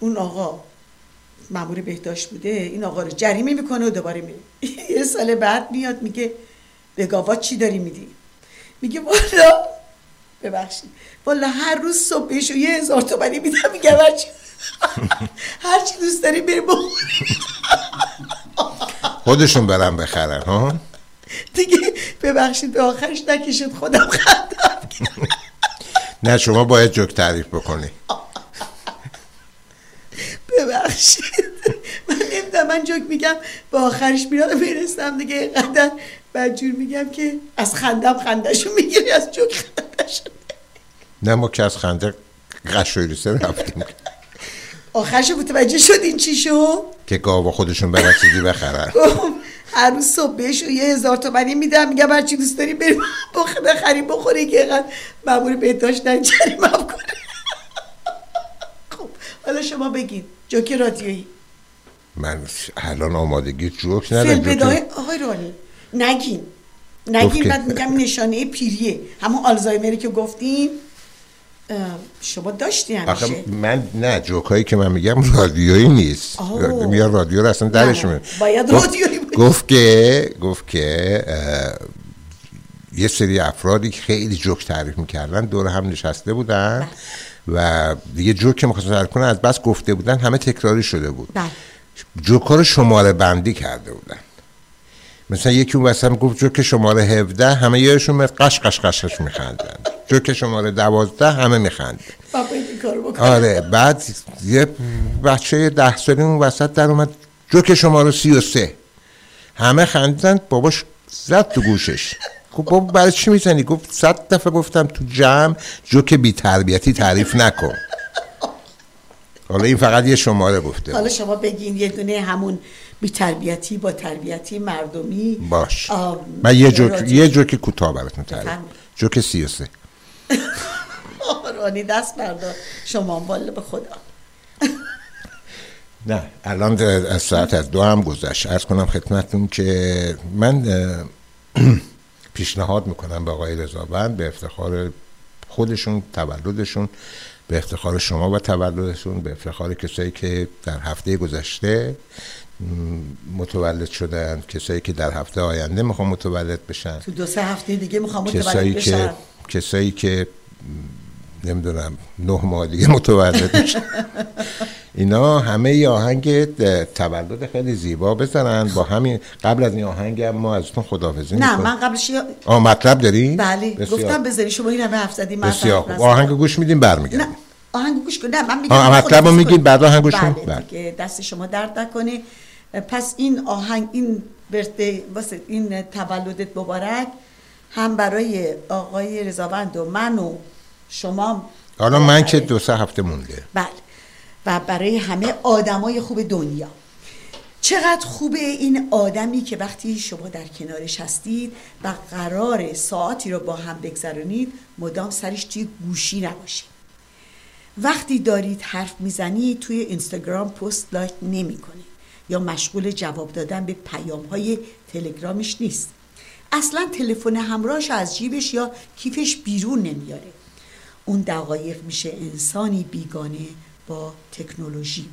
اون آقا مامور بهداشت بوده این آقا رو جریمه می‌کنه و دوباره میره. یه سال بعد میاد میگه به گاوات چی داری میدی؟ میگه والا ببخشید. والا هر روز صبح بهشون یه هزار تومنی میدم میگه بچه هرچی دوست داری بری خودشون برن بخرن ها؟ دیگه ببخشید به آخرش نکشید خودم خندم. نه شما باید جوک تعریف بکنی. ببخشید. من نمی‌دونم من جوک میگم به آخرش میرم می‌رسم دیگه اینقدر. بدجور میگم که از خندم خندشو می‌گیری از جوک خندشو نه ما که از خنده قشویرسه رفتیم. آخرش متوجه شدین چی شد که گاوا خودشون برن چیزی بخرن. هر روز صبح بهش یه هزار تومنی میدم میگم هر چی دوست داری بریم بخ بخری بخوری که اینقدر مامور بهداشت نجریم هم کنه. خب حالا شما بگید جوک رادیویی. من الان آمادگی جوک فیلم ندارم بدای جوک- آقای رانی. نگین. گفت نگین بعد میگم نشانه پیریه. همون آلزایمری که گفتیم شما داشتی همیشه. آخه من نه جوک هایی که من میگم رادیویی نیست. میاد رادیو رو اصلا درش میاد باید گفت- رادیویی باشه. گفت که گفت که یه سری افرادی که خیلی جوک تعریف می‌کردن دور هم نشسته بودن و دیگه جوک که می‌خواستن تعریف کنن از بس گفته بودن همه تکراری شده بود. بله. جوک ها رو شماره بندی کرده بودن. مثلا یکی اون وسط گفت جوک شماره 17 همه یهشون قش قش قش قش میخندن. جوک شماره 12 همه میخندن. آره بعد یه بچه ده سالی اون وسط در اومد جوک شماره 33 همه خندیدن باباش زد تو گوشش. خب بابا برای چی می‌زنی؟ گفت صد دفعه گفتم تو جمع جوک بی تربیتی تعریف نکن. حالا این فقط یه شماره گفته. حالا شما بگین یه دونه همون بی تربیتی با تربیتی مردمی. باش. من یه جوک رادیو. یه جوک کوتاه براتون تعریف بفرمایید. جوک 33 رانی دست بردار. شما هم والا به خدا. نه الان از ساعت از دو هم گذشت. ارز کنم خدمتتون که من پیشنهاد می‌کنم به آقای رضاوند به افتخار خودشون تولدشون. به افتخار شما و تولدشون به افتخار کسایی که در هفته گذشته متولد شدن کسایی که در هفته آینده می‌خوان متولد بشن. تو دو سه هفته دیگه می‌خوام کسایی متولد که بشن. کسایی که نمی‌دونم نه ماه دیگه متولد میشن اینا همه ی آهنگ تولد خیلی زیبا بزنن با همین قبل از این آهنگ هم ما ازتون خداحافظی نه من قبلش آه مطلب داری؟ بله بسیار. گفتم بذاری شما این همه حرف زدی بسیار. آهنگ گوش میدیم نه برمیگردیم آهنگ گوش کن نه من میگم مطلب کن. بعد آهنگ گوش کن؟ بله دست شما درد نکنه پس این آهنگ این برده واسه این تولدت مبارک هم برای آقای رضاوند و من و شما حالا من که. دو سه هفته مونده. بله. و برای همه آدمای خوب دنیا. چقدر خوبه این آدمی که وقتی شما در کنارش هستید و قرار ساعتی رو با هم بگذرانید مدام سرش توی گوشی نباشه. وقتی دارید حرف می‌زنید توی اینستاگرام پست لایک نمی‌کنه یا مشغول جواب دادن به پیام های تلگرامش نیست. اصلا تلفن همراهش از جیبش یا کیفش بیرون نمیاره. اون دقایق میشه انسانی بیگانه با تکنولوژی.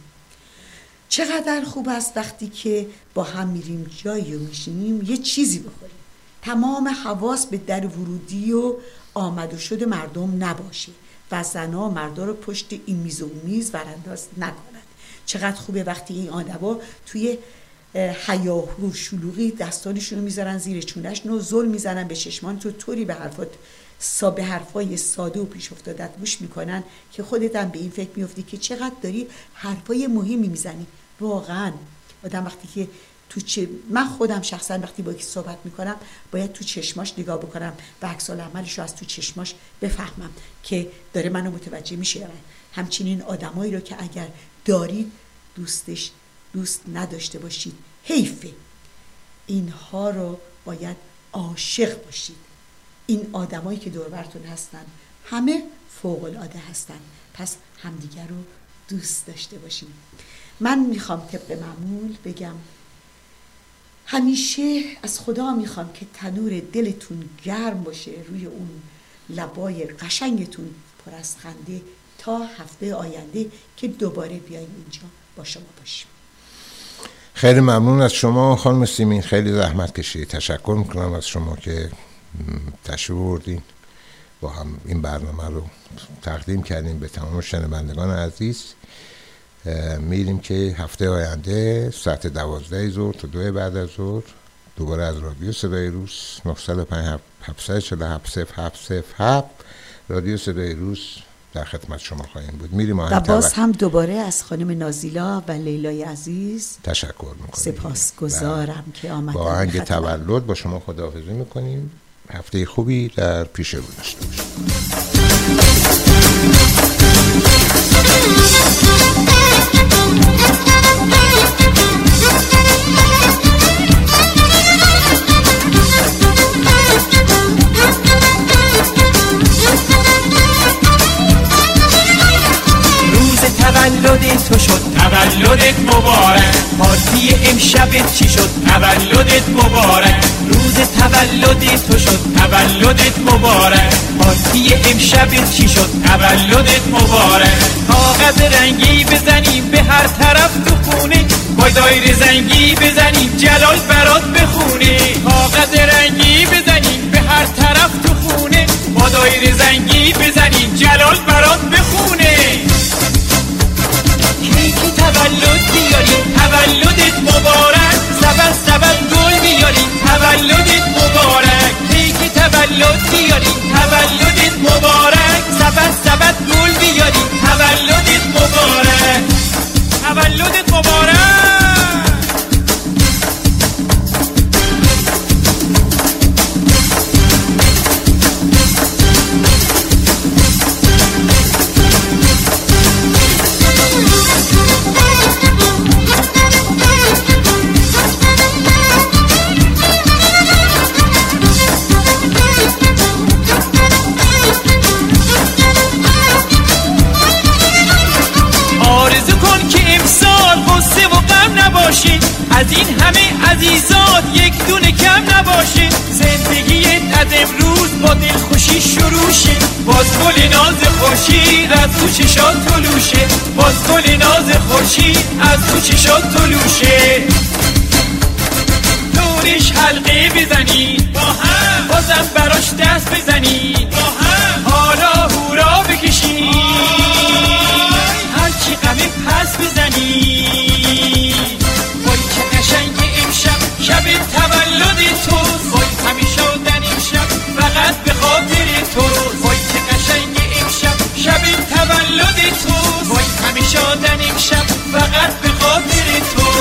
چقدر خوب است وقتی که با هم میریم جایی و میشینیم یه چیزی بخوریم. تمام حواس به در ورودی و آمد و شد مردم نباشه و زنها مردا رو پشت این میز و میز ورانداز نکنند چقدر خوبه وقتی این آدما توی اه، هیاهو و شلوغی دستانشون رو می‌ذارن زیر چونشون و زل می‌زنن به چشمان تو طوری به حرفات سا به حرفای ساده و پیش افتادت گوش می‌کنن که خودت هم به این فکر میفتی که چقدر داری حرفای مهمی می‌زنی. واقعا. آدم وقتی که تو چه من خودم شخصا وقتی با یکی صحبت می‌کنم باید تو چشماش نگاه بکنم و عکس عملش رو از تو چشماش بفهمم که داره منو متوجه میشه همچنین آدمایی رو که اگر دارید دوستش دوست نداشته باشید حیفه. اینها رو باید عاشق باشید. این آدمایی که دور براتون هستن همه فوق العاده هستن. پس همدیگر رو دوست داشته باشیم من می‌خوام طبق معمول بگم همیشه از خدا می‌خوام که تنور دلتون گرم باشه روی اون لبای قشنگتون پر از خنده تا هفته آینده که دوباره بیایم اینجا با شما باشیم. خیلی ممنون از شما خانم سیمین. خیلی زحمت کشید. تشکر می‌کنم از شما که تشریف بردین با هم این برنامه رو تقدیم کردیم به تمام شنوندگان عزیز. میریم که هفته آینده ساعت دوازده ظهر تا دو بعد از ظهر دوباره از رادیو صدای روز 905 747 رادیو صدای روز در خدمت شما خواهیم بود. میریم و باز هم دوباره از خانم نازیلا و لیلای عزیز تشکر می‌کنیم. سپاسگزارم که آمدن با آهنگ تولد با شما خداحافظی می‌کنیم. هفته خوبی در پیش رو داشته باشید تولد تو شد. تولدت مبارک. پارتی امشب چی شد؟ تولدت مبارک. روز تولد تو شد. تولدت مبارک. پارتی امشب چی شد؟ تولدت مبارک. کاغذ رنگی بزنیم به هر طرف تو خونه. با دایر زنگی بزنیم جلال برات بخونه. کاغذ رنگی بزنیم به هر طرف تو خونه. با دایر زنگی بزنیم جلال برات بخونه. کیکی تولد بیاریم تولدت مبارک. سبت سبت گل بیاریم تولدت مبارک. کیکی تولد بیاریم تولدت مبارک. سبت سبت گل بیاریم تولدت مبارک. تولدت مبارک. همه عزیزات یک دونه کم نباشه. زندگیت از امروز با خوشی شروع شه. باز گل ناز خوشی از تو چشات طلوشه باز گل ناز خوشی از تو چشات طلوشه نورش حلقه بزنی. با هم. بازم براش دست بزنی. با هم. حالا هورا بکشی. هرچی غمی پس بزنی. فقط به خاطر تو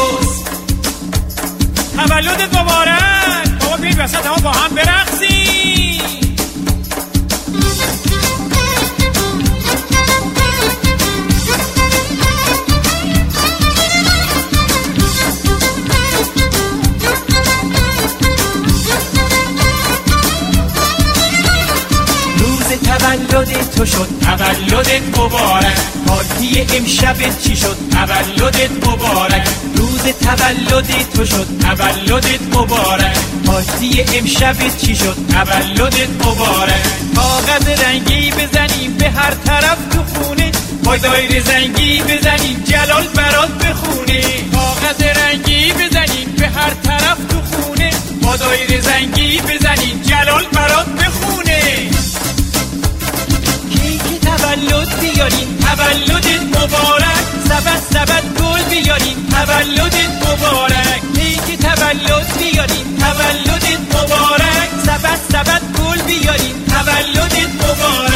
تولد مبارک. بابا بیاید وسط ها با هم برقصیم تو شد تولدت مبارک. پارتی امشب چی شد؟ تولدت مبارک. روز تولد تو شد تولدت مبارک. پارتی امشب چی شد؟ تولدت مبارک. کاغذ رنگی بزنیم به هر طرف تو خونه. با دایر زنگی بزنیم جلال برات بخونه. کاغذ رنگی بزنیم به هر طرف تو خونه. با دایر زنگی بزنیم تولد بیاریم تولدت مبارک. سبت سبت گل بیاریم تولدت مبارک. نیکی تولد بیاریم تولدت مبارک. سبت سبت گل بیاریم تولدت مبارک.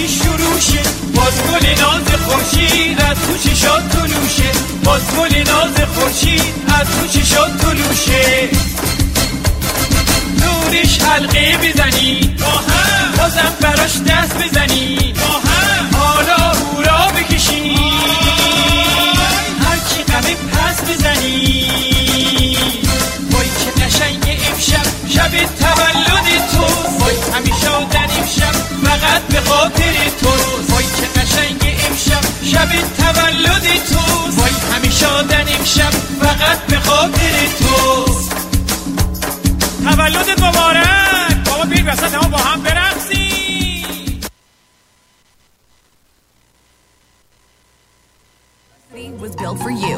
خوشی شروع شه باز گل ناز خوشی از تو چشات طلوشه باز گل ناز خوشی از تو چشات طلوشه نورش حلقه بزنی. با هم. بازم براش دست بزنی. با هم. حالا هورا بکشی. هرچی غمه پس بزنی. وای که قشنگ امشب فقط به خاطر تو. وای چه قشنگ امشب شب تولد تو. وای همیشه آدن امشب فقط به خاطر تو. تولد مبارک. بابا پیر وسط ما با هم برقصیم. Was built for you.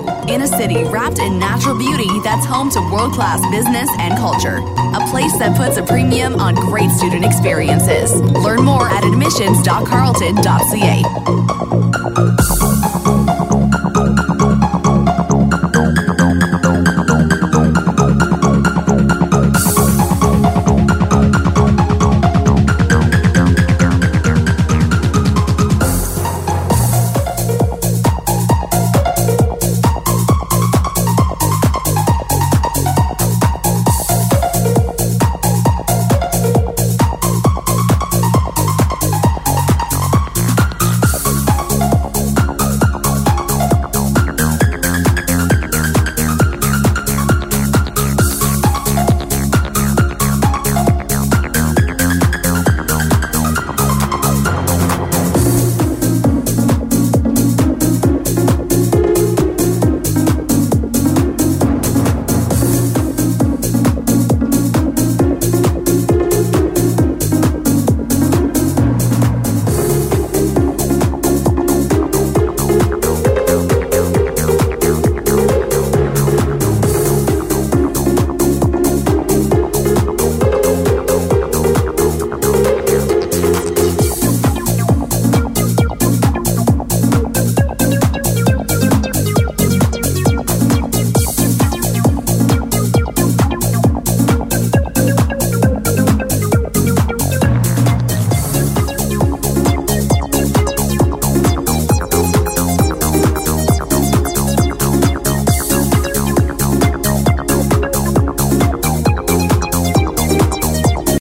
city wrapped in natural beauty that's home to world class business and culture. A place that puts a premium on great student experiences. Learn more at admissions.carleton.ca.